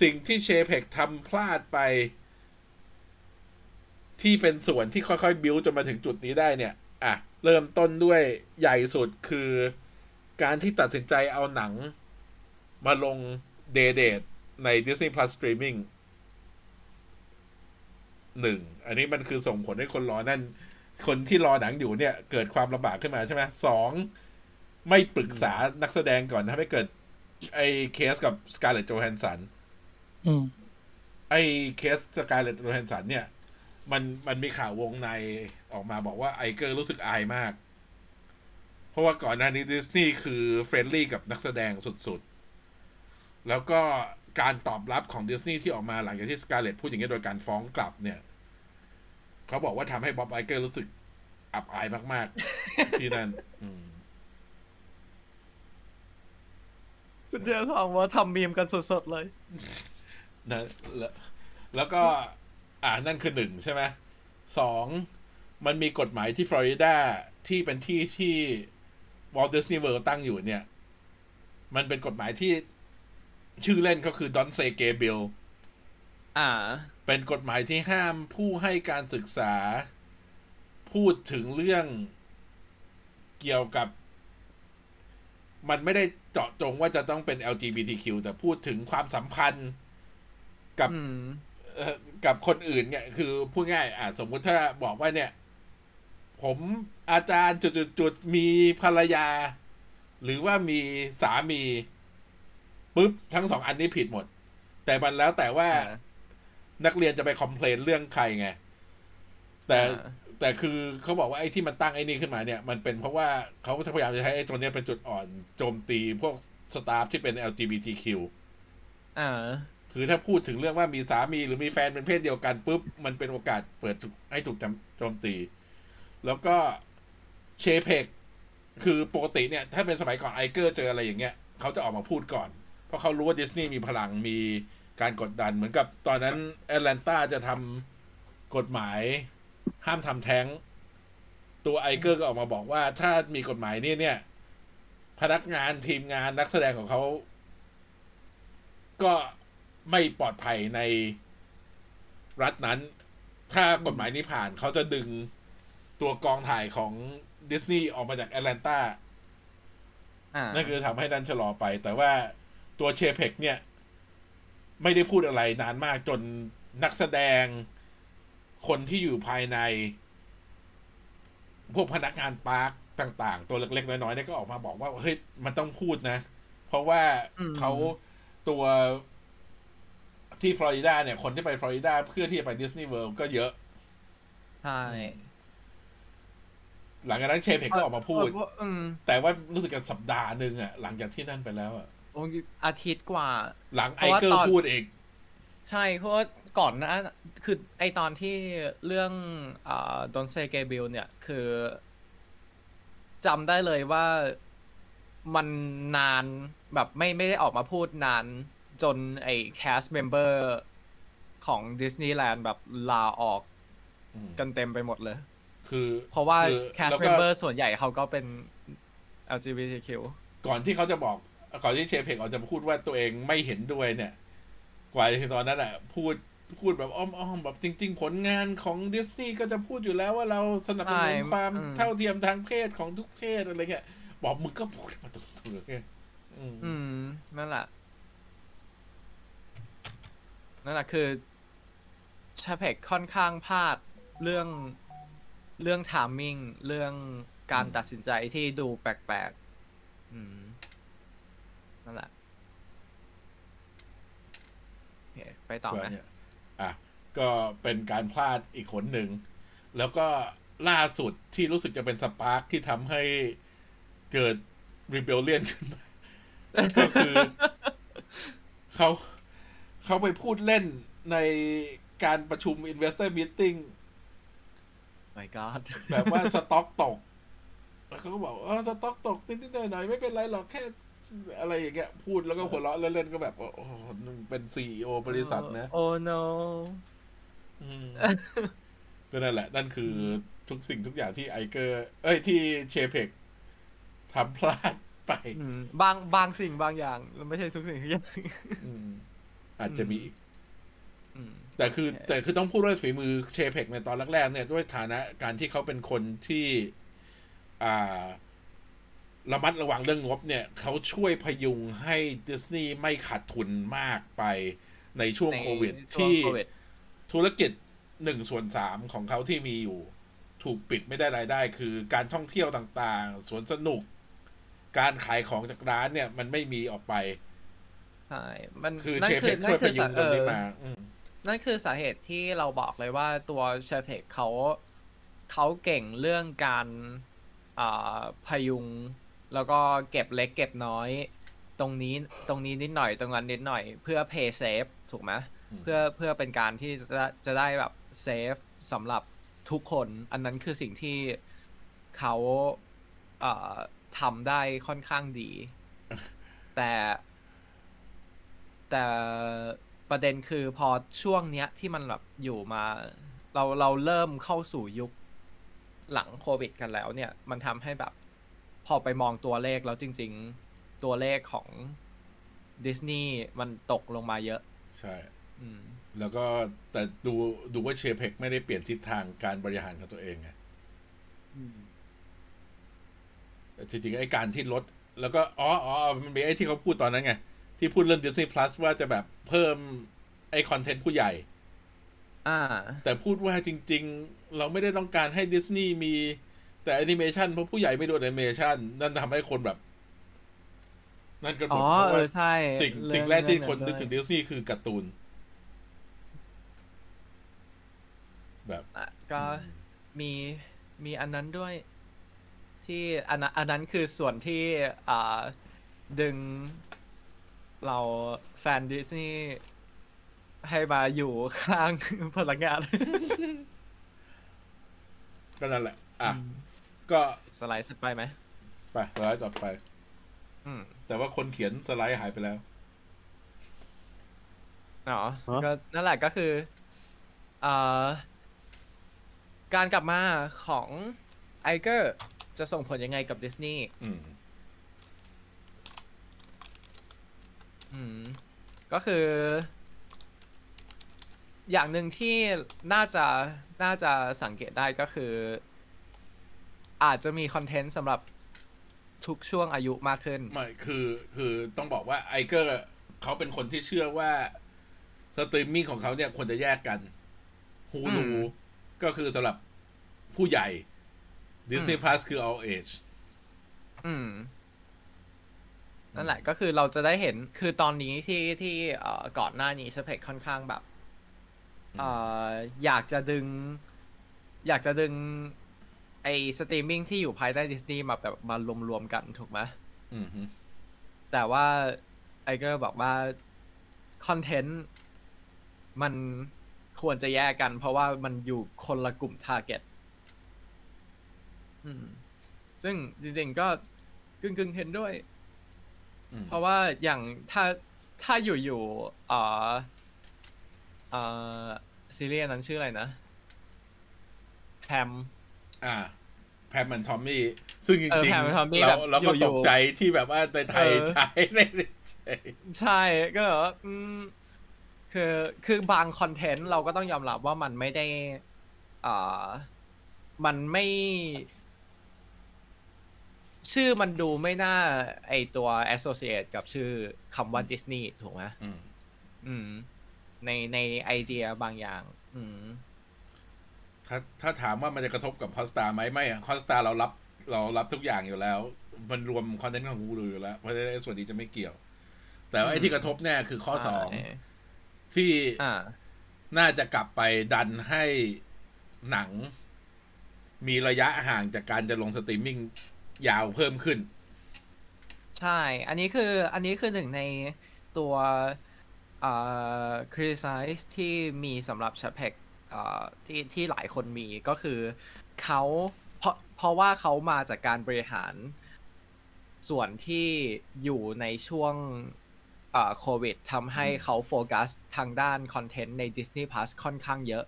สิ่งที่เชเพกทำพลาดไป ที่เป็นส่วนที่ค่อยๆ บิวจนมาถึงจุดนี้ได้เนี่ย อะ เริ่มต้นด้วยใหญ่สุดคือการที่ตัดสินใจเอาหนัง มาลงเดเด e ใน Disney Plus Streaming หนึ่ง อันนี้มันคือส่งผลให้คนรอนั่น คนที่รอหนังอยู่เนี่ย เกิดความลำบากขึ้นมาใช่ไหมสอง ไม่ปรึกษานักแสดงก่อนถ้าไม่เกิด ไอ้เคสกับสการ์ t เลตโจแฮนสันอืมไอ้ case Scarlett Johansson เนี่ย มันมันมีข่าววงในออกมาบอกว่า Iger รู้สึกอายมาก เพราะว่าก่อนหน้านี้ดิสนีย์คือ friendly กับนักแสดงสุดๆ แล้วก็การตอบรับของดิสนีย์ที่ออกมาหลังจากที่ Scarlett พูดอย่างนี้โดยการฟ้องกลับเนี่ย เขาบอกว่าทำให้บ๊อบไอเกอร์รู้สึกอับอายมาก ๆ ที่นั่น อืม คุณเจอทองว่าทำมีมกันสดๆเลยนะแล้วแล้วก็ อ่านั่นคือหนึ่งใช่ไหมสองมันมีกฎหมายที่ฟลอริดาที่เป็นที่ที่วอล t ์ดิสนีย์เวิลด์ตั้งอยู่เนี่ย มันเป็นกฎหมายที่ชื่อเล่นก็คือ Don't Say Gay Bill อ่า เป็นกฎหมายที่ห้ามผู้ให้การศึกษา พูดถึงเรื่องเกี่ยวกับ มันไม่ได้ เจาะจงว่าจะต้องเป็น LGBTQ แต่พูดถึงความสัมพันธ์กับอืมเอ่อกับคนอื่นเนี่ยคือพูดง่ายอะสมมุติถ้าบอกว่าเนี่ย ผมอาจารย์จุดๆๆมีภรรยา หรือว่ามีสามีปุ๊บทั้งสองอันนี้ผิดหมด แต่มันแล้วแต่ว่าอ่านักเรียนจะไปคอมเพลนเรื่องใครไง แต่อ่า แต่คือเขาบอกว่าไอ้ที่มันตั้งไอ้นี่ขึ้นมาเนี่ย มันเป็นเพราะว่าเขาพยายามจะใช้ไอ้ตัวเนี้ยเป็นจุดอ่อนโจมตีพวกสตาฟที่เป็น LGBTQ อ่าคือถ้าพูดถึงเรื่องว่ามีสามีหรือมีแฟนเป็นเพศเดียวกันปุ๊บ มันเป็นโอกาสเปิดให้ถูกโจมตี แล้วก็เชเพกคือปกติเนี่ย ถ้าเป็นสมัยก่อนไอเกอร์เจออะไรอย่างเงี้ยเขาจะออกมาพูดก่อน เพราะเขารู้ว่าดิสนีย์มีพลังมีการกดดันเหมือนกับตอนนั้นแอตแลนตาจะทำกฎหมาย ห้ามทำแท้ง ตัวไอเกอร์ก็ออกมาบอกว่า ถ้ามีกฎหมายนี้เนี่ย พนักงานทีมงานนักแสดงของเขา ก็ไม่ปลอดภัยในรัฐนั้น ถ้ากฎหมายนี้ผ่านเขาจะดึงตัวกองถ่ายของดิสนีย์ออกมาจากแอตแลนตาอ่านั่นคือทำให้ดันชะลอไป แต่ว่าตัวเชเพกเนี่ย ไม่ได้พูดอะไรนานมากจนนักแสดง คนที่อยู่ภายใน พวกพนักงานปาร์คต่าง ๆ ตัวเล็กๆน้อยๆเนี่ยก็ออกมาบอกว่าเฮ้ยมันต้องพูดนะ เพราะว่าอืมเขาตัวที่ฟลอริดาเนี่ย คนที่ไปฟลอริดาเพื่อที่จะไปดิสนีย์เวิลด์ก็เยอะ ใช่ หลังจากนั้น Chapek ก็ออกมาพูดเอออืมแต่ว่ารู้สึกกันสัปดาห์หนึ่งอะหลังจากที่นั่นไปแล้วอะโอ้ยอาทิตย์กว่า หลังไอเกอร์พูดอีก เพราะว่าตอน ใช่เพราะว่าก่อนหนะคือไอตอนที่เรื่องอ่า Don't Say Gay Bill เนี่ย คือจำได้เลยว่ามันนานแบบไม่ไม่ได้ออกมาพูดนานจนไอ้ cast memberของดิสนีย์แลนด์แบบลาออกอืมกันเต็มไปหมดเลย คือเพราะว่าคือแคสแล้วเมก็ มเบอร์ส่วนใหญ่เขาก็เป็น LGBTQ ก่อนที่เขาจะบอก ก่อนที่เชเพกออกจะพูดว่าตัวเองไม่เห็นด้วยเนี่ย กว่าที่ตอนนั้นอะพูดพูดแบบอ้อมๆแบบจริง ๆ ผลงานของดิสนีย์ก็จะพูดอยู่แล้วว่าเราสนับสนุนใช่ความอืมเท่าเทียมทางเพศของทุกเพศอะไรเงี้ยบอกมึงก็พูดมาตรงๆไงอืมอืมนั่นแหละนั่นแหละคือชาเพกค่อนข้างพลาดเรื่องเรื่องทามมิ่งเรื่องการตัดสินใจที่ดูแปลกๆ อืม นั่นแหละโอเค ไปต่อก็นะเนี่ยอะก็เป็นการพลาดอีกคนหนึ่ง แล้วก็ล่าสุดที่รู้สึกจะเป็นสปาร์คที่ทำให้เกิดรีเบลเลียนขึ้นมาก็คือเขาเขาไปพูดเล่นในการประชุม Investor Meeting my god แบบว่าสต็อกตก แล้วเขาก็บอกเออสต็อกตกนิดๆหน่อยๆไม่เป็นไรหรอกแค่ อะไรอย่างเงี้ยพูดแล้วก็หัวเราะเล่นๆก็แบบโอ้โหเป็นซีอบริษัทนะโอ้ no อืมก็นั่นแหละ นั่นคือทุกสิ่งทุกอย่างที่ไอเกอร์ เอ้ยที่เชเพกทำพลาดไปอืมบางบางสิ่งบางอย่างมันไม่ใช่ทุกสิ่งทุกอย่างอืมอาจจะมีอีกอืมแต่คือโอเคแต่คือต้องพูดว่าฝีมือเชเพกในตอนแรกๆเนี่ยด้วยฐานะการที่เขาเป็นคนที่ อ่า ระมัดระวังเรื่องงบเนี่ยเขาช่วยพยุงให้ดิสนีย์ไม่ขาดทุนมากไปในช่วงในโควิดช่วงที่โควิดธุรกิจหนึ่งส่วนสามของเขาที่มีอยู่ ถูกปิดไม่ได้รายได้ คือการท่องเที่ยวต่างๆสวนสนุก การขายของจากร้านเนี่ย มันไม่มีออกไปใช่มันคือนั่เชนเพกนั่ช่วยนพคือยุสางตรงนี้เออมาอืมนั่นคือสาเหตุที่เราบอกเลยว่าตัวเชเพกเขาเขาเก่งเรื่องการอ่าพยุง แล้วก็เก็บเล็กเก็บน้อย ตรงนี้ตรงนี้นิดหน่อยตรงนั้นนิดหน่อย เพื่อ pay safe ถูกไหมอืมเพื่อเพื่อเป็นการที่จะจะได้แบบเซฟสำหรับทุกคน อันนั้นคือสิ่งที่เขาเอ่อทำได้ค่อนข้างดี แต่ แต่ประเด็นคือพอช่วงเนี้ยที่มันแบบอยู่มา เราเราเริ่มเข้าสู่ยุคหลังโควิดกันแล้วเนี่ย มันทำให้แบบ พอไปมองตัวเลขแล้วจริง ๆ ตัวเลขของดิสนีย์มันตกลงมาเยอะ ใช่อืมแล้วก็แต่ดูดูว่าเชเพกไม่ได้เปลี่ยนทิศทางการบริหารของตัวเองไงแต่จริงๆ ไอ้การที่ลด แล้วก็อ๋ออ๋อมันมีไอ้ที่เขาพูดตอนนั้นไง ที่พูดเรื่อง Disney Plus ว่าจะแบบเพิ่มไอ้คอนเทนต์ผู้ใหญ่ อ่า แต่พูดว่าจริง ๆ เราไม่ได้ต้องการให้ดิสนีย์มี แต่แอนิเมชันเพราะผู้ใหญ่ไม่ดูแอนิเมชันนั่นทำให้คนแบบ นั่นก็หมอ๋ดอเพราะเอว่าอใช่สิ่งเรื่องสิ่งแรกที่เรื่องคนนึกด้วยถึงดิสนีย์คือการ์ตูน แบบอะก็มีมีอันนั้นด้วย ที่อันนั้นอันนั้นคือส่วนที่อ่าดึงเราแฟนดิสนีย์ให้มาอยู่ข้างพลังงานก็นั่นแหละ อะ ก็สไลด์ถัดไปไหมไปสไลด์ต่อไป อืมแต่ว่าคนเขียนสไลด์หายไปแล้วอ๋อฮะก็นั่นแหละก็คือเอ่อการกลับมาของไอเกอร์จะส่งผลยังไงกับดิสนีย์อืมอืมก็คือ อย่างหนึ่งที่น่าจะน่าจะสังเกตได้ก็คือ อาจจะมีคอนเทนต์สำหรับทุกช่วงอายุมากขึ้น ไม่คือคือต้องบอกว่าไอเกอร์เขาเป็นคนที่เชื่อว่าสตรีมมิ่งของเขาเนี่ยควรจะแยกกัน Hulu อืมก็คือสำหรับผู้ใหญ่ Disney อืม Plus คือ all age อืม นั่นแหละก็คือเราจะได้เห็นคือตอนนี้ที่ที่เอ่อก่อนหน้านี้ Chapek ค่อนข้างแบบเอ่ออยากจะดึง อยากจะดึง ไอ้สตรีมมิ่งที่อยู่ภายใต้ดิสนีย์มาแบบมารวมๆกันถูกไหมอืมฮึแต่ว่าไอเกอร์บอกว่าคอนเทนต์มันควรจะแยกกัน เพราะว่ามันอยู่คนละกลุ่ม targetซึ่งจริงๆก็กึ่งๆเห็นด้วยอืมเพราะว่าอย่างถ้าถ้าอยู่ๆเอ่อเอ่อซีรีส์นั้นชื่ออะไรนะแพม อ่าแพมมันทอมมี่ซึ่งจเออริงแพม Tommy ๆเราแบบเราก็อยู่ๆตกใจที่แบบว่าในไทยเออใช้ในใช่ก็แบบว่าอืมคือคือบางคอนเทนต์เราก็ต้องยอมรับว่ามันไม่ได้อ่ามันไม่ ชื่อมันดูไม่น่า ไอตัว associate กับชื่อคำว่าดิสนีย์ถูกไหมอืมอืมในในไอเดียบางอย่าง อืม ถ้าถ้าถามว่ามันจะกระทบกับคอสตาไหมไม่คอสตาเรารับเรารับทุกอย่างอยู่แล้ว มันรวมคอนเทนต์ของกูดูอยู่แล้ว เพราะฉะนั้นไอ้ส่วนนี้จะไม่เกี่ยว แต่ว่าไอ้ที่กระทบแน่คือข้อสองใช่ที่อ่าน่าจะกลับไปดันให้หนัง มีระยะห่างจากการจะลงสตรีมมิ่งยาวเพิ่มขึ้น ใช่ อันนี้คือ อันนี้คือหนึ่งในตัว เอ่อ criticize ที่มีสำหรับ c h a p e c เอ่อ ที่ที่หลายคนมีก็คือเขาเพราะเพราะว่าเขามาจากการบริหารส่วนที่อยู่ในช่วงเอ่อโควิดทำให้เขาโฟกัสทางด้านคอนเทนต์ใน Disney Plus ค่อนข้างเยอะ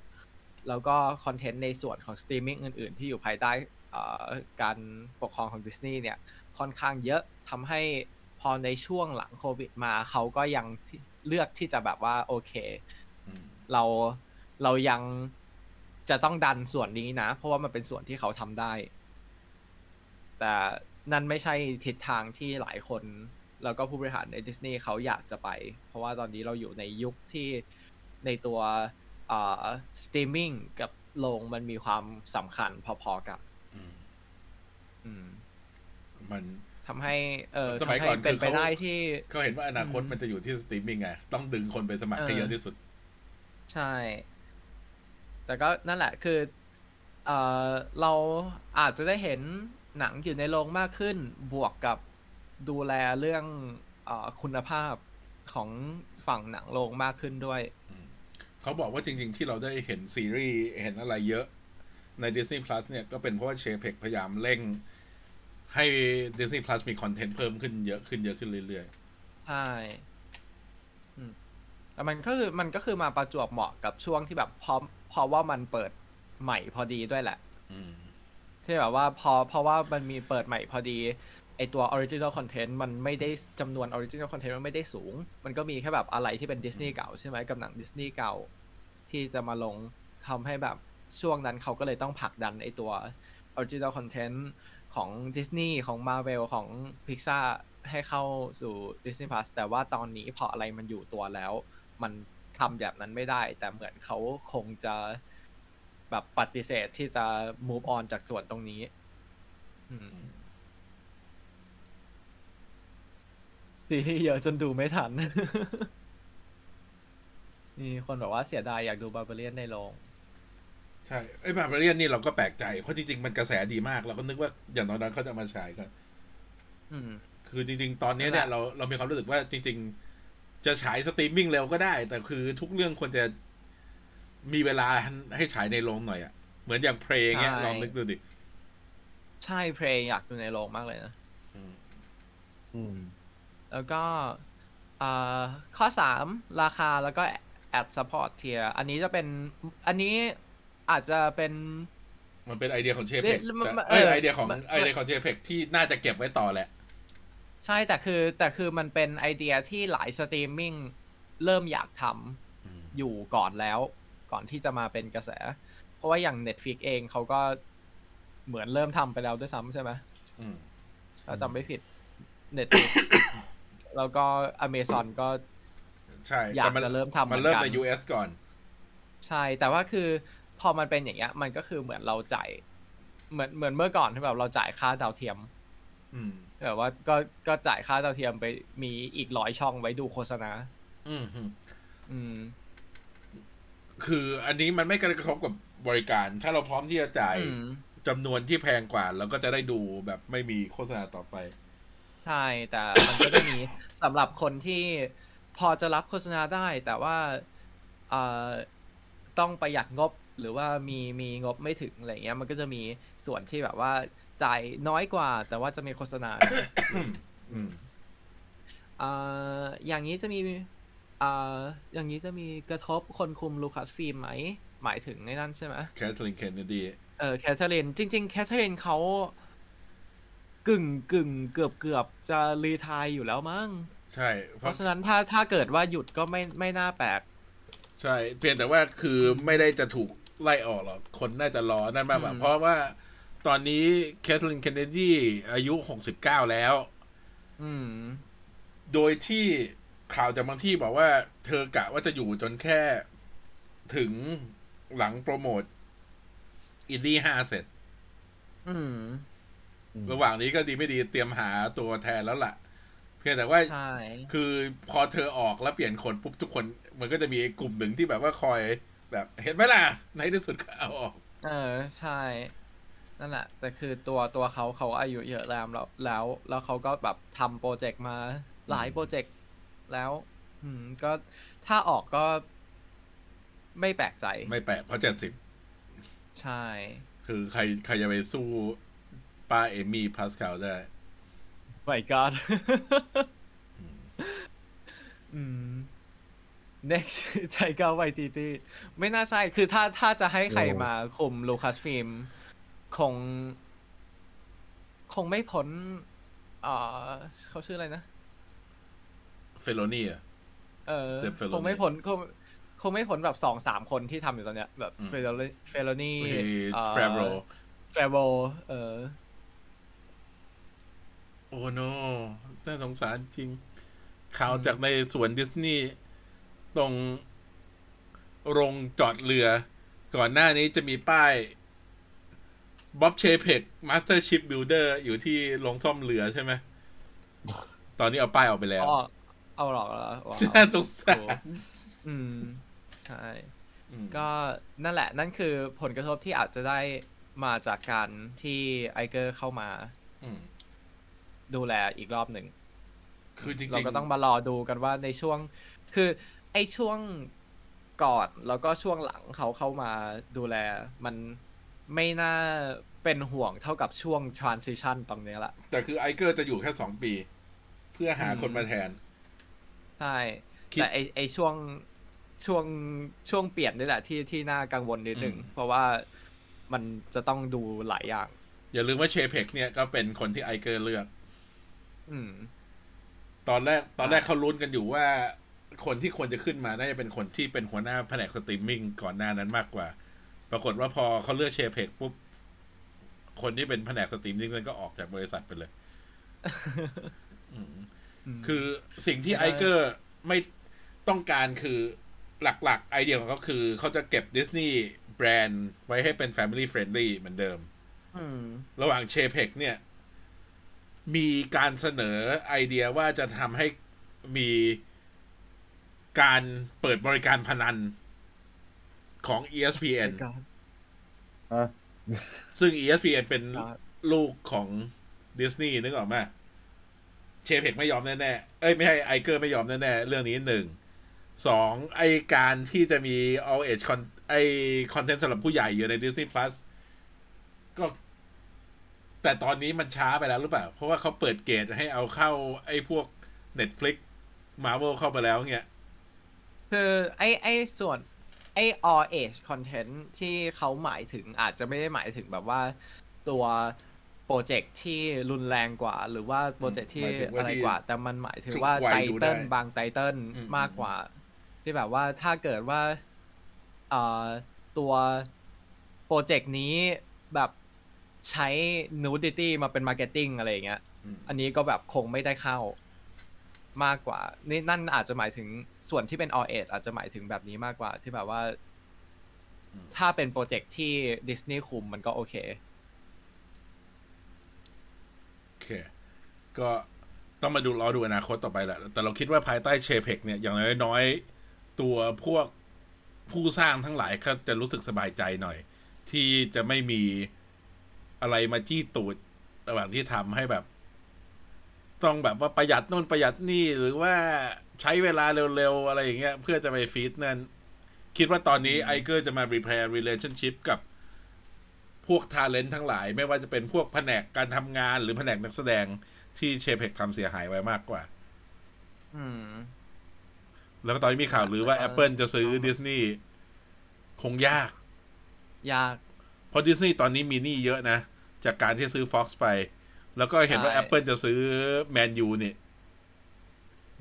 แล้วก็คอนเทนต์ในส่วนของสตรีมมิ่งอื่น ๆ ที่อยู่ภายใต้เอ่อการปกครองของดิสนีย์เนี่ยค่อนข้างเยอะทำให้พอในช่วงหลังโควิดมาเขาก็ยังที่เลือกที่จะแบบว่าโอเคอืมเรา เรายังจะต้องดันส่วนนี้นะ เพราะว่ามันเป็นส่วนที่เขาทำได้ แต่นั่นไม่ใช่ทิศทางที่หลายคน แล้วก็ผู้บริหารในดิสนีย์เขาอยากจะไป เพราะว่าตอนนี้เราอยู่ในยุคที่ในตัวสตรีมมิ่งกับโรงมันมีความสำคัญพอๆกันอืมอืมมันทำให้ เออสมัยทำให้ก่อนเป็นคือไปเขาได้ที่เขาเห็นว่าอนาคตอืมมันจะอยู่ที่สตรีมมิ่งไง ต้องดึงคนไปสมัครให้เออเยอะที่สุด ใช่ แต่ก็นั่นแหละคือเออเราอาจจะได้เห็นหนังอยู่ในโรงมากขึ้น บวกกับดูแลเรื่องเออคุณภาพของฝั่งหนังโรงมากขึ้นด้วย เขาบอกว่าจริง ๆ ที่เราได้เห็นซีรีส์เห็นอะไรเยอะใน Disney Plus เนี่ยก็เป็นเพราะว่าเชเพกพยายามเร่ง ให้ Disney Plus มีคอนเทนต์เพิ่มขึ้นเยอะขึ้นเยอะขึ้นเรื่อยใช่อืมแต่มันก็คือมันก็คือมาประจวบเหมาะกับช่วงที่แบบพร้อม เพราะว่ามันเปิดใหม่พอดีด้วยแหละๆอืมที่แบบว่าพอเพราะว่ามันมีเปิดใหม่พอดีไอตัว original content มันไม่ได้จำนวน original content มันไม่ได้สูง มันก็มีแค่แบบอะไรที่เป็นดิสนีย์เก่าใช่ไหมกับหนังดิสนีย์เก่า ที่จะมาลงทำให้แบบช่วงนั้นเขาก็เลยต้องผลักดันไอตัว original content ของดิสนีย์ของ Marvel ของ Pixar ให้เข้าสู่ Disney Plus แต่ว่าตอนนี้พออะไรมันอยู่ตัวแล้ว มัน ทำแบบนั้นไม่ได้ แต่เหมือนเขาคงจะแบบปฏิเสธที่จะ move on จากส่วนตรงนี้อืมซีรีส์เยอะจนดูไม่ทันมีคนบอกว่าเสียดายอยากดูบาร์เบเรียนในโรงใช่ไอ้มาเรียนนี่เราก็แปลกใจ เพราะจริง ๆ มันกระแสดีมาก เราก็นึกว่าอย่างตอนนั้นเขาจะมาฉายกันอืมคือจริง ๆ ตอนนี้เนี่ยนั่นแหละเราเรามีความรู้สึกว่าจริง ๆ จะฉายสตรีมมิ่งเร็วก็ได้ แต่คือทุกเรื่องควรจะมีเวลาให้ฉายในโรงหน่อยอะเหมือนอย่าง Prey เงี้ยลองนึกดูดิ ใช่ Prey อยากดูในโรงมากเลยนะอืมอืมแล้วก็อ่าข้อสามราคาแล้วก็ ad support tier อันนี้จะเป็นอันนี้อาจจะเป็น มันเป็นไอเดียของเช เอ๊ะเพ็กมันมันเอ้ยเออไอเดียของมันไอเดียของ Chapek ที่น่าจะเก็บไว้ต่อแหละ ใช่แต่คือแต่คือมันเป็นไอเดียที่หลายสตรีมมิ่งเริ่มอยากทำอยู่ก่อนแล้ว ก่อนที่จะมาเป็นกระแส เพราะว่าอย่าง Netflix เองเขาก็เหมือนเริ่มทำไปแล้วด้วยซ้ำใช่ไหมอืมถ้าจำไม่ผิด Netflix แล้วก็ Amazon ก็ใช่อยากแต่มันจะเริ่มทำมันเริ่มเหมืในอนกัน US ก่อน ใช่แต่ว่าคือพอมันเป็นอย่างเงี้ย มันก็คือเหมือนเราจ่ายเหมือนเหมือนเมื่อก่อนที่แบบเราจ่ายค่าดาวเทียม อืม แบบว่าก็ก็จ่ายค่าดาวเทียมไปมีอีกร้อยช่องไว้ดูโฆษณาอืมอืมอืม คืออันนี้มันไม่กระทบกับบริการ ถ้าเราพร้อมที่จะจ่ายอืมจำนวนที่แพงกว่าเราก็จะได้ดูแบบไม่มีโฆษณาต่อไป ใช่ แต่มันก็จะมีสำหรับคนที่พอจะรับโฆษณาได้ แต่ว่าเอ่อต้องประหยัดงบหรือว่ามีมีงบไม่ถึงอะไรเงี้ย มันก็จะมีส่วนที่แบบว่า จ่ายน้อยกว่า แต่ว่าจะมีโฆษณาอืมอ่าอย่างนี้จะมีอ่าอย่างนี้จะมีกระทบคนคุมลูคัสฟิล์มไหม หมายถึงในนั่นใช่ไหมแคทเธอรีนเคนเนดีเออแคทเธอรีนจริง ๆ แคทเธอรีนเขากึ่งกึ่งเกือบเกือบจะรีไทายอยู่แล้วมั้งใช่ เพเพราะราะฉะนั้นถ้าถ้าเกิดว่าหยุดก็ไม่ไม่น่าแปลก ใช่ เพียงแต่ว่าคือไม่ได้จะถูกไล่ออกหรอก คนน่าจะรอนั่นมากกว่าอืมเพราะว่า ตอนนี้แคทเธอรีนเคนเนดีอายุ69แล้ว อืม โดยที่ข่าวจากบางที่บอกว่า เธอกะว่าจะอยู่จนแค่ถึงหลังโปรโมทอินดี้ห้าเสร็จ อืม ระหว่างนี้ก็ดีไม่ดีเตรียมหาตัวแทนแล้วล่ะ เพียงแต่ว่าใช่คือพอเธอออกแล้วเปลี่ยนคนปุ๊บทุกคน มันก็จะมีไอ้กลุ่มหนึ่งที่แบบว่าคอย แบบ เห็นไหมล่ะ ในที่สุดก็เอาออก เออ ใช่ นั่นแหละ แต่คือตัวตัวเขาเขาอายุเยอะแล้วแล้วแล้วแล้วเขาก็แบบทำโปรเจกต์มาหลายโปรเจกต์แล้ว อืมก็ถ้าออกก็ไม่แปลกใจ ไม่แปลกเพราะเจ็ดสิบใช่ คือใครใครจะไปสู้ป้าเอมี่พาสคาลได้ my god อืม next ไทเกาไวตีตีไม่น่าใช่ คือถ้าถ้าจะให้ใครโอ้มาคุมลูคัสฟิล์ม คง คงไม่พ้นเอ่อเขาชื่ออะไรนะ ฟิโลนี่อะเออเดฟฟิโลนี่คงไม่พ้นคงคงไม่พ้นแบบสองสามคนที่ทำอยู่ตอนเนี้ย แบบอืมฟิโลฟิโลนี่มีแฟฟโรแฟฟโรเออ โอ้โนน่าสงสารจริง ข่าวจากในสวนดิสนีย์ตรงโรงจอดเรือ ก่อนหน้านี้จะมีป้าย Bob Chapek Master Ship Builder อยู่ที่โรงซ่อมเรือใช่ไหม ตอนนี้เอาป้ายออกไปแล้วอ๋อเอาหรอกเหรอว้าวน่าสงสารอืม ใช่อืมก็นั่นแหละ นั่นคือผลกระทบที่อาจจะได้มาจากการที่ไอเกอร์เข้ามาอืมดูแลอีกรอบหนึ่ง คือจริงๆ เราก็ต้องมารอดูกันว่าในช่วง คือไอช่วงก่อนแล้วก็ช่วงหลังเขาเข้ามาดูแลมัน ไม่น่าเป็นห่วงเท่ากับช่วง transition ตรงนี้ละ แต่คือไอเกอร์จะอยู่แค่สองปี เพื่อหาอืมคนมาแทน ใช่คิดแต่ไอไอช่วงช่วงช่วงเปลี่ยนนี่แหละที่ที่น่ากังวลนิดหนึ่งอืมเพราะว่ามันจะต้องดูหลายอย่าง อย่าลืมว่าเชเพกเนี่ยก็เป็นคนที่ไอเกอร์เลือก อืม ตอนแรกตอนแรกเขาลุ้นกันอยู่ว่าคนที่ควรจะขึ้นมาน่าจะเป็นคนที่เป็นหัวหน้าแผนกสตรีมมิ่งก่อนหน้านั้นมากกว่า ปรากฏว่าพอเขาเลือกเชเพกปุ๊บ คนที่เป็นแผนกสตรีมมิ่งนั้นก็ออกจากบริษัทไปเลยอืมคือสิ่งที่ไอเกอร์ไม่ได้ไม่ต้องการคือหลักๆ ไอเดียของเขาคือ เขาจะเก็บดิสนีย์แบรนด์ไว้ให้เป็น Family Friendly เหมือนเดิมอืมระหว่างเชเพกเนี่ย มีการเสนอไอเดียว่าจะทำให้มีการเปิดบริการพนัน ของ ESPN ก็อะซึ่ง ESPN เป็นครับลูกของดิสนีย์นึกออกไหมเชเพกไม่ยอมแน่ๆ เอ้ยไม่ใช่ไอเกอร์ไม่ยอมแน่ๆ เรื่องนี้หนึ่ง สองไอการที่จะมี all age con ไอคอนเทนต์สำหรับผู้ใหญ่อยู่ใน Disney Plus ก็ แต่ตอนนี้มันช้าไปแล้วหรือเปล่า เพราะว่าเขาเปิดเกตให้เอาเข้าไอพวก Netflix Marvel เข้าไปแล้วเนี่ยคือไอไอส่วน ไอ all age content ที่เขาหมายถึงอาจจะไม่ได้หมายถึงแบบว่าตัวโปรเจกต์ที่รุนแรงกว่า หรือว่าโปรเจกต์ที่หมายถึงว่าอะไรที่กว่า แต่มันหมายถึงว่าทุกวัยดูได้บาง title อืมมากกว่า ที่แบบว่าถ้าเกิดว่าเอ่อตัวโปรเจกต์นี้แบบใช้ nudity มาเป็น marketing อะไรอย่างเงี้ยอืมอันนี้ก็แบบคงไม่ได้เข้า มากกว่านี่นั่นอาจจะหมายถึงส่วนที่เป็น all age อาจจะหมายถึงแบบนี้มากกว่าที่แบบว่าอืมถ้าเป็นโปรเจกต์ที่ดิสนีย์คุมมันก็โอเคโอเค ก็ต้องมาดูรอดูอนาคตต่อไปแหละแต่เราคิดว่าภายใต้เชเพกเนี่ยอย่างน้อยๆตัวพวกผู้สร้างทั้งหลายก็จะรู้สึกสบายใจหน่อย ที่จะไม่มีอะไรมาจี้ตูดระหว่างที่ทำให้แบบ ต้องแบบว่าประหยัดนู่นประหยัดนี่หรือว่าใช้เวลาเร็วๆ อะไรอย่างเงี้ย เพื่อจะไปฟีดนั่น คิดว่าตอนนี้ไอเกอร์จะมา repair relationship กับพวกทาเลนต์ทั้งหลาย ไม่ว่าจะเป็นพวกแผนกการทำงานหรือแผนกนักแสดงที่เชเพกทำเสียหายไว้มากกว่า อืม แล้วก็ตอนนี้มีข่าวหรือว่าเออ Apple จะซื้อดิสนีย์คงยาก ยาก เพราะดิสนีย์ตอนนี้มีหนี้เยอะนะ จากการที่ซื้อ Fox ไป แล้วก็เห็นว่าใช่ Apple จะซื้อแมนยูนี่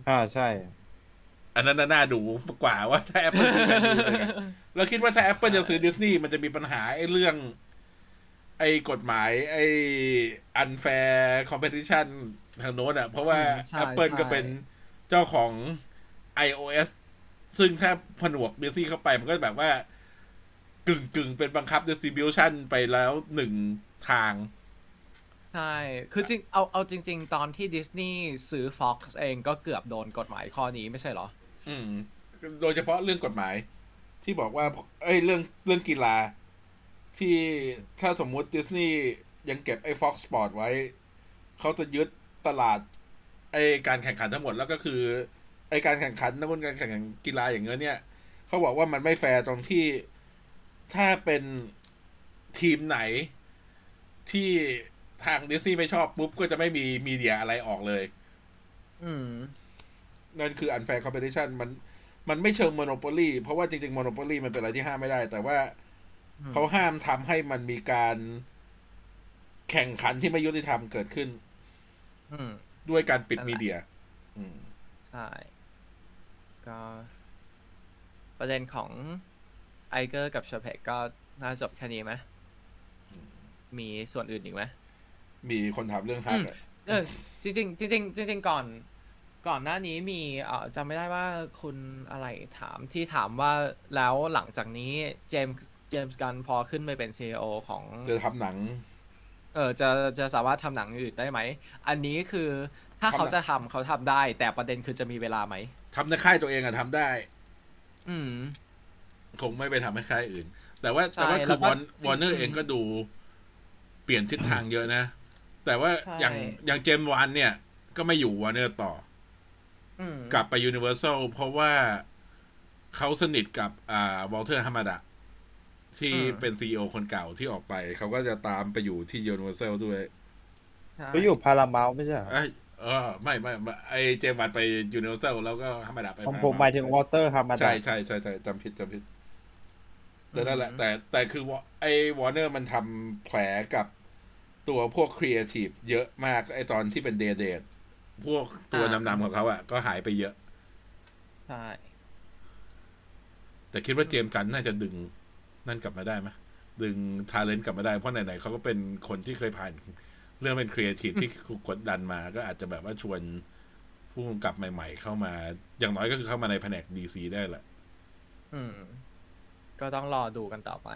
อ่าใช่ อันนั้นน่าดูกว่าว่าถ้า Apple ซื้อแมนยูเลยนะเราคิดว่าถ้า Apple จะซื้อดิสนีย์มันจะมีปัญหาไอ้เรื่อง ไอ้กฎหมาย ไอ้ unfair competition ทางโน้นอะ เพราะว่าอืมใช่ Apple ใช่ก็เป็นเจ้าของ iOS ซึ่งถ้าผนวกดิสนีย์เข้าไปมันก็แบบว่ากึ่งกึ่งๆเป็นบังคับ distribution ไปแล้วหนึ่งทาง ใช่ คือจริง เอา เอาจริง ๆ ตอนที่ดิสนีย์ซื้อ Fox เองก็เกือบโดนกฎหมายข้อนี้ไม่ใช่เหรอ อืม โดยเฉพาะเรื่องกฎหมาย ที่บอกว่า เอ้ย เรื่อง เรื่องกีฬา ที่ถ้าสมมุติดิสนีย์ยังเก็บไอ้ Fox Sport ไว้ เขาจะยึดตลาด ไอ้การแข่งขันทั้งหมด แล้วก็คือ ไอ้การแข่งขันนักบุญการแข่งขันกีฬาอย่างเงี้ยเนี่ย เขาบอกว่ามันไม่แฟร์ตรงที่ ถ้าเป็นทีมไหนที่ ทางดิสนีย์ไม่ชอบปุ๊บก็จะไม่มีมีเดียอะไรออกเลย อืม นั่นคือ unfair competition มัน มันไม่เชิง monopoly เพราะว่าจริงๆ monopoly มันเป็นอะไรที่ห้ามไม่ได้ แต่ว่าอืมเขาห้ามทำให้มันมีการแข่งขันที่ไม่ยุติธรรมเกิดขึ้นอืมด้วยการปิดนั่นแหละมีเดียอืมใช่ ก็ ประเด็นของไอเกอร์กับเชเพกก็น่าจบแค่นี้ไหมอืมมีส่วนอื่นอีกไหม มีคนถามเรื่องฮักอืมอะเออจริงๆจริงๆจริงๆก่อนก่อนหน้านี้มีเอ่อจำไม่ได้ว่าคุณอะไรถามที่ถามว่าแล้วหลังจากนี้เจมส์เจมส์กันพอขึ้นไปเป็น CEO ของจะทำหนัง เออจะจะสามารถทำหนังอื่นได้ไหม อันนี้คือถ้าทำหนังเขาจะทำเขาทำได้ แต่ประเด็นคือจะมีเวลาไหมทำในค่ายตัวเองอะทำได้ อืม คงไม่ไปทำให้ค่ายอื่น แต่ว่าใช่แต่ว่าแล้คือวก็วอนวอร์เนออืร์มเองก็ดู เปลี่ยนทิศทางเยอะนะ แต่ว่าใช่อย่างอย่างเจมส์วานเนี่ย ก็ไม่อยู่วอร์เนอร์ต่ออืมกลับไปยูนิเวอร์แซลเพราะว่าเขาสนิทกับอ่าวอลเทอร์ฮัมมาดะที่เป็น CEO คนเก่าที่ออกไป เขาก็จะตามไปอยู่ที่ยูนิเวอร์แซลด้วยใช่เขาอยู่ Paramount ไม่ใช่เหรอเอ้ยเออไม่ไม่ไม่ไอเจมส์วานไปยูนิเวอร์แซลแล้วก็ฮัมมาดะไปผมผมหมายถึงวอเตอร์ฮามาดะใช่ใช่ใช่ใช่จำผิดจำผิดแต่นั่นแหละ แต่แต่คือว่าไอวอร์เนอร์มันทำแผลกับ ตัวพวกครีเอทีฟเยอะมากไอตอนที่เป็น day dateพวกตัวนำๆของเขาอะก็หายไปเยอะ ใช่ แต่คิดว่าเจมส์กันน่าจะดึงนั่นกลับมาได้ไหมดึง talent กลับมาได้ เพราะไหนๆเขาก็เป็นคนที่เคยผ่าน เรื่องเป็นครีเอทีฟที่ถูกกดดันมา ก็อาจจะแบบว่าชวนผู้กำกับใหม่ ๆ เข้ามา อย่างน้อยก็คือเข้ามาในแผนกดีซีได้แหละ อืม ก็ต้องรอดูกันต่อไป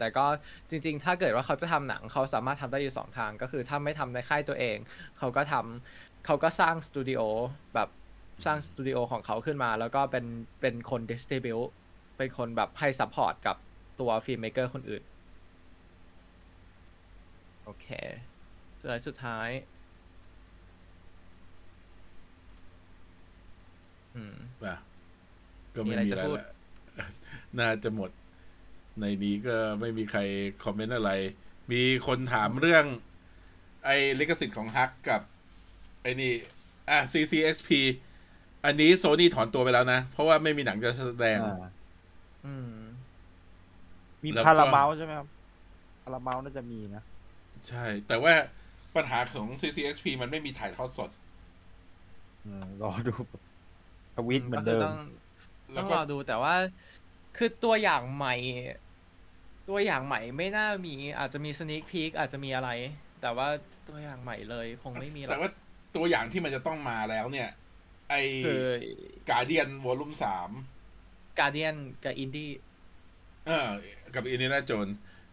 แต่ก็จริง ๆ ถ้าเกิดว่าเขาจะทำหนังเขาสามารถทำได้อยู่สองทาง ก็คือถ้าไม่ทำในค่ายตัวเอง เขาก็ทำเขาก็สร้างสตูดิโอแบบสร้างสตูดิโอของเขาขึ้นมา แล้วก็เป็นเป็นคน distribute เป็นคนแบบให้ support กับตัว filmmaker คนอื่น โอเคสุดท้ายสุดท้าย อืมป่ะก็ไม่มีอะไรมีจะอะไรพูดละน่าจะหมด ในนี้ก็ไม่มีใครคอมเมนต์อะไร มีคนถามเรื่อง ไอ้ลิขสิทธิ์ของฮักกับ ไอ้นี่ อะ CCXP อันนี้โซนี่ถอนตัวไปแล้วนะ เพราะว่าไม่มีหนังจะแสดงอ่าอืมมีแล้วก็พาราเมาใช่ไหมครับพาราเมาน่าจะมีนะ ใช่ แต่ว่าปัญหาของ CCXP มันไม่มีถ่ายทอดสดอืมรอดูทวิตเหมือนเดิมก็คืต้องแล้ต้วองก็รอดูแต่ว่า คือตัวอย่างใหม่ ตัวอย่างใหม่ไม่น่ามีอาจจะมีสน a คพี k อาจจะมีอะไร แต่ว่าตัวอย่างใหม่เลยคงไม่มีหรอแต่กว่าตัวอย่างที่มันจะต้องมาแล้วเนี่ยไอ้คือการเดียนวอลลุ่มสามการเดียนกับอินดี้เออกับอินเดียนาโจน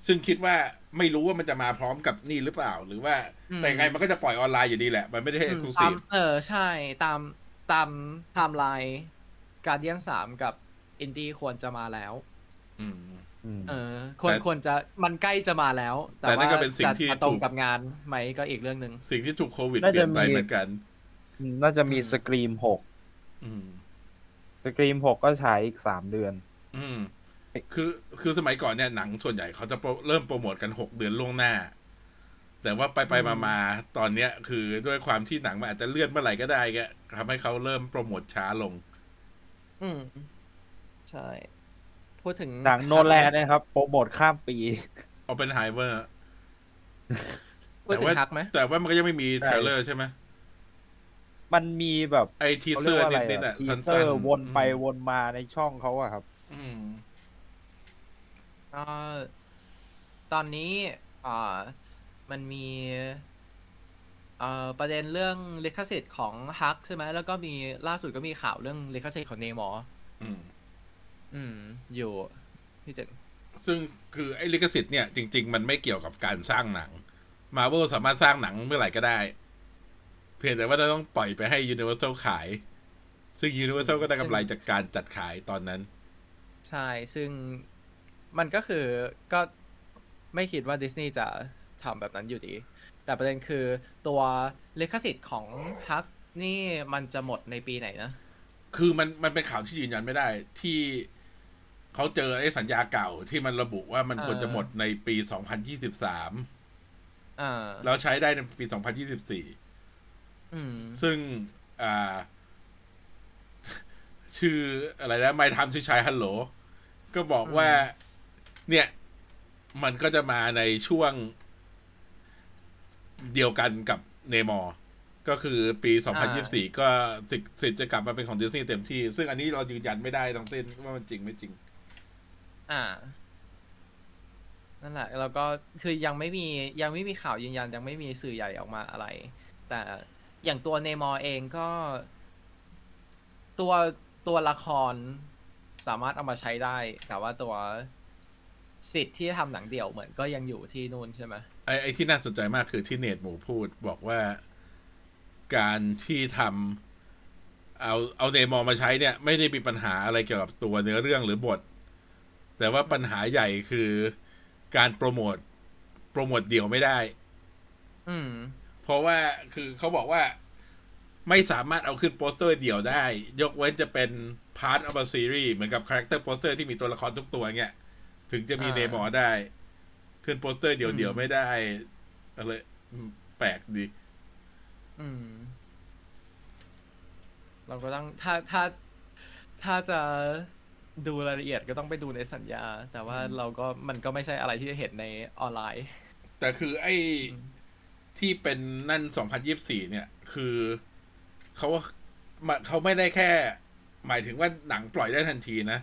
ซึ่งคิดว่าไม่รู้ว่ามันจะมาพร้อมกับนี่หรือเปล่า หรือว่าแต่ยังไงมันก็จะปล่อยออนไลน์อยู่ดีแหละ มันไม่ได้ให้ e x c l u s i v e เออใช่ตามตาม timeline Guardians สามกับอินดี้ควรจะมาแล้ว อืมอืม เออควรแต่ควรจะมันใกล้จะมาแล้ว แต่แต่ว่านก็เป็นสิ่งที่จะมาตรงถูกกับงานไหมก็อีกเรื่องหนึ่งสิ่งที่ถูกโควิดเปลี่ยนไปมีเหมือนกัน น่าจะมีอืม Scream หกอืม Scream หกก็ฉายอีกสามเดือน อืมคือคือสมัยก่อนเนี่ยหนังส่วนใหญ่เขาจะโปรเริ่มโปรโมทกันหกเดือนล่วงหน้า แต่ว่าไปไปมามาตอนเนี้ย คือด้วยความที่หนังมันอาจจะเลื่อนเมื่อไหร่ก็ได้แกทำให้เขาเริ่มโปรโมทช้าลง อืมใช่ พูดถึงหนังโนแลนนะครับโปรโมทข้ามปีเอาเป็นไฮเวอร์พูดถึงฮักไหมแต่ว่ามันก็ยังไม่มีใช่เทรลเลอร์ใช่ไหมมันมีแบบไอทีเขาเซเรีอยกร์ว่าอะไรนิดๆอะอะทีสั้เซอนร์ๆวนไปวนมาในช่องเขาอะครับ อืมก็ตอนนี้อ่ามันมีเอ่อประเด็นเรื่องลิขสิทธิ์ของฮักใช่ไหมแล้วก็มีล่าสุดก็มีข่าวเรื่องลิขสิทธิ์ของเนมอร์อืม อืม อยู่พี่เจ๋งซึ่งคือไอ้ลิขสิทธิ์เนี่ยจริง ๆ มันไม่เกี่ยวกับการสร้างหนังมา r v e l สามารถสร้างหนังเมื่อไหร่ก็ได้ เพียงแต่ว่าเราต้องปล่อยไปให้ Universal ขาย ซึ่ง Universal ก็ได้กำไรจากการจัดขายตอนนั้น ใช่ ซึ่งมันก็คือก็ไม่คิดว่าดิสนีย์จะทำแบบนั้นอยู่ดี แต่ประเด็นคือตัวลิขสิทธิ์ของฮักนี่มันจะหมดในปีไหนนะ คือมันมันเป็นข่าวที่ยืนยันไม่ได้ที่ เขาเจอไอ้สัญญาเก่าที่มันระบุว่ามันเออควรจะหมดในปี2023อ่าแล้วใช้ได้ในปี2024อืมซึ่งอ่า ชื่ออะไรนะ My Time to Shine Hello ก็บอกว่า เนี่ย มันก็จะมาในช่วงเดียวกันกับเนมอร์ก็คือปี 2024 ก็สิทธิ์สิทธิ์จะกลับมาเป็นของดิสนีย์เต็มที่ ซึ่งอันนี้เรายืนยันไม่ได้ทั้งสิ้นว่ามันจริงไม่จริง อ่า นั่นแหละแล้วก็คือยังไม่มียังไม่มีข่าวยืนยันยังไม่มีสื่อใหญ่ออกมาอะไร แต่อย่างตัวเนมอร์เองก็ ตัวตัวละครสามารถเอามาใช้ได้ แต่ว่าตัวสิทธิ์ที่ทำหนังเดี่ยวเหมือนก็ยังอยู่ที่นู่นใช่ไหมไอ้ไอ้ที่น่าสนใจมากคือที่เนตหมูพูดบอกว่าการที่ทำเอาเอาเนมอร์มาใช้เนี่ย ไม่ได้มีปัญหาอะไรเกี่ยวกับตัวเนื้อเรื่องหรือบท แต่ว่าปัญหาใหญ่คือการโปรโมทโปรโมทเดี่ยวไม่ได้ อืม เพราะว่าคือเขาบอกว่าไม่สามารถเอาขึ้นโปสเตอร์เดี่ยวได้ ยกเว้นจะเป็น part of a series เหมือนกับ character poster ที่มีตัวละครทุกตัวเงี้ย ถึงจะมีอ่าเนมอร์ได้ ขึ้นโปสเตอร์เดี่ยวอืๆมไม่ได้อะไรอืมแปลกดี อืม เราก็ต้องถ้าถ้าถ้าจะ ดูรายละเอียดก็ต้องไปดูในสัญญา แต่ว่าอืมเราก็มันก็ไม่ใช่อะไรที่จะเห็นในออนไลน์ แต่คือไอ้ที่เป็นนั่น 2024 เนี่ย คือเขามาเขาไม่ได้แค่ หมายถึงว่าหนังปล่อยได้ทันทีนะ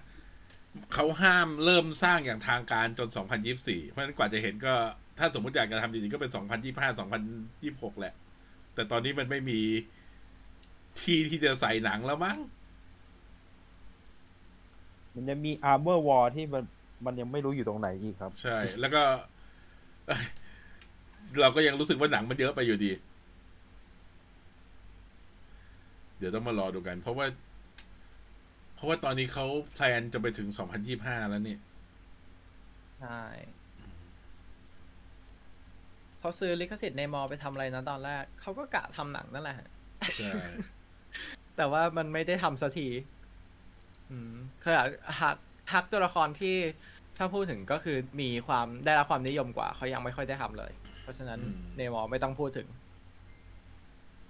เขาห้ามเริ่มสร้างอย่างทางการจน 2024 เพราะฉะนั้นกว่าจะเห็นก็ ถ้าสมมติอยากจะทำจริงๆ ก็เป็น 2025 2026 แหละ แต่ตอนนี้มันไม่มีที่ที่จะใส่หนังแล้วมั้ง มันจะมี Armor War ที่มันมันยังไม่รู้อยู่ตรงไหนอีกครับ ใช่ แล้วก็ เราก็ยังรู้สึกว่าหนังมันเยอะไปอยู่ดี เดี๋ยวต้องมารอดูกัน เพราะว่า เพราะว่าตอนนี้เขาแพลนจะไปถึง2025แล้วนี่ ใช่เขาซื้อลิขสิทธิ์ในมอไปทำอะไรนะตอนแรก เขาก็กะทำหนังนั่นแหละ ใช่ แต่ว่ามันไม่ได้ทำสักทีอืม คือฮักฮักตัวละครที่ถ้าพูดถึงก็คือมีความได้รับความนิยมกว่าเขายังไม่ค่อยได้ทำเลย เพราะฉะนั้นอืมเนมอร์ไม่ต้องพูดถึง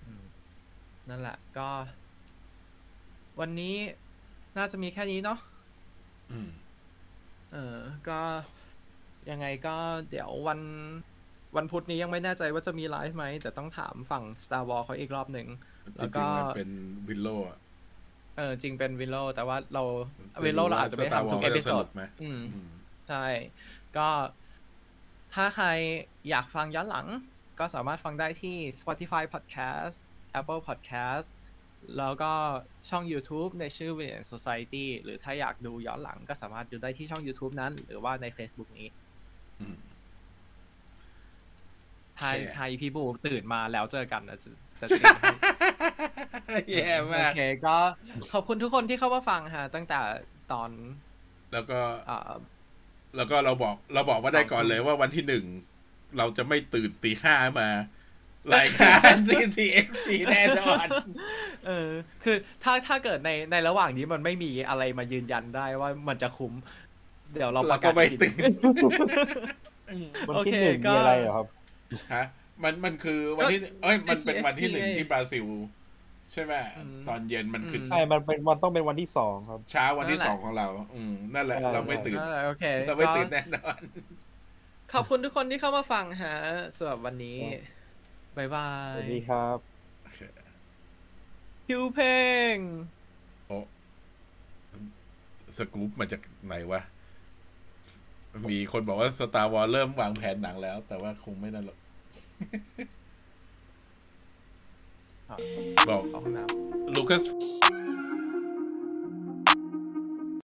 อืมนั่นแหละก็ วันนี้น่าจะมีแค่นี้เนาะอืมเออ ก็ยังไงก็เดี๋ยววันวันพุธนี้ยังไม่แน่ใจว่าจะมีไลฟ์ไหม แต่ต้องถามฝั่ง Star Wars เขาอีกรอบหนึ่งแล้วก็จริงๆมันเป็นวิลโลอะ เออจริงเป็นวิลโลแต่ว่าเราวิลโลเราอาจจะไม่ทำทุก episode ไหมอืมอืมใช่ ก็ถ้าใครอยากฟังย้อนหลัง ก็สามารถฟังได้ที่ Spotify Podcast Apple Podcast แล้วก็ช่อง YouTube ในชื่อ v i l l i a n Society หรือถ้าอยากดูย้อนหลังก็สามารถดูได้ที่ช่อง YouTube นั้น หรือว่าใน Facebook นี้อืมถ้าโอเคถ้าพี่บูตื่นมาแล้วเจอกันนะจะจะตื่นให้ แย่โอมากเคก็ขอบคุณทุกคนที่เข้ามาฟังฮะตั้งแต่ตอน แล้วก็เอ่อแล้วก็เราบอกเราบอกว่าได้ก่อนเลยว่าวันที่หนึ่ง เราจะไม่ตื่นตีห้ามารายการ CTXP แน่นอนเออ คือถ้าถ้าเกิดในในระหว่างนี้มันไม่มีอะไรมายืนยันได้ว่ามันจะคุ้ม เดี๋ยวเราประกาศเราก็ไม่อีกทีหนึ่งตื่นวันโอที่เคหนึ่งก็มีอะไรเหรอครับฮะ มันมันคือวันที่ เอ้ยมันเป็นวันที่หนึ่ง CCXP ที่บราซิล ใช่ไหมอืมตอนเย็นมันคืออมใช่ มันเป็นวันต้องเป็นวันที่สองครับ เช้าวันที่นั่นแหละสองของเรา อืมนั่นแหละใช่เราไม่ตื่นนั่นแหละโอเคเราไม่ก็ตื่นแน่นอน ขอบคุณทุกคนที่เข้ามาฟังฮะสำหรับวันนี้ bye bye สวัสดีครับคิวเพลงโอ้สกู๊ปมาจากไหนวะ มีคนบอกว่า Star Wars เริ่มวางแผนหนังแล้ว แต่ว่าคงไม่นั่นหรอกครั บบอกเข้าห้องน้ำลูคัส